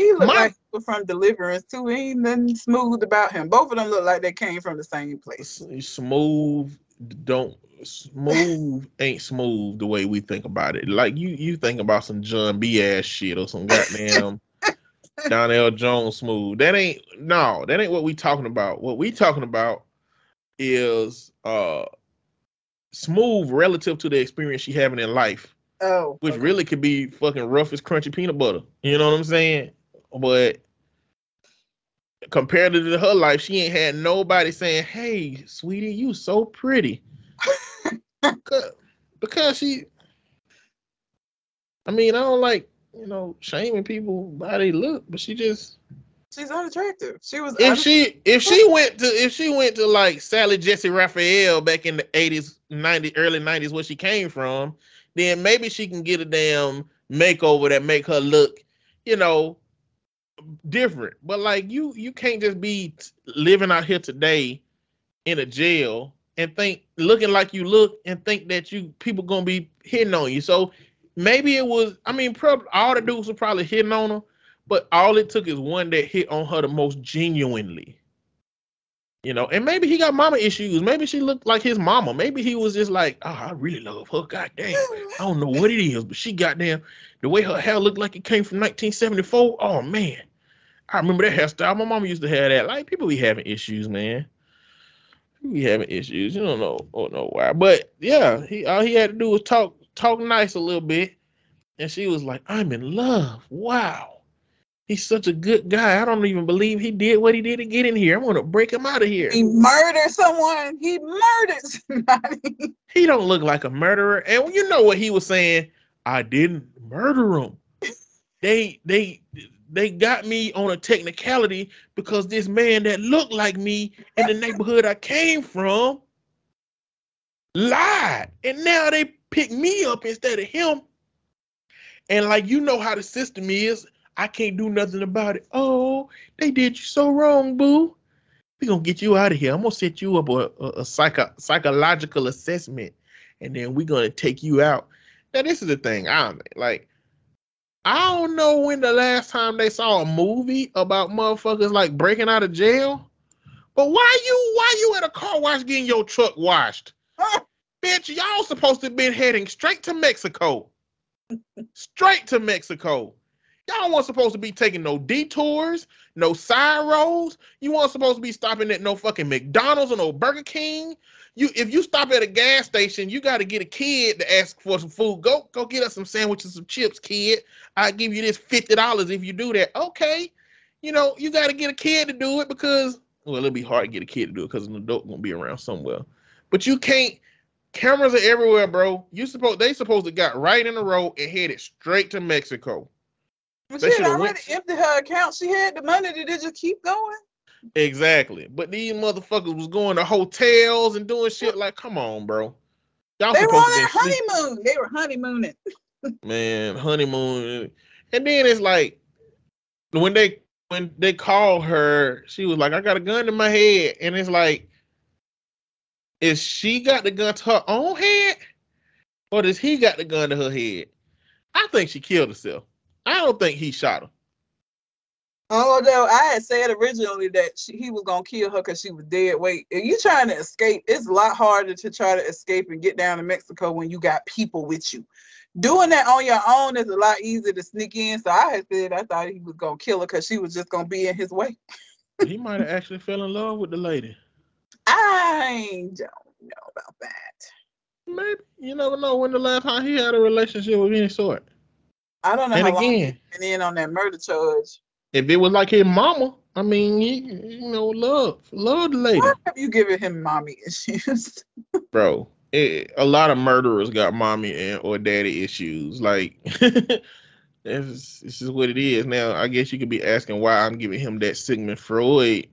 He looked My- like from Deliverance too. He ain't nothing smooth about him. Both of them look like they came from the same place. Smooth don't smooth ain't smooth the way we think about it. Like you you think about some John B ass shit or some goddamn [laughs] Donell Jones smooth. That ain't no, that ain't what we talking about. What we talking about is uh smooth relative to the experience she having in life. Oh, which okay. really could be fucking rough as crunchy peanut butter. You know what I'm saying? But compared to her life, she ain't had nobody saying, "Hey, sweetie, you so pretty," [laughs] because, because she. I mean, I don't like you know shaming people by they look, but she just she's unattractive. She was. if she if she went to if she went to like Sally Jessy Raphael back in the 80s, 90s, early 90s where she came from, then maybe she can get a damn makeover that make her look, you know, different. But like you you can't just be t- living out here today in a jail and think looking like you look and think that you people gonna be hitting on you. So maybe it was I mean prob- all the dudes were probably hitting on her, but all it took is one that hit on her the most genuinely. You know, and maybe he got mama issues. Maybe she looked like his mama. Maybe he was just like, oh, I really love her. God damn. [laughs] I don't know what it is, but she goddamn the way her hair looked like it came from 1974. Oh man. I remember that hairstyle. My mama used to have that. Like people be having issues, man. People be having issues. You don't know, don't know why. But yeah, he all he had to do was talk talk nice a little bit. And she was like, I'm in love. Wow. He's such a good guy. I don't even believe he did what he did to get in here. I'm gonna break him out of here. he murdered someone. He murdered somebody. [laughs] He don't look like a murderer. And you know what he was saying? I didn't murder him. They they they got me on a technicality because this man that looked like me in the neighborhood I came from lied. And now they pick me up instead of him. And like you know how the system is, I can't do nothing about it. Oh, they did you so wrong, boo. we gonna get you out of here. I'm gonna set you up a, a, a psycho, psychological assessment, and then we're gonna take you out. Now, this is the thing. I don't like. I don't know when the last time they saw a movie about motherfuckers like breaking out of jail. But why you why you at a car wash getting your truck washed? [laughs] Bitch, y'all supposed to have been heading straight to Mexico. straight to Mexico. Y'all weren't supposed to be taking no detours, no side roads. You weren't supposed to be stopping at no fucking McDonald's or no Burger King. You if you stop at a gas station, you got to get a kid to ask for some food. Go go get us some sandwiches, some chips, kid. I give you this fifty dollars if you do that. Okay, you know you got to get a kid to do it because well it'll be hard to get a kid to do it because an adult gonna be around somewhere. But you can't Cameras are everywhere, bro. You supposed they supposed to got right in the road and headed straight to Mexico. But They she had already went- emptied her account. She had the money. Did it just keep going? Exactly. But these motherfuckers was going to hotels and doing shit like, come on, bro. Y'all They were on to that be sleep- honeymoon. They were honeymooning. man, honeymoon. And then it's like when they when they called her, she was like, I got a gun in my head. And it's like, is she got the gun to her own head? Or does he got the gun to her head? I think she killed herself. I don't think he shot her. Although I had said originally that she, he was gonna kill her because she was dead weight. If you trying to escape, it's a lot harder to try to escape and get down to Mexico when you got people with you. Doing that on your own is a lot easier to sneak in. So I had said I thought he was gonna kill her because she was just gonna be in his way. He might have actually fell in love with the lady. I don't know about that. Maybe. You never know when the last time he had a relationship of any sort. I don't know And how long again, been in on that murder charge. If it was like his mama, I mean, you, know, love, love the lady, Why have you given him mommy issues? [laughs] bro. It, a lot of murderers got mommy and or daddy issues. Like, [laughs] this is what it is. Now, I guess you could be asking why I'm giving him that Sigmund Freud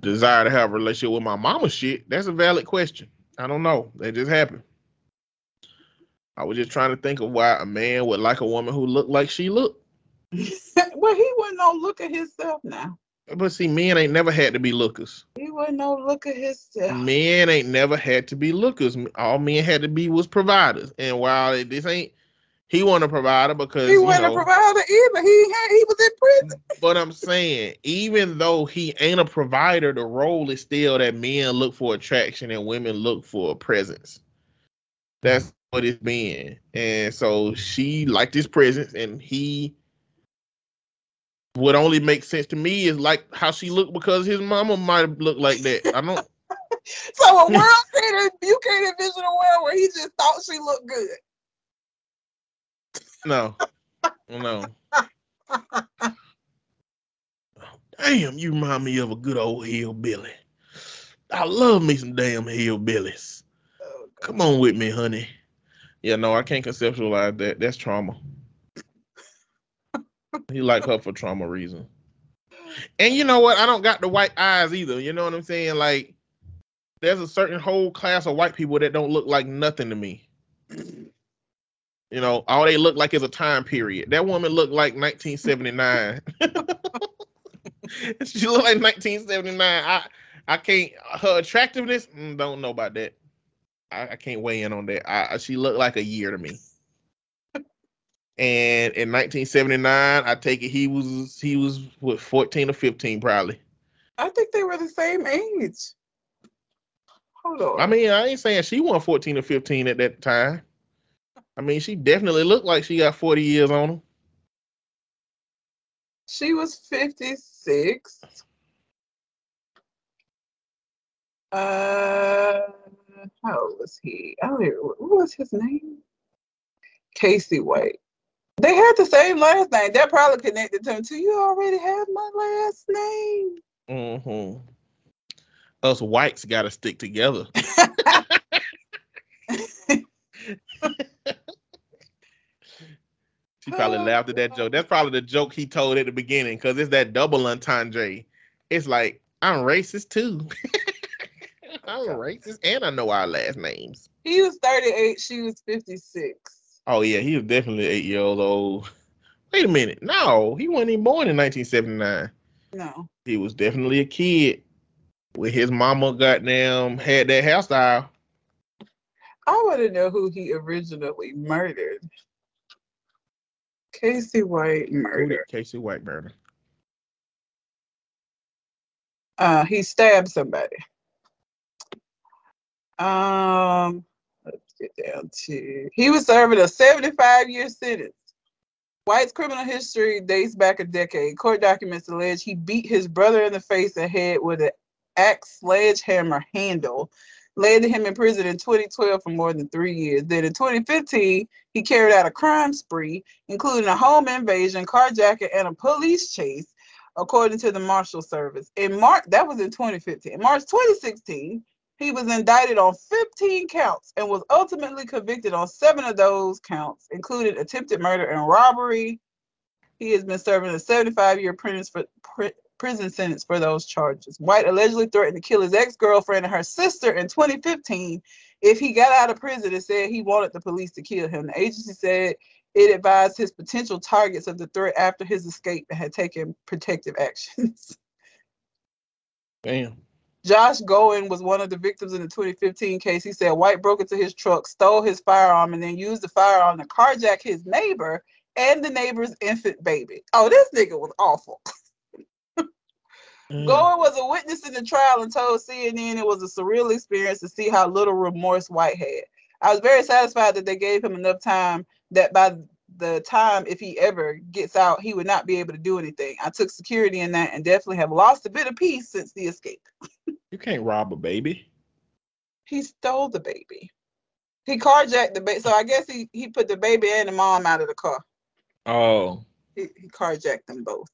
desire to have a relationship with my mama. Shit, that's a valid question. I don't know. That just happened. I was just trying to think of why a man would like a woman who looked like she looked. [laughs] well, he wasn't no look at himself now. But see, men ain't never had to be lookers. He wasn't no look at himself. Men ain't never had to be lookers. All men had to be was providers. And while it- this ain't, he wasn't a provider because He you wasn't know, a provider either. He had he was in prison. But I'm saying, even though he ain't a provider, the role is still that men look for attraction and women look for presence. That's what it's been. And so she liked his presence, and he what only makes sense to me is like how she looked because his mama might have looked like that. I don't [laughs] So a world can't you can't envision a world where he just thought she looked good. know. No. Damn, you remind me of a good old hillbilly. I love me some damn hillbillies. Oh, Come on with me, honey. Yeah, no, I can't conceptualize that. That's trauma. He like her for trauma reason. And you know what? I don't got the white eyes either. You know what I'm saying? Like, there's a certain whole class of white people that don't look like nothing to me. You know, all they look like is a time period. That woman looked like 1979. [laughs] she looked like 1979. I I can't her attractiveness. mm, Don't know about that. I, I can't weigh in on that. I, she looked like a year to me. And in 1979, I take it he was he was what 14 or 15 probably. I think they were the same age. Hold on. I mean, I ain't saying she wasn't 14 or 15 at that time. I mean, she definitely looked like she got 40 years on her. she was 56. Uh how old was he? I don't even what was his name? Casey White. They had the same last name. That probably connected to too. You already have my last name. Mm-hmm. Us whites got to stick together. [laughs] She probably Oh, laughed at that joke. That's probably the joke he told at the beginning because it's that double entendre. It's like, I'm racist too. [laughs] I'm racist and I know our last names. He was 38, she was 56. Oh, yeah, he was definitely eight years old. [laughs] Wait a minute. No, he wasn't even born in 1979. No. He was definitely a kid with his mama goddamn had that hairstyle. I want to know who he originally murdered. Casey White murder. Casey White murder? Uh, he stabbed somebody. Um, let's down to. He was serving a 75 year sentence. White's criminal history dates back a decade. Court documents allege he beat his brother in the face and head with an axe sledgehammer handle, landed him in prison in 2012 for more than three years. Then in 2015, he carried out a crime spree, including a home invasion, carjacking, and a police chase according to the Marshal Service. In March, that was in 2015. In March 2016, He was indicted on 15 counts and was ultimately convicted on seven of those counts, including attempted murder and robbery. He has been serving a 75-year prison, sentence for those charges. White allegedly threatened to kill his ex-girlfriend and her sister in 2015 if he got out of prison and said he wanted the police to kill him. The agency said it advised his potential targets of the threat after his escape and had taken protective actions. Damn. Josh Goen was one of the victims in the 2015 case. He said White broke into his truck, stole his firearm, and then used the firearm to carjack his neighbor and the neighbor's infant baby. Oh, this nigga was awful. [laughs] Mm. Goen was a witness in the trial and told CNN it was a surreal experience to see how little remorse White had. I was very satisfied that they gave him enough time that by the time if he ever gets out, he would not be able to do anything. I took security in that and definitely have lost a bit of peace since the escape. [laughs] you can't rob a baby. He stole the baby. He carjacked the baby. So I guess he, he put the baby and the mom out of the car. Oh. He, he carjacked them both.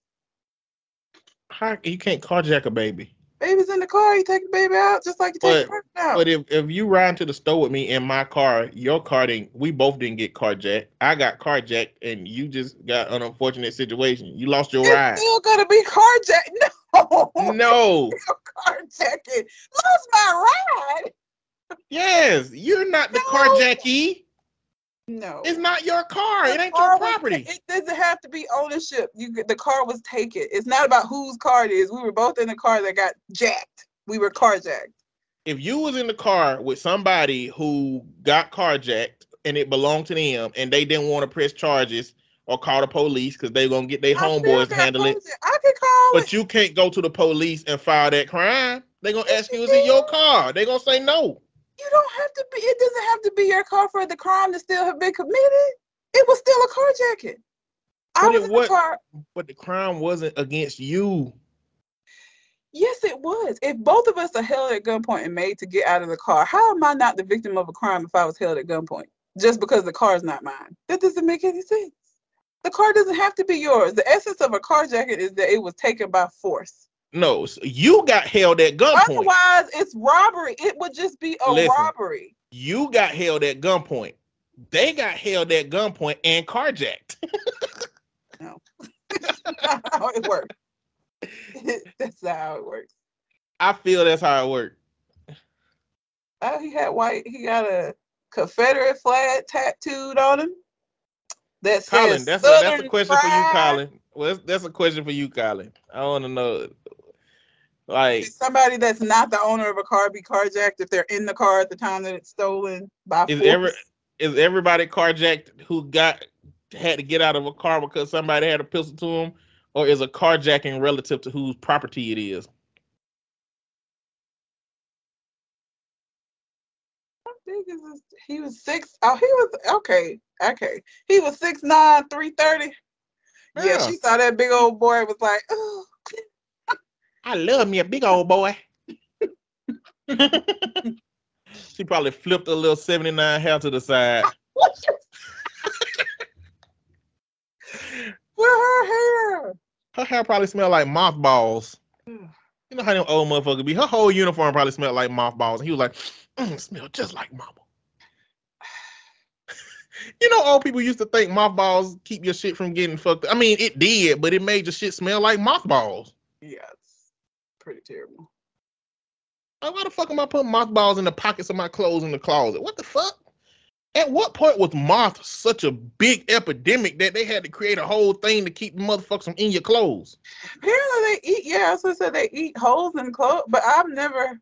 How you can't carjack a baby? Baby's in the car. You take the baby out just like you take but, the out. But if, if you ride to the store with me in my car, your car didn't. We both didn't get carjacked. I got carjacked, and you just got an unfortunate situation. You lost your ride. it's ride. Still gonna be carjacked? [laughs] No. No. [laughs] carjacking. Lost my ride. Yes, you're not the no. carjackee. No, it's not your car. The it ain't car your property. Was, it doesn't have to be ownership. You the car was taken. It's not about whose car it is. We were both in the car that got jacked. We were carjacked. If you was in the car with somebody who got carjacked and it belonged to them, and they didn't want to press charges or call the police because they're gonna get their homeboys to handle it. I can call. But it. you can't go to the police and file that crime. They're gonna ask you, is it your car? They're gonna say no. You don't have to be. It doesn't have to be your car for the crime to still have been committed. It was still a carjacking. I was in the car. But the crime wasn't against you. Yes, it was. If both of us are held at gunpoint and made to get out of the car, how am I not the victim of a crime if I was held at gunpoint just because the car is not mine? That doesn't make any sense. The car doesn't have to be yours. The essence of a carjacking is that it was taken by force. No, you got held at gunpoint. Otherwise, it's robbery. It would just be a Listen, robbery. You got held at gunpoint. They got held at gunpoint and carjacked. [laughs] no, that's not how it works. [laughs] that's not how it works. I feel that's how it worked. Oh, he had white. He got a Confederate flag tattooed on him. That Colin, that's a, that's a question for you, Colin. Well, that's, that's a question for you, Colin. I want to know like somebody that's not the owner of a car be carjacked if they're in the car at the time that it's stolen by is every is everybody carjacked who got had to get out of a car because somebody had a pistol to them, or is a carjacking relative to whose property it is? He was six. Oh, he was okay. Okay, he was six nine, three thirty. Yeah. yeah, she saw that big old boy. Was like, oh. I love me a big old boy. she probably flipped a little 79 hair to the side. [laughs] Where her hair? Her hair probably smelled like mothballs. You know how them old motherfuckers be. Her whole uniform probably smelled like mothballs. And he was like, mm, smell just like mama. You know, old people used to think mothballs keep your shit from getting fucked. I mean, it did, but it made your shit smell like mothballs. Yeah, it's pretty terrible. Oh, why the fuck am I putting mothballs in the pockets of my clothes in the closet? What the fuck? At what point was moth such a big epidemic that they had to create a whole thing to keep motherfuckers from in your clothes? Apparently they eat. Yeah, so said they eat holes in clothes, but I've never.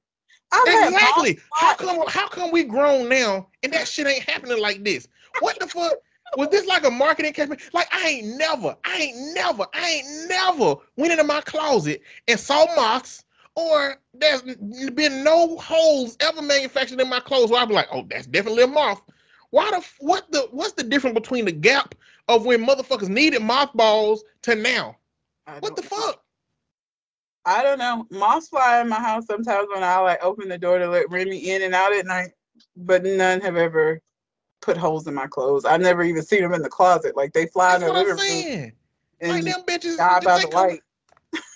I've exactly. How come? How come we grown now and that shit ain't happening like this? What the fuck? Was this like a marketing campaign? Like I ain't never, I ain't never, I ain't never went into my closet and saw moths, or there's been no holes ever manufactured in my clothes where I'd be like, oh, that's definitely a moth. Why the what the what's the difference between the gap of when motherfuckers needed mothballs to now? What the fuck? I don't know. Moths fly in my house sometimes when I like open the door to let Remy in and out at night, but none have ever put holes in my clothes. I've never even seen them in the closet. Like they fly That's in the living room. Like them bitches. Die by the light.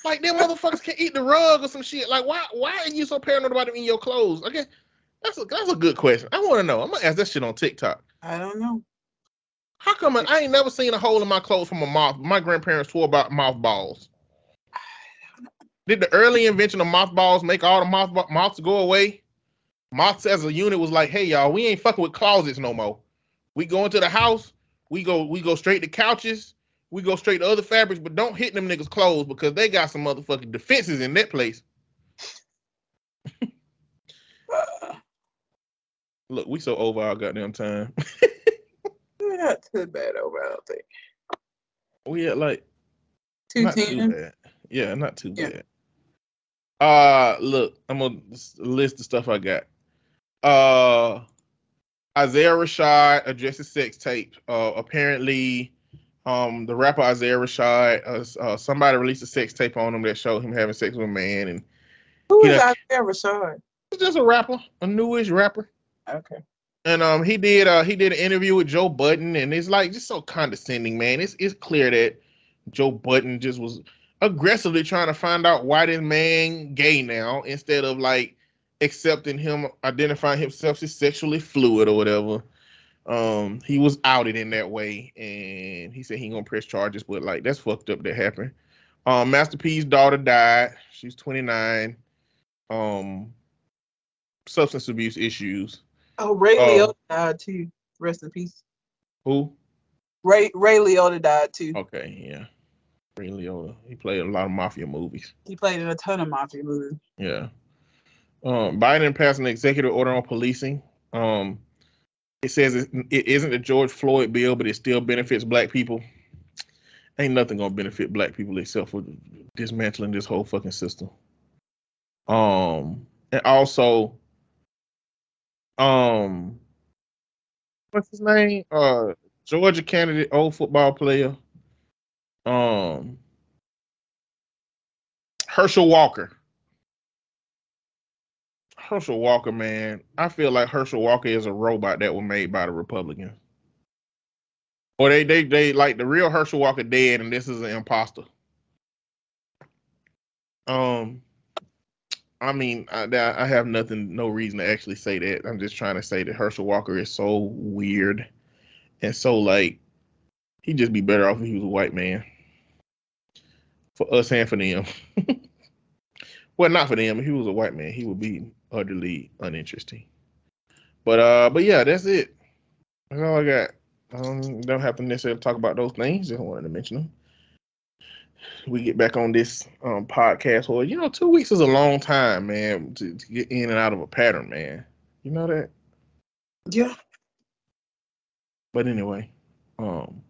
Like them motherfuckers can eat the rug or some shit. Like why why are you so paranoid about them in your clothes? Okay, that's a that's a good question. I want to know. I'm gonna ask that shit on TikTok. I don't know. How come I, I ain't never seen a hole in my clothes from a moth? My grandparents swore about mothballs. [sighs] Did the early invention of mothballs make all the moth moths go away? Moths as a unit was like, hey y'all, we ain't fucking with closets no more. We go into the house, we go we go straight to couches, we go straight to other fabrics, but don't hit them niggas clothes because they got some motherfucking defenses in that place. [laughs] Look, we so over our goddamn time. [laughs] We're not too bad over, I don't think. we at like Two not too bad. Yeah, not too Yeah. bad. Uh look, I'm gonna list the stuff I got. Uh Isaiah Rashad addresses sex tape. Uh apparently um the rapper Isaiah Rashad uh, uh somebody released a sex tape on him that showed him having sex with a man and who is He is done- Isaiah Rashad? he's just a rapper, a newish rapper. Okay. And um, he did uh he did an interview with Joe Budden, and it's like just so condescending, man. It's it's clear that Joe Budden just was aggressively trying to find out why this man gay now instead of like accepting him identifying himself as sexually fluid or whatever. Um, he was outed in that way, and he said he gonna press charges, but like that's fucked up that happened. Um, Master P's daughter died. She's 29. Um, substance abuse issues. Oh, Ray Oh. Liotta died too. Rest in peace. Who? Ray Ray Liotta died too. Okay, yeah. Ray Liotta. He played a lot of mafia movies. He played in a ton of mafia movies. Yeah. Um, Biden passed an executive order on policing. Um, it says it, it isn't the George Floyd bill, but it still benefits black people. Ain't nothing gonna benefit black people except for dismantling this whole fucking system. Um, and also, um, what's his name? Uh, Georgia candidate, old football player. Um, Herschel Walker. Herschel Walker, man, I feel like Herschel Walker is a robot that was made by the Republicans. Or they they they like the real Herschel Walker dead, and this is an imposter. Um, I mean, I, I have nothing, no reason to actually say that. I'm just trying to say that Herschel Walker is so weird and so like he'd just be better off if he was a white man. For us and for them. [laughs] well, not for them. If he was a white man, he would be utterly uninteresting. But uh, but yeah, that's it. That's all I got. Don't, don't have to necessarily talk about those things. Just wanted to mention them. We get back on this um podcast. Well, you know, two weeks is a long time, man, to, to get in and out of a pattern, man. You know that. Yeah. But anyway, um,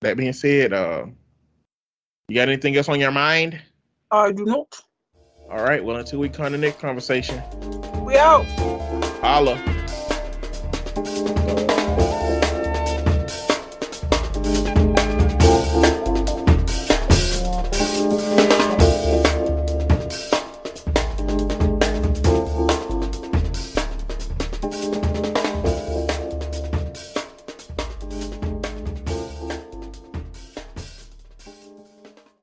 that being said, uh, you got anything else on your mind? I do not. All right. Well, until we come to the next conversation, We out. holla.